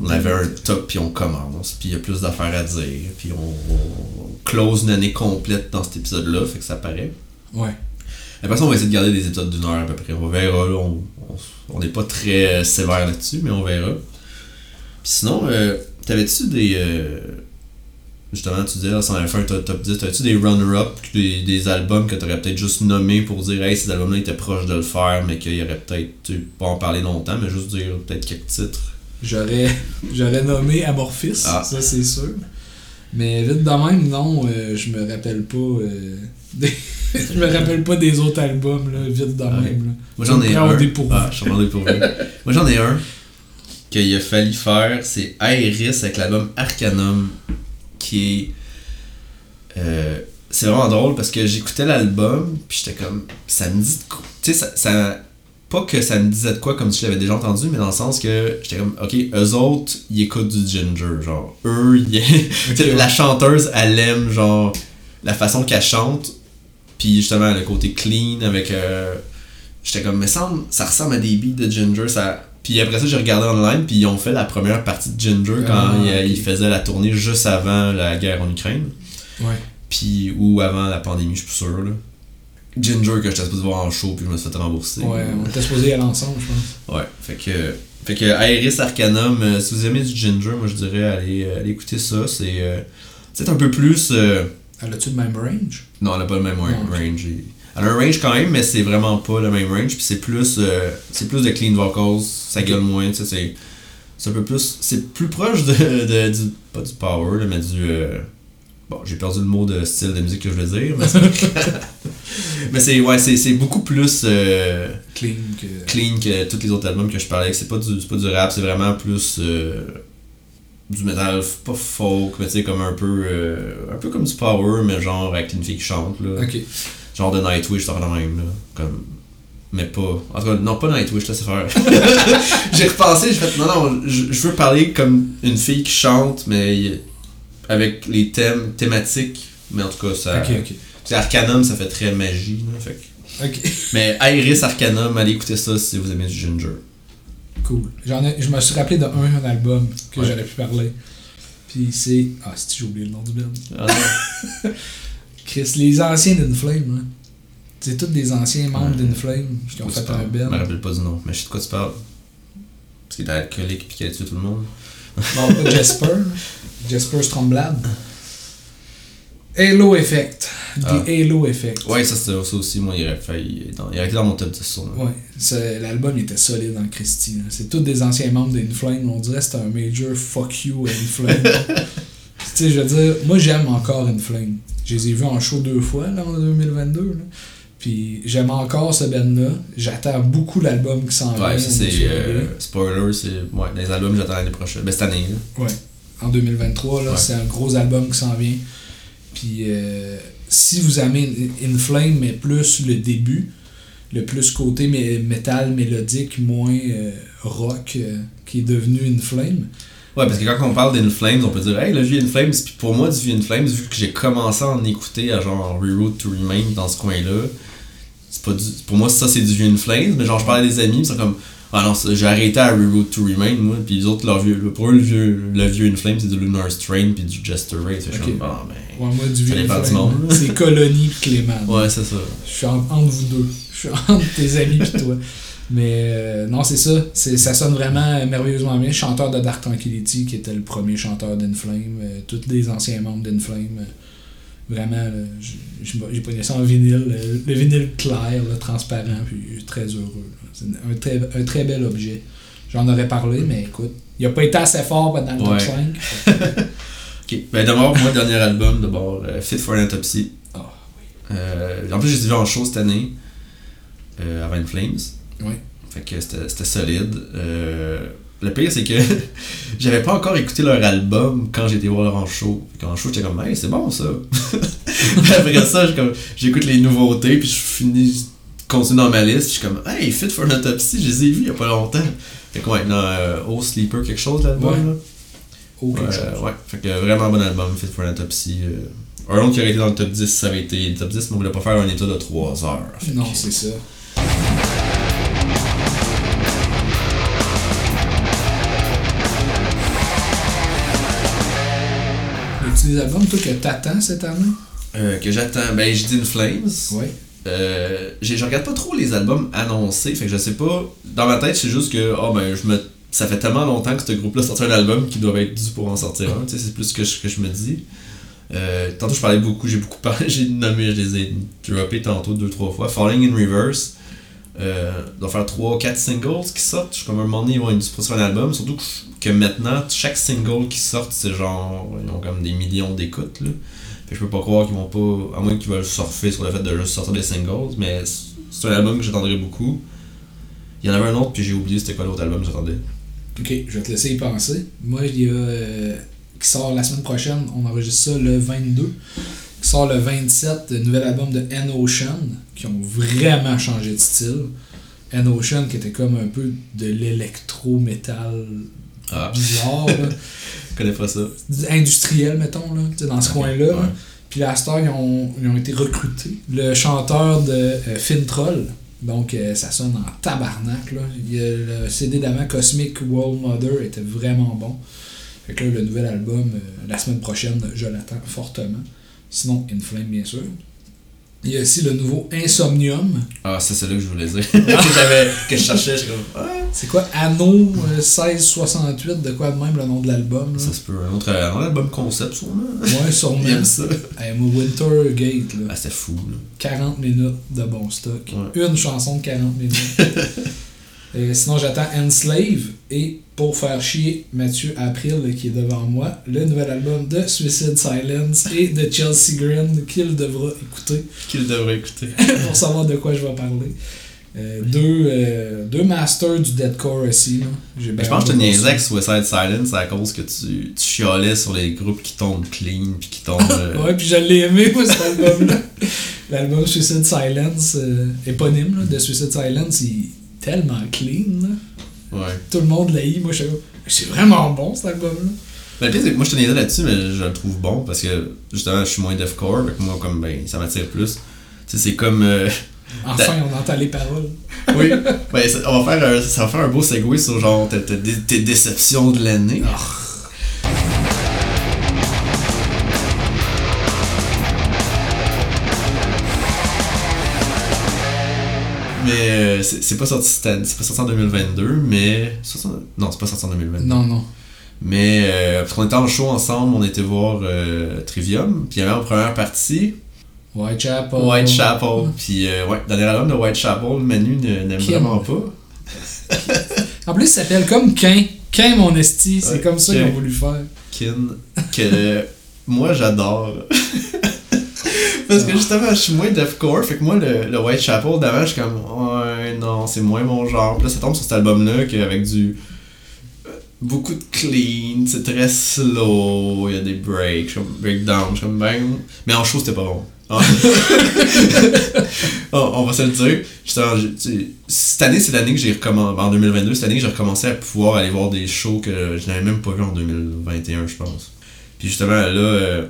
[SPEAKER 1] on avait un top puis on commence, puis il y a plus d'affaires à dire, puis on, on close une année complète dans cet épisode-là, fait que ça paraît.
[SPEAKER 2] Ouais.
[SPEAKER 1] Après ça, on va essayer de garder des épisodes d'une heure à peu près. On verra, là, on n'est pas très euh, sévère là-dessus, mais on verra. Puis sinon, euh, t'avais-tu des. euh, justement, tu disais, fait un top, top 10, t'avais-tu des runner-up, des, des albums que t'aurais peut-être juste nommés pour dire, hey, ces albums-là étaient proches de le faire, mais qu'il y aurait peut-être, tu pas en parler longtemps, mais juste dire peut-être quelques titres?
[SPEAKER 2] J'aurais, j'aurais nommé Amorphis,
[SPEAKER 1] Ah.
[SPEAKER 2] ça c'est sûr. Mais vite de même, non, euh, je me rappelle pas. euh, des- je me rappelle pas des autres albums, là, vite de
[SPEAKER 1] Ouais.
[SPEAKER 2] même. Là.
[SPEAKER 1] Moi j'en ai
[SPEAKER 2] au
[SPEAKER 1] un. Ah. Moi j'en ai un qu'il a fallu faire, c'est Aeris avec l'album Arcanum, qui est. euh, c'est vraiment drôle parce que j'écoutais l'album, puis j'étais comme. Ça me dit de quoi. Tu sais, ça, ça- Pas que ça me disait de quoi comme si je l'avais déjà entendu, mais dans le sens que j'étais comme, ok, eux autres, ils écoutent du Ginger. Genre, eux, ils-
[SPEAKER 2] ouais.
[SPEAKER 1] la chanteuse, elle aime, genre, la façon qu'elle chante, puis justement, le côté clean avec. euh, J'étais comme, mais semble, ça ressemble à des beats de Ginger. Ça... Puis après ça, j'ai regardé online, puis ils ont fait la première partie de Ginger quand
[SPEAKER 2] Ah,
[SPEAKER 1] ils, ils faisaient la tournée juste avant la guerre en Ukraine.
[SPEAKER 2] Ouais.
[SPEAKER 1] Puis, ou avant la pandémie, je suis plus sûr. Là. Ginger, que j'étais supposé voir en show, puis je me suis fait rembourser.
[SPEAKER 2] Ouais, on était supposé y aller ensemble, je pense.
[SPEAKER 1] Ouais, fait que. Fait que Aeris Arcanum, euh, si vous aimez du Ginger, moi je dirais aller, aller écouter ça. C'est euh, c'est un peu plus. euh,
[SPEAKER 2] Elle a-tu le même range?
[SPEAKER 1] Non, elle a pas le même ra-
[SPEAKER 2] Non, ok.
[SPEAKER 1] Elle a un range quand même, mais c'est vraiment pas le même range. Puis c'est plus, euh, c'est plus de clean vocals, ça gueule moins. tu sais, C'est c'est un peu plus. C'est plus proche de, de- du. Pas du power, là, mais du. euh, bon, j'ai perdu le mot de style de musique que je veux dire. Mais c'est, mais c'est, ouais, c'est, c'est beaucoup plus euh,
[SPEAKER 2] Clean que.
[SPEAKER 1] clean que tous les autres albums que je parlais. C'est pas du, c'est pas du rap, c'est vraiment plus. du metal, pas folk, mais tu sais, comme un peu. euh, un peu comme du power, mais genre avec une fille qui chante. Là
[SPEAKER 2] Ok.
[SPEAKER 1] Genre de Nightwish, ça de même, là. Comme. Mais pas. En tout cas, non, pas Nightwish, là, c'est faire. j'ai repensé, j'ai fait, non, non, je, veux parler comme une fille qui chante, mais avec les thèmes thématiques, mais en tout cas, ça.
[SPEAKER 2] Ok, ok.
[SPEAKER 1] C'est Arcanum, ça fait très magie, là, fait que-
[SPEAKER 2] Ok.
[SPEAKER 1] Mais Iris Arcanum, allez écouter ça si vous aimez du Ginger.
[SPEAKER 2] Cool. J'en ai, je me suis rappelé d'un un album que
[SPEAKER 1] Ouais.
[SPEAKER 2] j'aurais pu parler. Puis c'est. Ah, si j'ai oublié le nom du band.
[SPEAKER 1] Ah.
[SPEAKER 2] Chris, les anciens d'Inflame, là. C'est tous des anciens membres d'Inflame qui ont fait un
[SPEAKER 1] parles? Je me rappelle pas du nom, mais je sais de quoi tu parles. Parce qu'il est alcoolique et qu'il a tué tout le monde.
[SPEAKER 2] Bon, pas Jasper. Jasper Stromblad. Halo Effect. The
[SPEAKER 1] Ah.
[SPEAKER 2] Halo Effect.
[SPEAKER 1] Ouais, ça, c'était ça aussi, moi, il aurait, failli dans, il aurait été dans mon top 10 sûrement.
[SPEAKER 2] Ouais, l'album était solide en Christie. C'est tous des anciens membres d'Inflame. On dirait que c'était un major fuck you Inflame. tu sais, je veux dire, moi j'aime encore Inflame. Je les ai vus en show deux fois là, en 2022. là. Puis j'aime encore ce band-là. J'attends beaucoup l'album qui s'en vient.
[SPEAKER 1] Ouais, ça c'est. Euh, spoiler, c'est. Ouais, les albums, j'attends l'année prochaine. Ben, cette année, là.
[SPEAKER 2] Ouais, en 2023, là,
[SPEAKER 1] Ouais.
[SPEAKER 2] c'est un gros album qui s'en vient. Puis euh, si vous aimez Inflame, mais plus le début, le plus côté mé- métal mélodique, moins euh, rock, qui est devenu Inflame.
[SPEAKER 1] Ouais, parce que quand on parle d'Inflames, on peut dire, hey, le vieux Inflames, puis pour moi, du vieux Inflames, vu que j'ai commencé à en écouter à genre Reroute to Remain dans ce coin-là, c'est pas du. Pour moi, ça, c'est du vieux Inflames, mais genre, je parlais à des amis, ils sont comme, ah non, j'ai arrêté à Reroute to Remain, moi, puis les autres, leur vieux, pour eux, le vieux, le vieux Inflames, c'est du Lunar Strain, puis du Jester Ray, c'est
[SPEAKER 2] Ok.
[SPEAKER 1] comme, ah, ben.
[SPEAKER 2] Ouais, moi, du vieux c'est Colony pis Clément.
[SPEAKER 1] Ouais, c'est ça.
[SPEAKER 2] Je suis en- entre vous deux. Je suis entre tes amis pis toi. Mais euh, non, c'est ça. C'est, ça sonne vraiment merveilleusement bien. Chanteur de Dark Tranquility, qui était le premier chanteur d'Inflame. euh, tous les anciens membres d'Inflame. euh, Vraiment, j'ai- pogné ça en vinyle, le, le vinyle clair, là, transparent, puis je suis très heureux. C'est un très, un très bel objet. J'en aurais parlé, mais écoute, il a pas été assez fort pendant le top
[SPEAKER 1] Ouais.
[SPEAKER 2] 5.
[SPEAKER 1] Ok. Ben d'abord, moi, dernier album, d'abord, euh, Fit for an Autopsy.
[SPEAKER 2] Ah,
[SPEAKER 1] Euh, en plus, j'ai vu en show cette année, à Vine Flames.
[SPEAKER 2] Ouais.
[SPEAKER 1] Fait que c'était solide. Euh, le pire, c'est que j'avais pas encore écouté leur album quand j'étais voir leur en show. Fait qu'en show, j'étais comme, hey, c'est bon ça. Après ça, j'écoute les nouveautés, puis je finis, continue dans ma liste, je suis comme, hey, Fit for an Autopsy, je les ai vus il y a pas longtemps. Fait que ouais, dans euh, Oh Sleeper, quelque chose l'album.
[SPEAKER 2] Ouais.
[SPEAKER 1] là.
[SPEAKER 2] Oh, quelque
[SPEAKER 1] Ouais,
[SPEAKER 2] chose.
[SPEAKER 1] ouais. Fait que vraiment bon album, Fit for an Autopsy. Euh, un autre qui aurait été dans le top 10, ça avait été le top 10, mais on voulait pas faire un état de 3 heures.
[SPEAKER 2] Non, c'est ça. Des albums, toi, que t'attends cette année?
[SPEAKER 1] Euh, que j'attends. Ben, je dis In Flames.
[SPEAKER 2] Ouais.
[SPEAKER 1] Euh, je regarde pas trop les albums annoncés, fait que je sais pas. Dans ma tête, c'est juste que oh, ben, je me, ça fait tellement longtemps que ce groupe-là sorti un album qu'il doit être dû pour en sortir un. Tu sais, c'est plus ce que je, que je me dis. Euh, tantôt, je parlais beaucoup, j'ai beaucoup parlé, j'ai nommé, je les ai droppés tantôt deux, trois fois. Falling in Reverse. Euh, doit faire 3 4 singles qui sortent. Je suis comme un moment donné, ils vont sur un album. Surtout que, maintenant, chaque single qui sort, c'est genre. Ils ont comme des millions d'écoutes. là. Fait je peux pas croire qu'ils vont pas. À moins qu'ils veulent surfer sur le fait de juste sortir des singles. Mais c'est un album que j'attendrai beaucoup. Il y en avait un autre, puis j'ai oublié c'était quoi l'autre album que j'attendais.
[SPEAKER 2] Ok, je vais te laisser y penser. Moi, il y a. qui sort la semaine prochaine, on enregistre ça le 22. Sort le 27, le nouvel album de N Ocean, qui ont vraiment changé de style. N Ocean, qui était comme un peu de l'électro-métal
[SPEAKER 1] Ah,
[SPEAKER 2] bizarre,
[SPEAKER 1] je connais pas ça.
[SPEAKER 2] industriel, mettons, là, dans ce coin-là.
[SPEAKER 1] ouais.
[SPEAKER 2] Puis la star, ils ont, ils ont été recrutés. Le chanteur de euh, Fintroll, donc euh, ça sonne en tabarnak. Là. Il le CD d'avant, Cosmic World Mother, était vraiment bon. Fait que là, le nouvel album, euh, la semaine prochaine, je l'attends fortement. Sinon, Inflame, bien sûr. Il y a aussi le nouveau Insomnium.
[SPEAKER 1] Ah, c'est celui que je voulais dire. que j'avais. que je cherchais, je comme. Ah,
[SPEAKER 2] C'est quoi? Anno euh, 1668, de quoi de même le nom de l'album? là?
[SPEAKER 1] ça se peut. Un autre, un album concept, sûrement.
[SPEAKER 2] Ouais, sûrement.
[SPEAKER 1] J'aime ça.
[SPEAKER 2] Hey, moi, Winter Gate, là.
[SPEAKER 1] Ah, c'était fou, là.
[SPEAKER 2] 40 minutes de bon stock.
[SPEAKER 1] Ouais.
[SPEAKER 2] Une chanson de 40 minutes. Euh, sinon, j'attends Enslave et pour faire chier Mathieu April euh, qui est devant moi, le nouvel album de Suicide Silence et de Chelsea Green qu'il devra écouter
[SPEAKER 1] Qu'il devrait écouter.
[SPEAKER 2] pour savoir de quoi je vais parler. Euh, deux, euh, deux masters du deathcore aussi.
[SPEAKER 1] Je pense que
[SPEAKER 2] voir
[SPEAKER 1] niaisais avec Suicide Silence à cause que tu, tu chialais sur les groupes qui tombent clean puis qui tombent. euh,
[SPEAKER 2] Ouais, puis je l'ai aimé, moi, cet album-là. L'album Suicide Silence, éponyme là, de Suicide Silence, il tellement clean. Là.
[SPEAKER 1] ouais.
[SPEAKER 2] Tout le monde l'a eu. Moi, je c'est vraiment bon cet album-là.
[SPEAKER 1] Mais le pire, c'est que moi je te là-dessus, mais je le trouve bon parce que justement je suis moins deathcore, que moi comme ben ça m'attire plus. Tu sais, c'est comme. euh,
[SPEAKER 2] Enfin, on entend les paroles.
[SPEAKER 1] oui, ben, ça, on va faire un, ça va faire un beau segue sur genre tes, déceptions de l'année. Mais euh, c'est pas sorti cette année- c'est pas sorti en 2022, mais. Non, c'est pas sorti en 2022.
[SPEAKER 2] Non, non.
[SPEAKER 1] Mais euh, parce qu'on était en show ensemble, on était voir euh, Trivium, puis il y avait en première partie
[SPEAKER 2] Whitechapel.
[SPEAKER 1] Whitechapel, puis euh, ouais, dernier album de Whitechapel, Manu n'aime vraiment pas.
[SPEAKER 2] En plus, il s'appelle comme Quin. Quin, mon esti. C'est
[SPEAKER 1] Ouais,
[SPEAKER 2] comme ça qu'ils ont voulu faire.
[SPEAKER 1] Kin, que moi j'adore. Parce que justement, je suis moins deathcore, fait que moi, le, le Whitechapel d'avant, je suis comme, ouais, non, c'est moins mon genre. Puis là, ça tombe sur cet album-là, qu'avec du. euh, Beaucoup de clean, c'est très slow, il y a des breaks, je breakdown, je suis comme ben. Mais en show, c'était pas bon. Ah. on, va se le dire. Cette année, c'est l'année que j'ai recommencé. En 2022, cette année que j'ai recommencé à pouvoir aller voir des shows que je n'avais même pas vu en 2021, je pense. Puis justement, là, euh,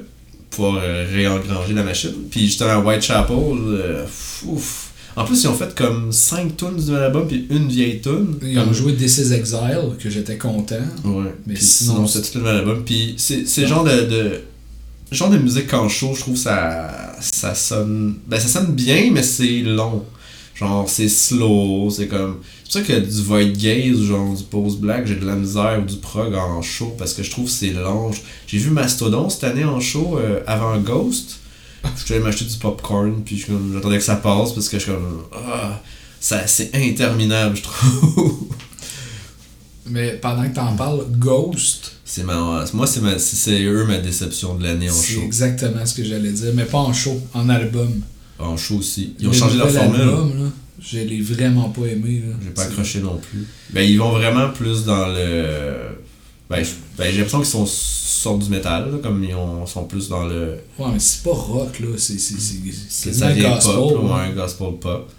[SPEAKER 1] pouvoir euh, réengranger la machine. Puis justement, Whitechapel, euh, ouf. En plus, ils ont fait comme 5 tunes du nouvel album, puis une vieille tune.
[SPEAKER 2] Ils ont joué This is Exile, que j'étais content.
[SPEAKER 1] Ouais.
[SPEAKER 2] Mais
[SPEAKER 1] Puis
[SPEAKER 2] sinon,
[SPEAKER 1] c'est tout le nouvel album. Puis c'est le genre de, de genre de musique qu'en show, je trouve ça ça sonne ben ça sonne bien mais c'est long. Genre c'est slow, c'est comme ça que du void gaze ou genre du post black, j'ai de la misère ou du prog en show parce que je trouve que c'est long. J'ai vu Mastodon cette année en show euh, avant Ghost. Je suis allé m'acheter du popcorn, puis j'attendais que ça passe parce que je suis comme. Ah, ça, c'est interminable, je trouve.
[SPEAKER 2] Mais pendant que t'en parles, Ghost,
[SPEAKER 1] C'est ma, moi, c'est, ma, c'est, c'est eux ma déception de l'année en
[SPEAKER 2] c'est
[SPEAKER 1] show.
[SPEAKER 2] exactement ce que j'allais dire, mais pas en show, en album.
[SPEAKER 1] En show aussi. Ils ont
[SPEAKER 2] Le
[SPEAKER 1] changé leur formule.
[SPEAKER 2] album, là, je l'ai vraiment pas aimé. là.
[SPEAKER 1] J'ai pas accroché non plus. Ben, ils vont vraiment plus dans le. Ben, ben, j'ai l'impression qu'ils sont sortent du métal, là, comme ils ont- sont plus dans le.
[SPEAKER 2] Ouais, mais c'est pas rock, là. C'est
[SPEAKER 1] vient
[SPEAKER 2] gospel.
[SPEAKER 1] pop, ouais, un gospel pop.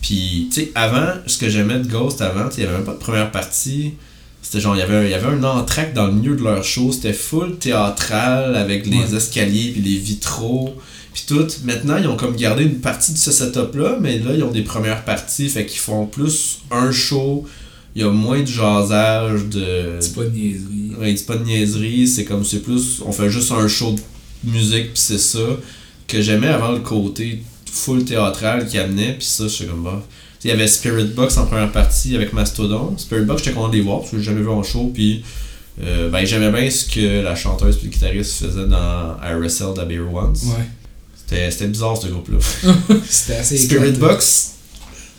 [SPEAKER 1] Puis, tu sais, avant, ce que j'aimais de Ghost avant, tu sais, il y avait même pas de première partie. C'était genre, il y avait un, il y avait un entracte dans le milieu de leur show. C'était full théâtral avec les
[SPEAKER 2] Ouais.
[SPEAKER 1] escaliers puis les vitraux. Puis tout. Maintenant, ils ont comme gardé une partie de ce setup-là, mais là, ils ont des premières parties. Fait qu'ils font plus un show. Il y a moins de jasage, de.
[SPEAKER 2] C'est pas de niaiserie.
[SPEAKER 1] Ouais, c'est pas de niaiserie, c'est comme c'est plus. On fait juste un show de musique, puis c'est ça. Que j'aimais avant le côté full théâtral qui amenait, puis ça, je suis comme bah. Il y avait Spirit Box en première partie avec Mastodon. Spirit Box, j'étais content de les voir parce que j'ai jamais vu en show, puis euh, ben, j'aimais bien ce que la chanteuse puis le guitariste faisait dans IRSL d'Abbey Ones.
[SPEAKER 2] Ouais.
[SPEAKER 1] C'était bizarre ce groupe-là.
[SPEAKER 2] C'était assez
[SPEAKER 1] Spirit. Box,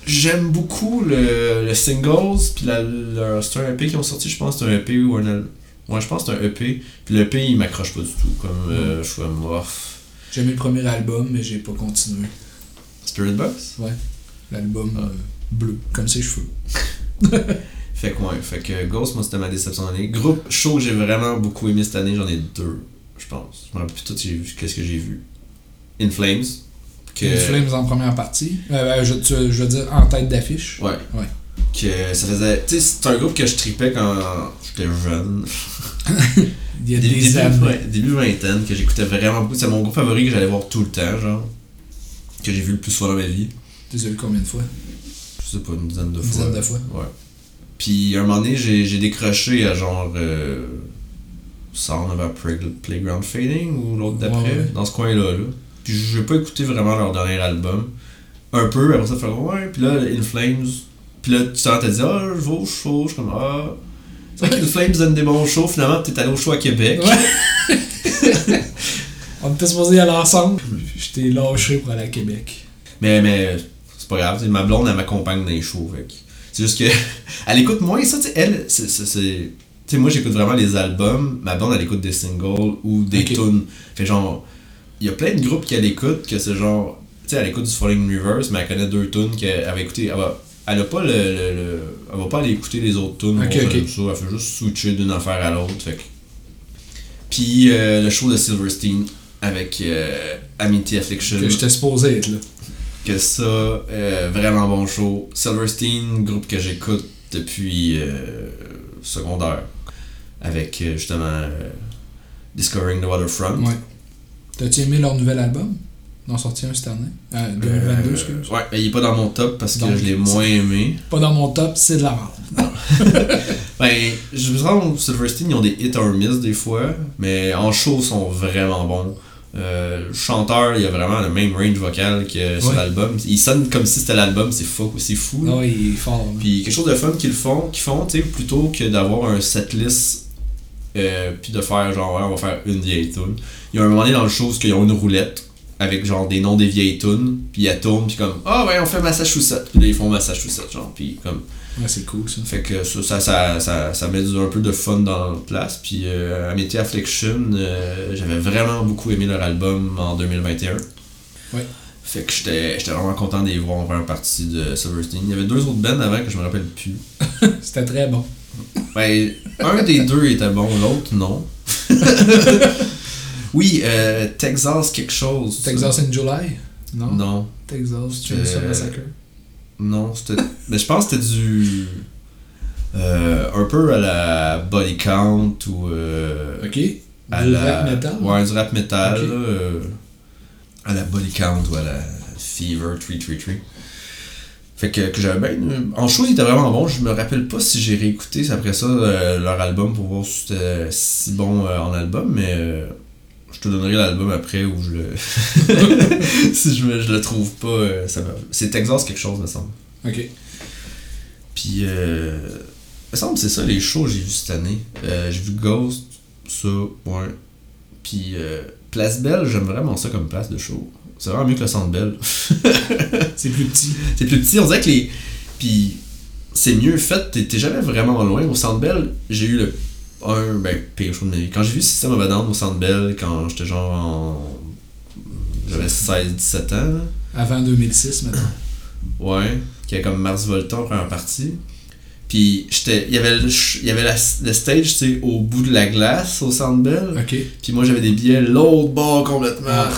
[SPEAKER 1] j'aime beaucoup le, le singles, puis la, leur- c'est un EP qu'ils ont sorti, je pense que c'est un EP ou un al- Ouais, je pense que c'est un EP. Puis le EP, il m'accroche pas du tout. Comme, euh, je suis comme, off.
[SPEAKER 2] J'ai aimé le premier album, mais j'ai pas continué.
[SPEAKER 1] Spirit Box?
[SPEAKER 2] L'album
[SPEAKER 1] Ah.
[SPEAKER 2] euh, bleu, comme ses cheveux.
[SPEAKER 1] Fait que, ouais, fait que Ghost, moi, c'était ma déception d'année. Groupe show que j'ai vraiment beaucoup aimé cette année, j'en ai deux, je pense. Je me rappelle plus tout qu'est-ce que j'ai vu. In Flames. Que...
[SPEAKER 2] Les Flames en première partie. Euh, euh, je, tu- je veux dire en tête d'affiche.
[SPEAKER 1] Ouais.
[SPEAKER 2] Ouais.
[SPEAKER 1] Que ça faisait. Tu sais, c'est un groupe que je tripais quand j'étais jeune.
[SPEAKER 2] Il y a des
[SPEAKER 1] début,
[SPEAKER 2] années.
[SPEAKER 1] ouais, début vingtaine, que j'écoutais vraiment beaucoup. C'est mon groupe favori que j'allais voir tout le temps, genre. Que j'ai vu le plus souvent dans ma vie.
[SPEAKER 2] Tu les as vus combien de fois?
[SPEAKER 1] Je sais pas, une dizaine de
[SPEAKER 2] Une
[SPEAKER 1] fois.
[SPEAKER 2] dizaine de fois.
[SPEAKER 1] Ouais. Puis, un moment donné, j'ai j'ai décroché à genre. Euh, Sound of a Play- Playground Fading ou l'autre d'après,
[SPEAKER 2] Ouais, ouais.
[SPEAKER 1] dans ce coin-là. Là. Puis, j'ai pas écouté vraiment leur dernier album. Un peu, après ça, fait ouais. Puis là, In Flames. Puis là, tu t'en t'as dit, ah, je vais au show. Je suis comme, ah. C'est vrai que In Flames donne des bons shows. Finalement, t'es allé au show à Québec.
[SPEAKER 2] Ouais. On était supposé y aller ensemble. Je t'ai lâché pour aller à Québec.
[SPEAKER 1] Mais, mais c'est pas grave, ma blonde, elle m'accompagne dans les shows. C'est juste que. elle écoute moins ça, tu sais. Elle, c'est. Tu sais, moi, j'écoute vraiment les albums. Ma blonde, elle écoute des singles ou des tunes. Fait genre. Il y a plein de groupes qu'elle écoute que c'est genre. Tu sais, elle écoute du Falling Reverse, mais elle connaît deux tunes qu'elle elle va écouter. Elle va, elle a pas le, le, le- Elle va pas aller écouter les autres tunes.
[SPEAKER 2] Ok,
[SPEAKER 1] bon,
[SPEAKER 2] ok.
[SPEAKER 1] j'aime ça, elle fait juste switcher d'une affaire à l'autre. Fait que. Puis euh, le show de Silverstein avec euh, Amity Affliction
[SPEAKER 2] Que j'étais supposé être là.
[SPEAKER 1] que ça, euh, vraiment bon show. Silverstein, groupe que j'écoute depuis euh, secondaire, avec justement Discovering the Waterfront.
[SPEAKER 2] Ouais. T'as-tu aimé leur nouvel album? Ils ont sorti un cette année? Euh, 2022,
[SPEAKER 1] Euh,
[SPEAKER 2] excuse.
[SPEAKER 1] ouais, mais il est pas dans mon top parce que
[SPEAKER 2] Donc,
[SPEAKER 1] je l'ai moins aimé.
[SPEAKER 2] Pas dans mon top, c'est de la merde.
[SPEAKER 1] Ben, je me rends Silverstein, ils ont des hit or miss des fois, mais en show, ils sont vraiment bons. Euh, le chanteur, il a vraiment le même range vocal que sur
[SPEAKER 2] Ouais.
[SPEAKER 1] l'album. Il sonne comme si c'était l'album, c'est fou, c'est fou. là.
[SPEAKER 2] Ah ouais, il est fort. là.
[SPEAKER 1] Puis quelque chose de fun qu'ils font, qu'ils font, tu sais, plutôt que d'avoir un setlist euh, puis de faire genre ouais, on va faire une vieille tune. Il y a un moment donné dans le show où ils ont une roulette avec genre des noms des vieilles tunes, puis elle tourne puis comme ah ouais on fait Massachusetts, puis là ils font Massachusetts genre puis comme
[SPEAKER 2] Ouais, c'est cool ça.
[SPEAKER 1] fait que ça ça, ça, ça, ça met un peu de fun dans la place puis euh, Amity Affliction euh, j'avais vraiment beaucoup aimé leur album en 2021.
[SPEAKER 2] Ouais.
[SPEAKER 1] Fait que j'étais j'étais vraiment content d'y voir en première partie de Silverstein. Il y avait deux autres bands avant que je me rappelle plus.
[SPEAKER 2] C'était très bon.
[SPEAKER 1] Ben, un des deux était bon, l'autre non. oui, euh, Texas quelque chose.
[SPEAKER 2] Texas in July? Non?
[SPEAKER 1] Non,
[SPEAKER 2] Texas
[SPEAKER 1] Euh,
[SPEAKER 2] Chainsaw Massacre?
[SPEAKER 1] non, c'était. Mais je pense que c'était du. euh, un peu à la body count ou. euh,
[SPEAKER 2] Ok.
[SPEAKER 1] à
[SPEAKER 2] Du
[SPEAKER 1] la,
[SPEAKER 2] rap metal?
[SPEAKER 1] Ouais, du rap metal.
[SPEAKER 2] Ok.
[SPEAKER 1] là, euh, à la body count ou à la Fever 333. Fait que, que j'avais bien. En show, il était vraiment bon. Je me rappelle pas si j'ai réécouté après ça euh, leur album pour voir si c'était si bon euh, en album, mais euh, je te donnerai l'album après où je le. si je, me- je le trouve pas. ça me- C'est Texas quelque chose, me semble.
[SPEAKER 2] Ok.
[SPEAKER 1] Puis, me semble que c'est ça les shows que j'ai vus cette année. J'ai vu Ghost, ça, ouais. Puis, euh, Place Belle, j'aime vraiment ça comme place de show. C'est vraiment mieux que le Centre Belle.
[SPEAKER 2] C'est plus petit.
[SPEAKER 1] c'est plus petit, on dirait que les. Puis c'est mieux fait, t'es jamais vraiment loin. Au Centre Bell, j'ai eu le. Un, ben, pire show de ma vie. Quand j'ai vu System of a Down au Centre Bell, quand j'étais genre en. J'avais 16-17 ans, là.
[SPEAKER 2] Avant 2006, maintenant.
[SPEAKER 1] Ouais, qui est comme Mars Volta en première partie. Puis j'étais. Il y avait, le, y avait la- le stage, tu au bout de la glace au Centre Bell.
[SPEAKER 2] Ok.
[SPEAKER 1] Puis moi j'avais des billets l'autre bord complètement
[SPEAKER 2] Ah.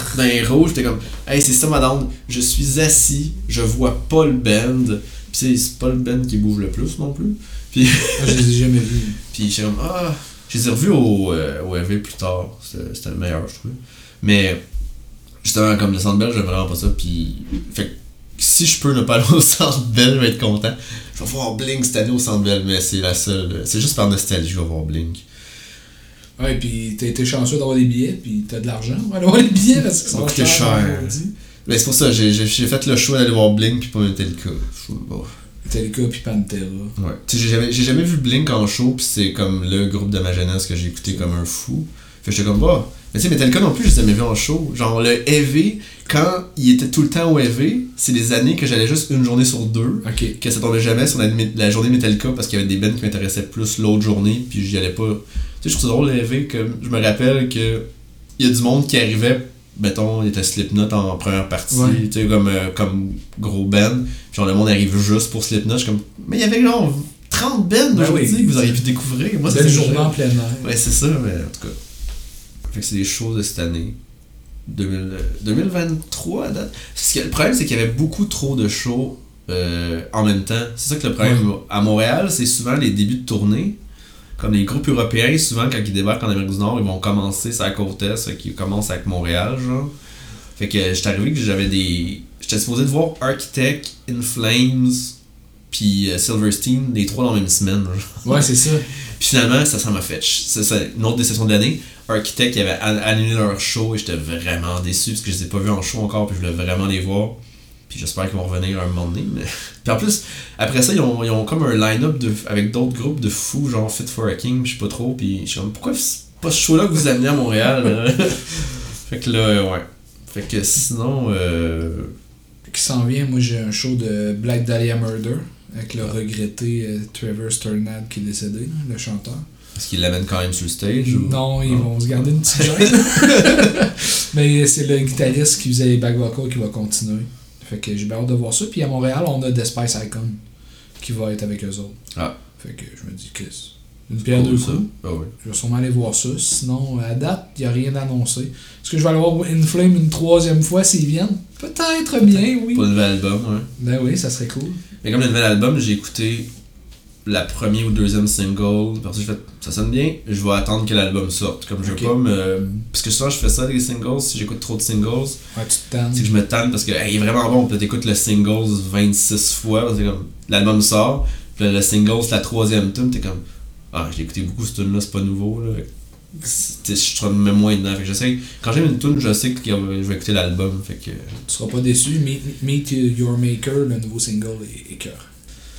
[SPEAKER 1] rouges. J'étais comme, hey, c'est ça madame, je suis assis, je vois pas le band. Puis c'est- pas le band qui bouge le plus non plus. Puis,
[SPEAKER 2] Moi, je les ai jamais vus.
[SPEAKER 1] puis j'étais comme, ah, je les ai revus au, euh, au EV plus tard. C'était le meilleur, je trouve. Mais justement, comme le Centre Bell, j'aime vraiment pas ça. Puis, fait si je peux ne pas aller au Centre Bell, je vais être content. Je vais voir Blink cette année au Centre Bell, mais c'est la seule. C'est juste par nostalgie que je vais voir Blink.
[SPEAKER 2] Ouais, puis t'as été chanceux d'avoir des billets, puis t'as de l'argent pour aller voir les billets parce que
[SPEAKER 1] Ça va coûter
[SPEAKER 2] cher.
[SPEAKER 1] Mais c'est pour ça, j'ai fait le choix d'aller voir Blink puis pas Metallica. Bon.
[SPEAKER 2] Metallica puis Pantera.
[SPEAKER 1] Ouais. Jamais, j'ai jamais vu Blink en show puis c'est comme le groupe de ma jeunesse que j'ai écouté comme un fou. Fait que j'étais comme, bah. Mais tu sais, Metallica non plus, je les ai jamais vus en show. Genre, le EV, quand il était tout le temps au EV, c'est des années que j'allais juste une journée sur deux.
[SPEAKER 2] Ok.
[SPEAKER 1] Que ça tombait jamais sur la, la journée Metallica parce qu'il y avait des bands qui m'intéressaient plus l'autre journée puis j'y allais pas. Tu sais, je trouve ça drôle le EV que je me rappelle que il y a du monde qui arrivait, mettons, il était Slipknot en première partie,
[SPEAKER 2] Ouais.
[SPEAKER 1] tu sais, comme, euh, comme gros band. Genre, le monde arrive juste pour Slipknot. Je suis comme, mais il y avait genre 30 bands
[SPEAKER 2] Ben
[SPEAKER 1] aujourd'hui
[SPEAKER 2] oui.
[SPEAKER 1] que vous auriez pu découvrir. Moi, c'est
[SPEAKER 2] journée en plein air.
[SPEAKER 1] Ouais, c'est ça, mais en tout cas. Fait que c'est des choses de cette année. 2000, euh, 2023 à date. Parce que le problème, c'est qu'il y avait beaucoup trop de shows euh, en même temps. C'est ça que le problème. À Montréal, c'est souvent les débuts de tournée. Comme les groupes européens, souvent quand ils débarquent en Amérique du Nord, ils vont commencer sur la côte Est, fait qu'ils commencent avec Montréal, genre. Fait que j'étais arrivé que j'avais des. J'étais supposé de voir Architect, In Flames, puis euh, Silverstein, les trois dans la même semaine, genre.
[SPEAKER 2] Ouais, c'est ça.
[SPEAKER 1] Puis finalement, ça, ça m'a fait. C'est une autre déception de l'année. Architect, ils avaient an- annulé leur show et j'étais vraiment déçu parce que je les ai pas vus en show encore puis je voulais vraiment les voir. Puis j'espère qu'ils vont revenir un moment donné. Mais... Puis en plus, après ça, ils ont, ils ont comme un line-up avec d'autres groupes de fous, genre Fit for a King, je sais pas trop. Puis je suis comme, pourquoi c'est pas ce show-là que vous amenez à Montréal? Fait que là, ouais. Fait que sinon, euh...
[SPEAKER 2] Qui s'en vient, moi j'ai un show de Black Dahlia Murder avec le regretté euh, Trevor Sturnad qui est décédé, là, le chanteur.
[SPEAKER 1] est-ce qu'ils l'amènent quand même sur le stage ou...
[SPEAKER 2] Non, ils vont se garder une petite gêne. Mais c'est le guitariste qui faisait les back vocals qui va continuer. Fait que j'ai bien hâte de voir ça. Puis à Montréal, on a The Spice Icon qui va être avec eux autres.
[SPEAKER 1] Ah.
[SPEAKER 2] Fait que je me dis que une pierre
[SPEAKER 1] Cool,
[SPEAKER 2] deux coups.
[SPEAKER 1] Ah.
[SPEAKER 2] Je vais sûrement aller voir ça. Sinon, à date, il n'y a rien d'annoncé. Est-ce que je vais aller voir Inflame une troisième fois s'ils viennent? Peut-être bien, oui.
[SPEAKER 1] Pour le nouvel album, ouais.
[SPEAKER 2] Ben oui, ça serait cool.
[SPEAKER 1] Mais comme le nouvel album, j'ai écouté la première ou deuxième single. Parce que j'ai fait, ça sonne bien, je vais attendre que l'album sorte. Comme je veux pas me. Parce que souvent je fais ça des singles, si j'écoute trop de singles,
[SPEAKER 2] Ouais, tu te tannes.
[SPEAKER 1] c'est que je me tanne parce que hey, il est vraiment bon. Puis t'écoutes le singles 26 fois, c'est comme l'album sort, puis le single c'est la troisième tune, t'es comme Ah, j'ai écouté beaucoup ce tune là, c'est pas nouveau là. C'est- Je trouve même moins dedans. Fait que j'essaie. Quand j'aime une tune, je sais que je vais écouter l'album. Fait que.
[SPEAKER 2] Tu seras pas déçu. Meet, Meet Your Maker, le nouveau single, est, est cœur.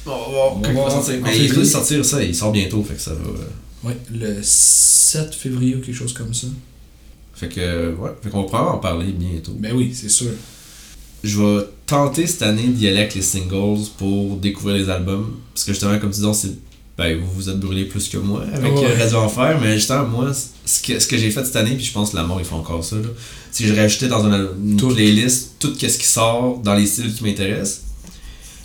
[SPEAKER 1] On va voir
[SPEAKER 2] On va
[SPEAKER 1] sortir. Mais il sortir ça, il sort bientôt, fait que ça va. euh,
[SPEAKER 2] Ouais, le 7 février ou quelque chose comme ça.
[SPEAKER 1] Fait que, ouais, fait qu'on va probablement en parler bientôt.
[SPEAKER 2] Ben oui, c'est sûr.
[SPEAKER 1] Je vais tenter cette année d'y aller avec les singles pour découvrir les albums. Parce que justement, comme tu dis, c'est. Ben, vous vous êtes brûlé plus que moi avec
[SPEAKER 2] Ouais.
[SPEAKER 1] Radio Enfer, mais justement, moi, ce que, ce que j'ai fait cette année, puis je pense que la mort, ils font encore ça, là, c'est que j'ai rajouté dans une, une
[SPEAKER 2] Tout.
[SPEAKER 1] playlist tout ce qui sort dans les styles qui m'intéressent.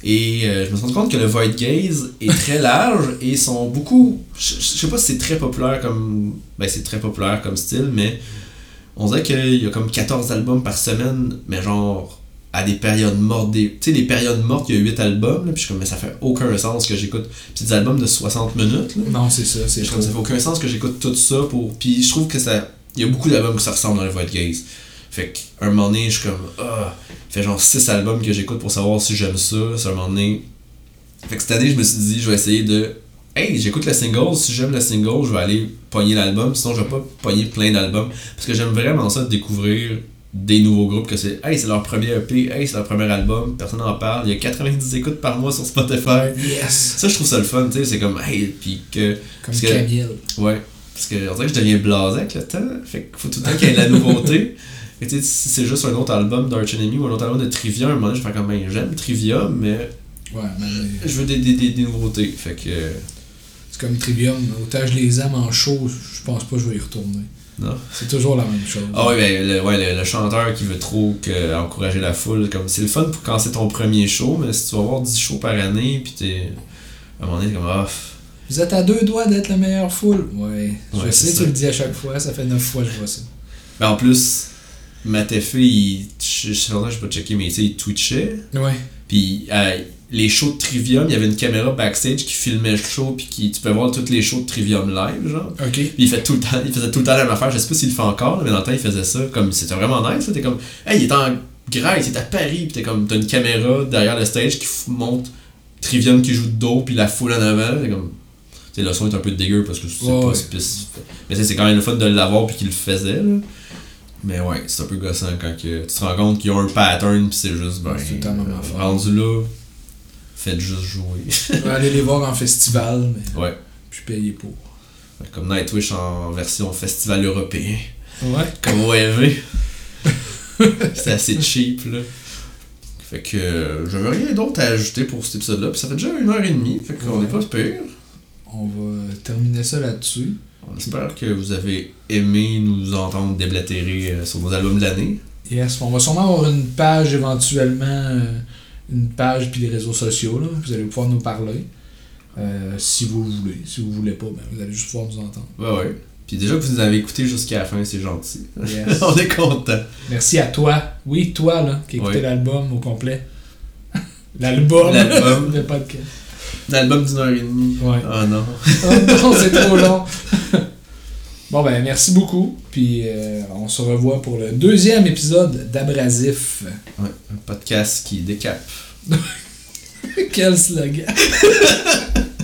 [SPEAKER 1] Et euh, je me suis rendu compte que le Void Gaze est très large et ils sont beaucoup. Je, je sais pas si c'est très populaire comme. Ben, c'est très populaire comme style, mais on dirait qu'il y a comme 14 albums par semaine, mais genre à des périodes mortes. Des... Tu sais, les périodes mortes, il y a 8 albums, là, puis je suis comme, mais ça fait aucun sens que j'écoute. Puis des albums de 60 minutes, là.
[SPEAKER 2] Non, c'est ça, c'est
[SPEAKER 1] comme, ça fait aucun sens que j'écoute tout ça pour. Puis je trouve que ça. Il y a beaucoup d'albums qui ça ressemble dans le Void Gaze. Fait qu'à un moment donné, je suis comme. Ah! Fait genre 6 albums que j'écoute pour savoir si j'aime ça. C'est un moment donné. Fait que cette année, je me suis dit, je vais essayer de. Hey, j'écoute le single. Si j'aime le single, je vais aller pogner l'album. Sinon, je vais pas pogner plein d'albums. Parce que j'aime vraiment ça de découvrir des nouveaux groupes que c'est hey c'est leur premier EP hey c'est leur premier album personne n'en parle il y a 90 écoutes par mois sur Spotify
[SPEAKER 2] Yes!
[SPEAKER 1] ça je trouve ça le fun tu sais c'est comme hey puis que
[SPEAKER 2] Comme
[SPEAKER 1] Parce que-. Ouais. Parce que on dirait que je deviens blasé avec le temps. Fait qu'il faut tout le temps qu'il y ait de la nouveauté. Et tu sais, si c'est juste un autre album d'Arch Enemy ou un autre album de Trivium, à un moment donné, je fais comme ben, j'aime Trivium, mais
[SPEAKER 2] Ouais, mais
[SPEAKER 1] je veux des, des, des, des nouveautés. Fait que.
[SPEAKER 2] c'est comme Trivium. Autant je les aime en show, je pense pas que je vais y retourner. C'est toujours la même chose.
[SPEAKER 1] Ah ouais, ben, le, ouais, le, le chanteur qui veut trop que, encourager la foule, comme c'est le fun pour quand c'est ton premier show, mais si tu vas avoir 10 shows par année, puis t'es. À un moment donné, t'es comme, ah, f-
[SPEAKER 2] Vous êtes à deux doigts d'être la meilleure foule. Ouais. Je sais, tu le dis à chaque fois, ça fait neuf fois que je vois ça.
[SPEAKER 1] Ben, en plus, Matefé, il. Je je sais pas, je pas checké, mais tu sais, il twitchait.
[SPEAKER 2] Ouais.
[SPEAKER 1] Puis euh, les shows de Trivium, il y avait une caméra backstage qui filmait le show, puis qui, tu peux voir tous les shows de Trivium live, genre.
[SPEAKER 2] Ok.
[SPEAKER 1] Puis il, fait tout le temps, il faisait tout le temps la même affaire, je sais pas s'il le fait encore, mais dans le temps il faisait ça, comme c'était vraiment nice, t'es comme, hey, il est en Grèce, il est à Paris, puis t'es comme, t'as une caméra derrière le stage qui montre Trivium qui joue de dos, puis la foule en avant, t'es comme, tu sais, le son est un peu dégueu parce que c'est
[SPEAKER 2] Ouais,
[SPEAKER 1] pas
[SPEAKER 2] ouais.
[SPEAKER 1] spécifique. Mais c'est quand même le fun de l'avoir, puis qu'il le faisait, là. Mais ouais, c'est un peu gossant quand que tu te rends compte qu'il y a un pattern, puis c'est juste, ben, rendu là, faites juste jouer.
[SPEAKER 2] Aller les voir en festival, mais
[SPEAKER 1] ouais,
[SPEAKER 2] je suis payé pour.
[SPEAKER 1] comme Nightwish en version festival européen.
[SPEAKER 2] Ouais.
[SPEAKER 1] Comme OEV. C'était assez cheap, là. Fait que euh, j'avais rien d'autre à ajouter pour cet épisode-là. Puis ça fait déjà une heure et demie, fait qu'on
[SPEAKER 2] Ouais.
[SPEAKER 1] n'est pas pire.
[SPEAKER 2] On va terminer ça là-dessus.
[SPEAKER 1] On espère que vous avez aimé nous entendre déblatérer euh, sur nos albums de l'année.
[SPEAKER 2] Yes, on va sûrement avoir une page éventuellement, euh, une page puis les réseaux sociaux, là. Vous allez pouvoir nous parler. Euh, si vous le voulez. Si vous voulez pas, ben, vous allez juste pouvoir nous entendre.
[SPEAKER 1] Ouais, ouais. Puis déjà que vous nous avez écouté jusqu'à la fin, c'est gentil.
[SPEAKER 2] Yes.
[SPEAKER 1] On est content.
[SPEAKER 2] Merci à toi. Oui, toi, là, qui écouté
[SPEAKER 1] Ouais.
[SPEAKER 2] l'album au complet. L'album.
[SPEAKER 1] L'album.
[SPEAKER 2] Le podcast.
[SPEAKER 1] L'album d'une heure et demie.
[SPEAKER 2] Ouais.
[SPEAKER 1] Oh non.
[SPEAKER 2] Oh non, c'est trop long. bon, ben, merci beaucoup. Puis, euh, on se revoit pour le deuxième épisode d'Abrasif.
[SPEAKER 1] Ouais, un podcast qui décape.
[SPEAKER 2] Quel slogan.